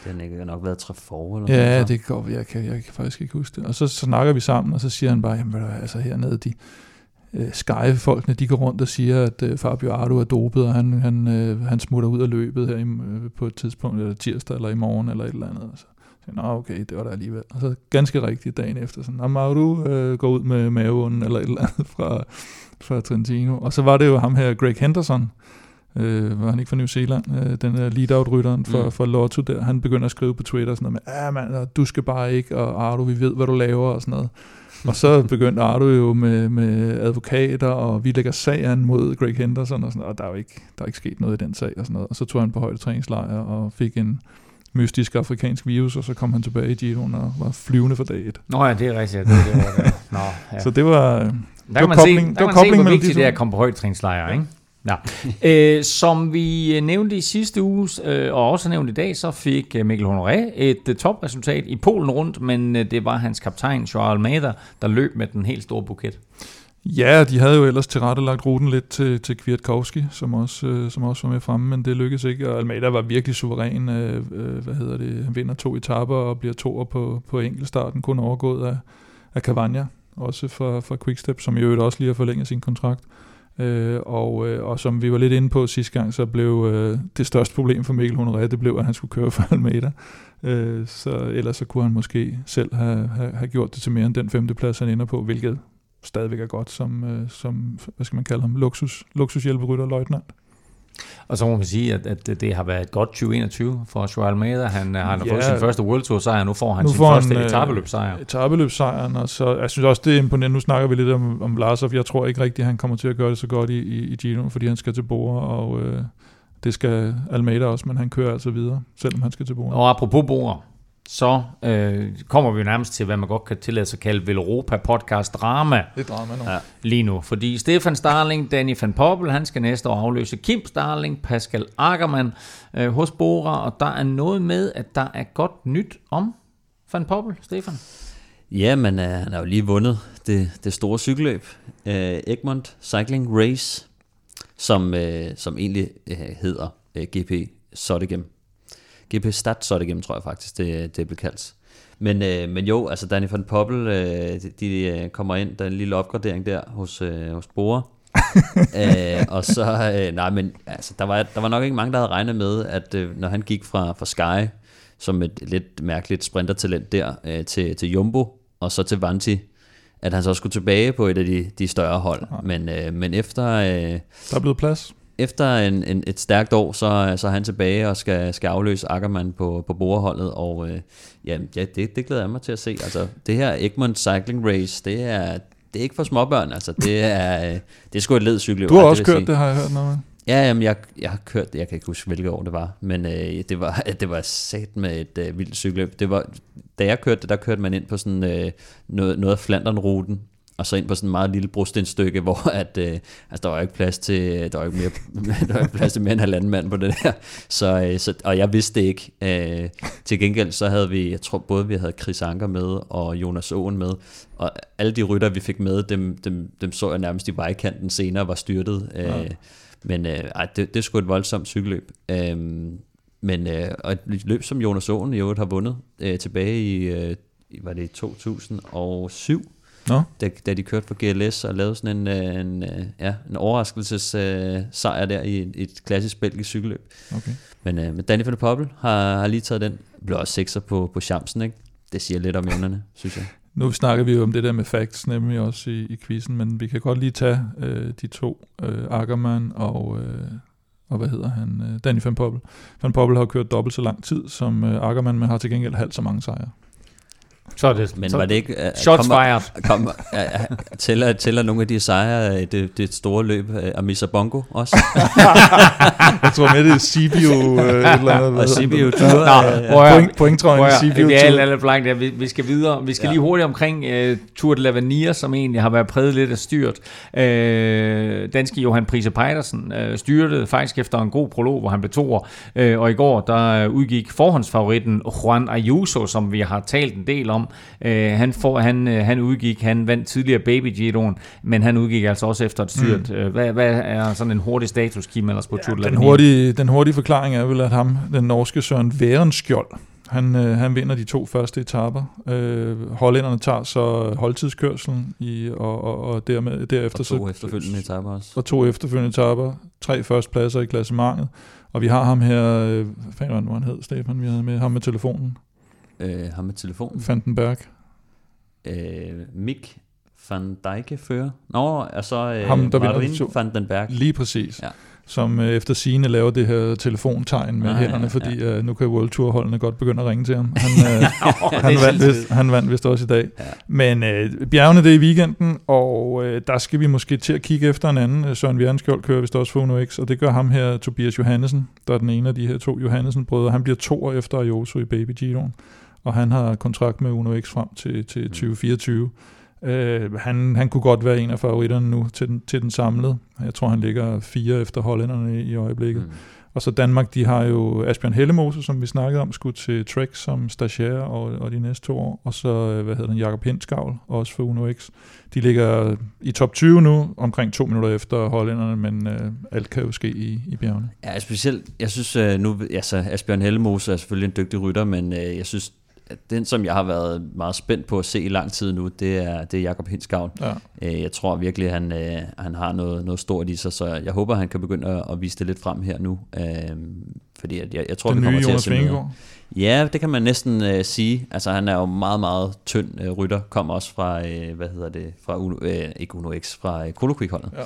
Den har nok været Trefort eller Ja, noget. det være. Jeg kan, jeg kan faktisk ikke huske det. Og så, så snakker vi sammen, og så siger han bare, jamen altså hernede, de øh, Sky-folkene, de går rundt og siger, at øh, Fabio Ardo er dopet, og han, han, øh, han smutter ud af løbet her i, øh, på et tidspunkt, eller tirsdag, eller i morgen, eller et eller andet. Og så Nå, okay, det var der alligevel. Og så ganske rigtigt dagen efter, sådan, "Nå, Ardo øh, går ud med maven, eller et eller andet fra, fra Trentino. Og så var det jo ham her, Greg Henderson, øh, var han ikke fra New Zealand, øh, den der lead-out-rytteren for, Mm. for Lotto der, han begynder at skrive på Twitter sådan noget med, ah mand, du skal bare ikke, og Ardo, vi ved, hvad du laver, og sådan noget. Og så begyndte Ardo jo med, med advokater, og vi lægger sagen mod Greg Henderson, og, sådan, og der er jo ikke, der er ikke sket noget i den sag, og sådan noget. Og så tog han på højdetræningslejr og fik en mystisk afrikansk virus, og så kom han tilbage i Giroen og var flyvende for dag et. Nå ja, det er rigtigt. Det, det var det. Nå, ja. Så det var, Der det kan var man kobling, se, det der var kan man se, kobling hvor mellem vigtigt de det er at komme på højdetræningslejre, ikke? Ja. Øh, som vi øh, nævnte i sidste uge, øh, og også nævnt i dag, så fik øh, Mikkel Honoré et øh, topresultat i Polen rundt, men øh, det var hans kaptajn, Joao Almeida, der løb med den helt store buket. Ja, de havde jo ellers tilrettelagt ruten lidt til, til Kwiatkowski, som også, øh, som også var med fremme, men det lykkedes ikke, og Almeida var virkelig suveræn. Øh, øh, hvad hedder det? Han vinder to etaper og bliver toer på, på enkeltstarten, kun overgået af, af Cavagna, også for, for Quickstep, som i øvrigt også lige har forlænget sin kontrakt. Øh, Øh, og, øh, og som vi var lidt inde på sidste gang, så blev øh, det største problem for Mikkel Honoré, det blev, at han skulle køre for Almeida. Øh, så ellers så kunne han måske selv have, have, have gjort det til mere end den femteplads, han ender på, hvilket stadigvæk er godt som, øh, som hvad skal man kalde ham, luksus, luksushjælperytter løjtnant. Og så må man sige, at, at det har været et godt 2021 for Joao Almeida. Han øh, har ja, fået sin første World Tour sejr, nu får han Nu sin får første øh, etabeløbsejr. Etabeløbssejren, og så, jeg synes også, det er imponerende. Nu snakker vi lidt om, om Larsov. Jeg tror ikke rigtigt, han kommer til at gøre det så godt i, i, i Gino, fordi han skal til Bora, og øh, det skal Almeida også, men han kører altså videre, selvom han skal til Bora. Og apropos bord, så øh, kommer vi jo nærmest til, hvad man godt kan tillade sig at kalde Velropa podcast drama. Det er drama nu. Ja. Lige nu, fordi Stefan Starling, Danny van Poppel, han skal næste år afløse Kim Starling, Pascal Ackermann øh, hos Bora, og der er noget med, at der er godt nyt om van Poppel, Stefan. Ja, men uh, han har jo lige vundet det, det store cykelløb, uh, Egmont Cycling Race, som, uh, som egentlig uh, hedder uh, GP Sottegem. GP Stad Sottegem, tror jeg faktisk, det, det blev kaldt. Men, uh, men jo, altså Danny van Poppel, uh, de, de uh, kommer ind, der er en lille opgradering der hos, uh, hos Bora. uh, og så, uh, nej, men altså, der, var, der var nok ikke mange, der havde regnet med, at uh, når han gik fra, fra Sky, som et lidt mærkeligt sprintertalent der, øh, til, til Jumbo, og så til Vanti, at han så skulle tilbage på et af de, de større hold. Men, øh, men efter... Øh, der er blevet plads. Efter en, en, et stærkt år, så, så er han tilbage og skal, skal afløse Ackermann på, på borerholdet, og øh, ja, ja det, det glæder jeg mig til at se. Altså, det her Egmont Cycling Race, det er, det er ikke for småbørn, altså, det er, øh, det er sgu et led cykeløb. Du har også jeg kørt sige. det, har jeg hørt noget. Ja, jamen, jeg, jeg har kørt, jeg kan ikke huske, hvilket år det var, men øh, det var, det var sat med et øh, vildt cykelløb. Det var, da jeg kørte det, der kørte man ind på sådan øh, noget, noget af Flandern-ruten, og så ind på sådan en meget lille brostenstykke, hvor at, øh, altså, der var ikke plads til, der var ikke, mere, der var ikke plads til mere end halvanden mand på det der. Så, øh, så, og jeg vidste det ikke. Øh, til gengæld så havde vi, jeg tror både vi havde Chris Anker med, og Jonas Åen med, og alle de rytter, vi fik med, dem, dem, dem så jeg nærmest i vejkanten senere, var styrtet. Øh, Ja. men øh, ej, det, det er sgu et voldsomt cykelløb. Øhm, men øh, og et løb, som Jonas Åen i øvrigt har vundet øh, tilbage i, øh, var det i 2007, Nå. da, da de kørte for GLS og lavede sådan en, øh, en, øh, ja, en overraskelses øh, sejr der i, et- et klassisk belgisk cykelløb. Okay. Men, øh, men Danny van Poppel har, har lige taget den. Blev også sekser på, på chancen, ikke? Det siger lidt om evnerne, synes jeg. Nu snakker vi jo om det der med facts, nemlig også i, i quizzen, men vi kan godt lige tage øh, de to, øh, Ackermann og, øh, og hvad hedder han, øh, Danny van Poppel. Van Poppel har kørt dobbelt så lang tid som øh, Ackermann, men har til gengæld halvt så mange sejre. Så er det, Men så, var det ikke... Uh, Shots fired. Kommer, uh, tæller, tæller nogle af de sejre i det, det store løb af Amisa Bongo også? Jeg tror med, det er Sibio, øh, et eller andet. Og Sibio Tour. Nå, høre. Point- pointtrøjen er Tour. alt, alt blankt. Ja, vi, vi skal videre. Vi skal Ja. lige hurtigt omkring uh, Tour de l'Avenir, som egentlig har været præget lidt af styrt. Uh, danske Johan Prise Pejdersen uh, styrtede faktisk efter en god prolog, hvor han blev toer. Uh, og i går, der uh, udgik forhåndsfavoritten Juan Ayuso, som vi har talt en del om. Uh, han, får, han, uh, han udgik, han vandt tidligere Baby Giroen, men han udgik altså også efter et styrt. Mm. Uh, hvad, hvad er sådan en hurtig status, Kim, ellers på de Den hurtige, den hurtige forklaring er vel, at ham, den norske Søren Værenskjold, han, øh, han vinder de to første etaper. Øh, hollænderne tager så holdtidskørselen, i, og, og, og dermed, derefter Og to så, efterfølgende etaper også. Og to efterfølgende etaper. Tre førstepladser i klassementet. Og vi har ham her, øh, hvad fanden var han hed, Stefan, vi havde med ham med telefonen. Øh, ham med telefonen. Vandenberg. Øh, Mick Van Dijke fører. Nå, og så øh, Ham, der Marin van den Berg. Lige præcis. Ja. Som øh, efter sine laver det her telefontegn med Ah, ah, ja, hænderne, ja. fordi øh, nu kan World Tour holdene godt begynde at ringe til ham. Han, øh, han, vandt vist, han vandt vist også i dag. Ja. Men øh, bjergene det er i weekenden, og øh, der skal vi måske til at kigge efter en anden. Søren Vjernskjold kører vist også for Uno X, og det gør ham her, Tobias Johannesen, der er den ene af de her to Johannesen-brødre. Han bliver to år efter Ayuso i Baby Giroen, og han har kontrakt med Uno X frem til, til 2024. Øh, han, han kunne godt være en af favoritterne nu til den, til den samlede. Jeg tror, han ligger fire efter hollænderne i, i øjeblikket. Mm. Og så Danmark, de har jo Asbjørn Hellemose, som vi snakkede om, skulle til Trek som stagiaire og, og de næste to år. Og så, øh, hvad hedder den, Jakob Hindskavl, også for Uno X. De ligger i top 20 nu, omkring to minutter efter hollænderne, men øh, alt kan jo ske i, i bjergene. Ja, specielt, jeg synes øh, nu, altså Asbjørn Hellemose er selvfølgelig en dygtig rytter, men øh, jeg synes, den, som jeg har været meget spændt på at se i lang tid nu, det er, det er Jakob Hinskavn. Ja. Øh, jeg tror virkelig, at han, øh, han har noget, noget stort i sig, så jeg håber, han kan begynde at, at vise det lidt frem her nu. Øh, fordi jeg, jeg, jeg tror, Den vi kommer til at Jonas se mere. Vingegaard. Ja, det kan man næsten øh, sige. Altså, han er jo meget, meget tynd øh, rytter. Kommer også fra, øh, hvad hedder det, fra Uno, øh, ikke Uno X, fra øh, Kolokvik-holdet. Ja.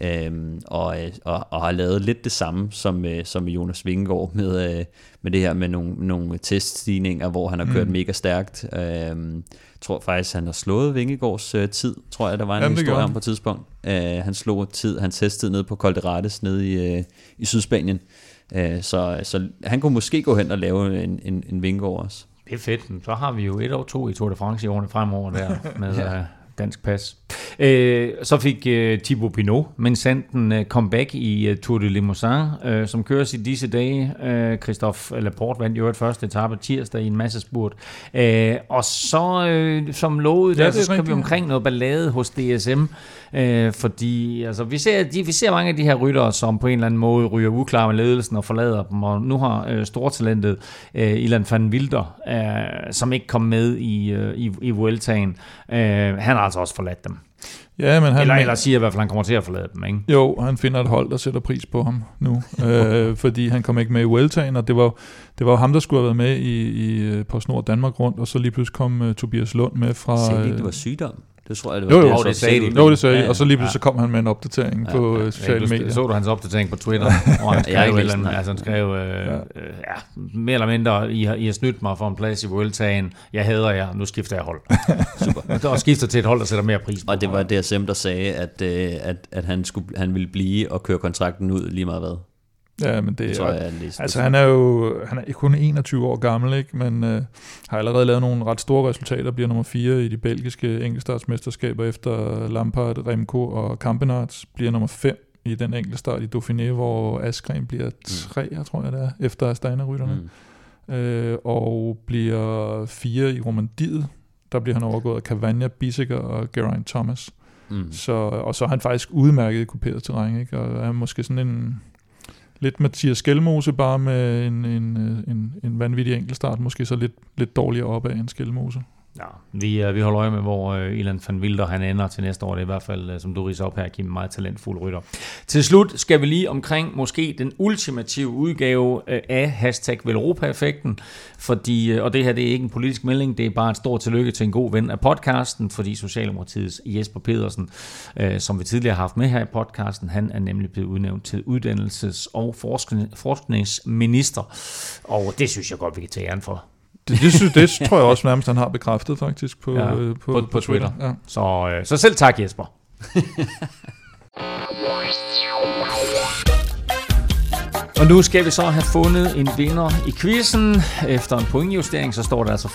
Øhm, og, øh, og, og har lavet lidt det samme som, øh, som Jonas Vingegaard med, øh, med det her med nogle, nogle teststigninger, hvor han har kørt Mm. mega stærkt. Øhm, jeg tror faktisk, han har slået Vingegaards øh, tid, tror jeg, der var en Jamen, historie om på et tidspunkt. Øh, han slog tid, han testtid nede på Colderades nede i, øh, i Sydspanien. Øh, så, så han kunne måske gå hen og lave en, en, en Vingegaard også. Det er fedt. Så har vi jo et og to i Tour de France i årene fremover der med Ja. ja. dansk pas. Øh, så fik øh, Thibaut Pinot, men sendt en øh, comeback i øh, Tour de Limousin, øh, som køres i disse dage. Øh, Christophe Laporte vandt jo et første etape tirsdag i en masse spurt. Øh, og så, øh, som lovet, Ja, der, er så skal vi omkring noget ballade hos DSM, øh, fordi altså, vi, ser, de, vi ser mange af de her ryttere, som på en eller anden måde ryger uklar med ledelsen og forlader dem, og nu har øh, stortalentet øh, Ilan van Wilder, øh, som ikke kom med i, øh, i, i Vueltaen, øh, han har altså også forladt dem. Ja, men han, eller, eller siger i hvert fald, han kommer til at forlade dem, ikke? Jo, han finder et hold, der sætter pris på ham nu, øh, fordi han kom ikke med i Vueltaen, og det var, det var ham, der skulle have været med i, i øh, på Snor Danmark rundt, og så lige pludselig kom uh, Tobias Lund med fra... Ikke, øh, det var sygdom? Det tror jeg, det var jo, det, jo, jeg så det sagde de. Jo, det sagde Ja, og så lige ja. pludselig så kom han med en opdatering Ja, på ja. øh, Ja, sociale du, medier. Så du hans opdatering på Twitter, hvor han Jeg skrev, læst eller, altså, han skrev øh, ja. Øh, ja, mere eller mindre, I har, I har snydt mig for en plads i Vueltaen, jeg hader jer, nu skifter jeg hold. Super. Og skifter til et hold, der sætter mere pris på. Og det var DSM, der sagde, at, øh, at, at han, skulle, han ville blive og køre kontrakten ud lige meget hvad. Ja, men det, tror er, jeg, jeg læste. altså han er jo han er kun 21 år gammel, ikke? men øh, har allerede lavet nogle ret store resultater, bliver nummer 4 i de belgiske enkeltstartsmesterskaber efter Lampard, Remco og Campenarts, bliver nummer 5 i den enkeltstart i Dauphiné, hvor Askren bliver 3, mm. tror jeg det er, efter Astana-rytterne, mm. øh, og bliver 4 i Romandiet, der bliver han overgået af Cavagna, Bissiger og Geraint Thomas. Mm. Så, og så er han faktisk udmærket i kuperet terræn, ikke? og er måske sådan en lidt Mathias Skelmose, bare med en, en, øh, en, en vanvittig enkeltstart, måske så lidt, lidt dårligere op af en Skelmose. Ja, vi, uh, vi holder øje med, hvor uh, Ilan van Wilder han ender til næste år. Det er i hvert fald, uh, som du riser op her, Kim, meget talentfuld rytter. Til slut skal vi lige omkring måske den ultimative udgave uh, af hashtag Velropa-effekten, fordi, uh, og det her det er ikke en politisk melding, det er bare et stort tillykke til en god ven af podcasten, fordi Socialdemokratiets Jesper Pedersen, uh, som vi tidligere har haft med her i podcasten, han er nemlig blevet udnævnt til uddannelses- og forskningsminister, og det synes jeg godt, vi kan tage æren for. Det, det, synes, det tror jeg også nærmest, han har bekræftet faktisk på, ja, øh, på, på, på Twitter. Ja. Så, øh, så selv tak, Jesper. Og nu skal vi så have fundet en vinder i quizzen. Efter en pointjustering, så står der altså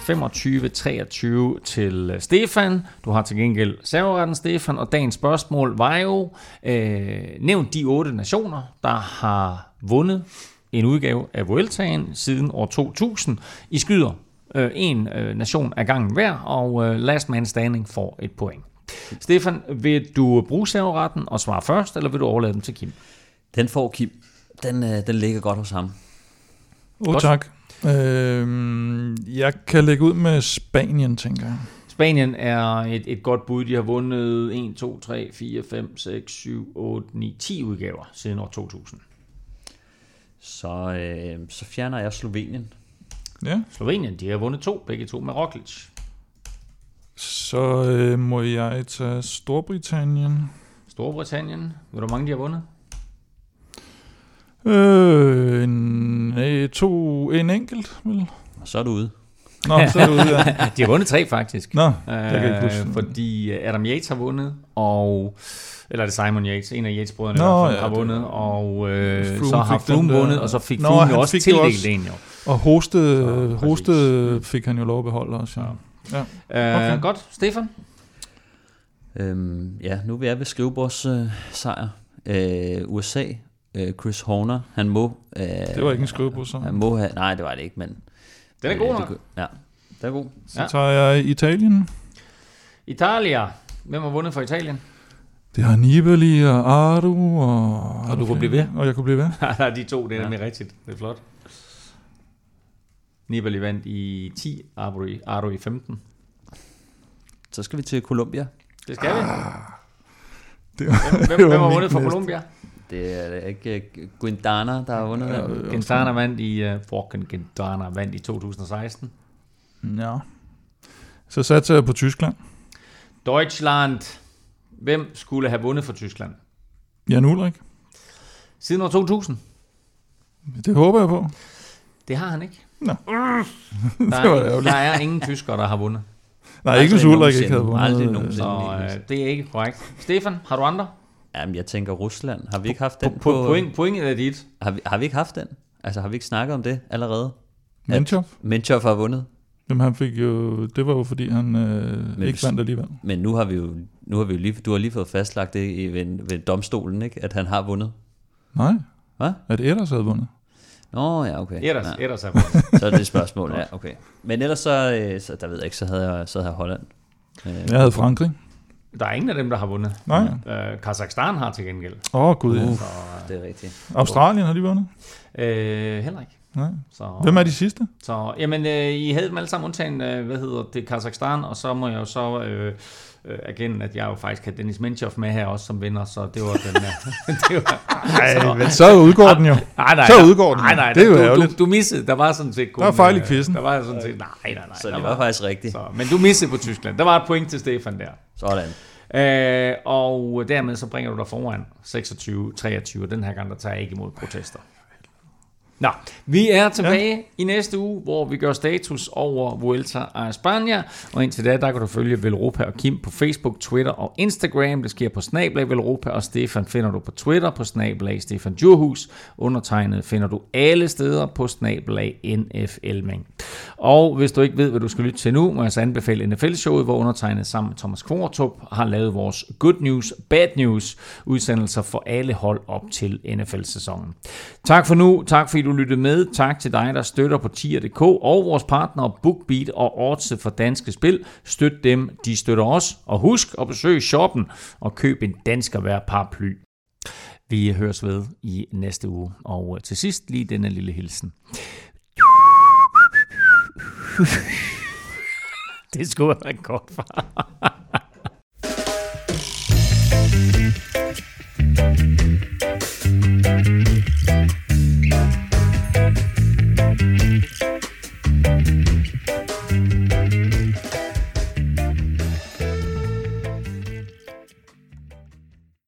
25-23 til Stefan. Du har til gengæld serveretten, Stefan, og dagens spørgsmål var jo, øh, nævn de otte nationer, der har vundet en udgave af Vueltaen siden år 2000. I skyder øh, en øh, nation af gangen hver, og øh, last man standing får et point. Stefan, vil du bruge serveretten og svare først, eller vil du overlade den til Kim? Den får Kim. Den, øh, den ligger godt hos ham. Oh, tak. Øh, jeg kan lægge ud med Spanien, tænker jeg. Spanien er et, et godt bud. De har vundet 1, 2, 3, 4, 5, 6, 7, 8, 9, 10 udgaver siden år 2000. Så, øh, så fjerner jeg Slovenien. Ja. Slovenien, de har vundet to, begge to med Roglic. Så øh, må jeg tage Storbritannien. Storbritannien. Hvor der mange, de har vundet? Øh, en, øh, to, en enkelt, vel? Og så er du ude. Nå, så er du ude, ja. de har vundet tre, faktisk. Nå, det kan jeg ikke huske. Fordi Adam Yates har vundet, og... Eller er det Simon Yates? En af Yates-brødrene Nå, ja, har det- vundet, og øh, Froome så har Froome der- vundet, og så fik Nå, Froome jo også fik tildelt også- en, jo. Og hoste, hoste fik han jo lov at beholde også. Ja. ja. Øh, Godt, Stefan? Øhm, ja, nu er vi er ved skrivebords øh, sejr. Øh, USA, øh, Chris Horner, han må... Øh, Det var ikke en skrivebordssejr. Han må have, nej, det var det ikke, men... Den er god øh, nok. det- Ja, den er god. Så tager jeg Italien. Italia. Hvem har vundet for Italien? Det har Nibali og Aru og... Og du kunne blive ved. Og jeg kunne blive ved. Nej, de to, det er nemlig rigtigt. Det er flot. Nibali vandt i 10, Aro i, Aro i 15. Så skal vi til Colombia. Det skal vi. Det Hvem, hvem, hvem har vundet for Colombia? Det er ikke øh, Guindana, der har vundet den. Quintana vandt i, uh, fucking Quintana vandt i 2016. Ja. Så satte jeg på Tyskland. Deutschland. Hvem skulle have vundet for Tyskland? Jan Ulrik. Siden år 2000? Det håber jeg på. Det har han ikke. Nå. Der det var er, der er ingen tyskere, der har vundet. Nej, ikke hvis Aldrig Ulrik ikke havde vundet. Aldrig øh, nogensinde. Så øh, det er ikke korrekt. Stefan, har du andre? Jamen, jeg tænker Rusland. Har vi ikke haft den på- på- point- pointet er dit. Har vi, har vi ikke haft den? Altså, har vi ikke snakket om det allerede? Menchov? Menchov har vundet. Jamen, han fik jo, det var jo fordi, han øh, ikke hvis- vandt alligevel. Men nu har vi jo, nu har vi jo lige, du har lige fået fastlagt det i, ved, ved domstolen, ikke? At han har vundet. Nej. Hvad? At Edders havde vundet. Nå, ja, okay. Edders- ja. Edders har vundet. Så er det et spørgsmål, ja, okay. Men ellers så, øh, så der ved jeg ikke, så havde jeg, så havde jeg Holland. Øh, Jeg havde Frankrig. Der er ingen af dem, der har vundet. Nej. Øh, Kazakhstan har til gengæld. Åh, oh, gud ja. Uh, det er rigtigt. Australien har de vundet? Øh, heller ikke. Nej. Så, Hvem er de sidste? Så, jamen, øh, I havde dem alle sammen undtagen, øh, hvad hedder det, Kazakhstan, og så må jeg jo så øh, øh, erkende, at jeg jo faktisk havde Dennis Menchov med her også som vinder, så det var den øh, det var, Ej, men så udgår den jo. Nej, nej, Så nej. udgår den. Nej, nej, Det er jo du, ærgerligt. Du, du missede, der var sådan set kun... Der var fejl i øh, quizzen. Der var sådan set, nej, nej, nej. Så der det var faktisk rigtigt. Så, men du missede på Tyskland. Der var et point til Stefan der. Sådan. Øh, og dermed så bringer du dig foran 26-23. Den her gang, der tager jeg ikke imod protester. Nå, vi er tilbage ja. i næste uge, hvor vi gør status over Vuelta a España, og indtil da, der kan du følge Velropa og Kim på Facebook, Twitter og Instagram. Det sker på Snablag Velropa, og Stefan finder du på Twitter på Snablag Stefan Djurhus. Undertegnet finder du alle steder på Snablag NF Elming. Og hvis du ikke ved, hvad du skal lytte til nu, må jeg så anbefale NFL-showet, hvor undertegnet sammen med Thomas Kvartrup har lavet vores Good News, Bad News udsendelser for alle hold op til NFL-sæsonen. Tak for nu. Tak fordi du lyttede med. Tak til dig, der støtter på tier.dk og vores partner BookBeat og Odds for Danske Spil. Støt dem, de støtter os. Og husk at besøge shoppen og køb en dansker hver paraply. Vi høres ved i næste uge. Og øh, til sidst lige denne lille hilsen. Det skulle være godt, far. thank you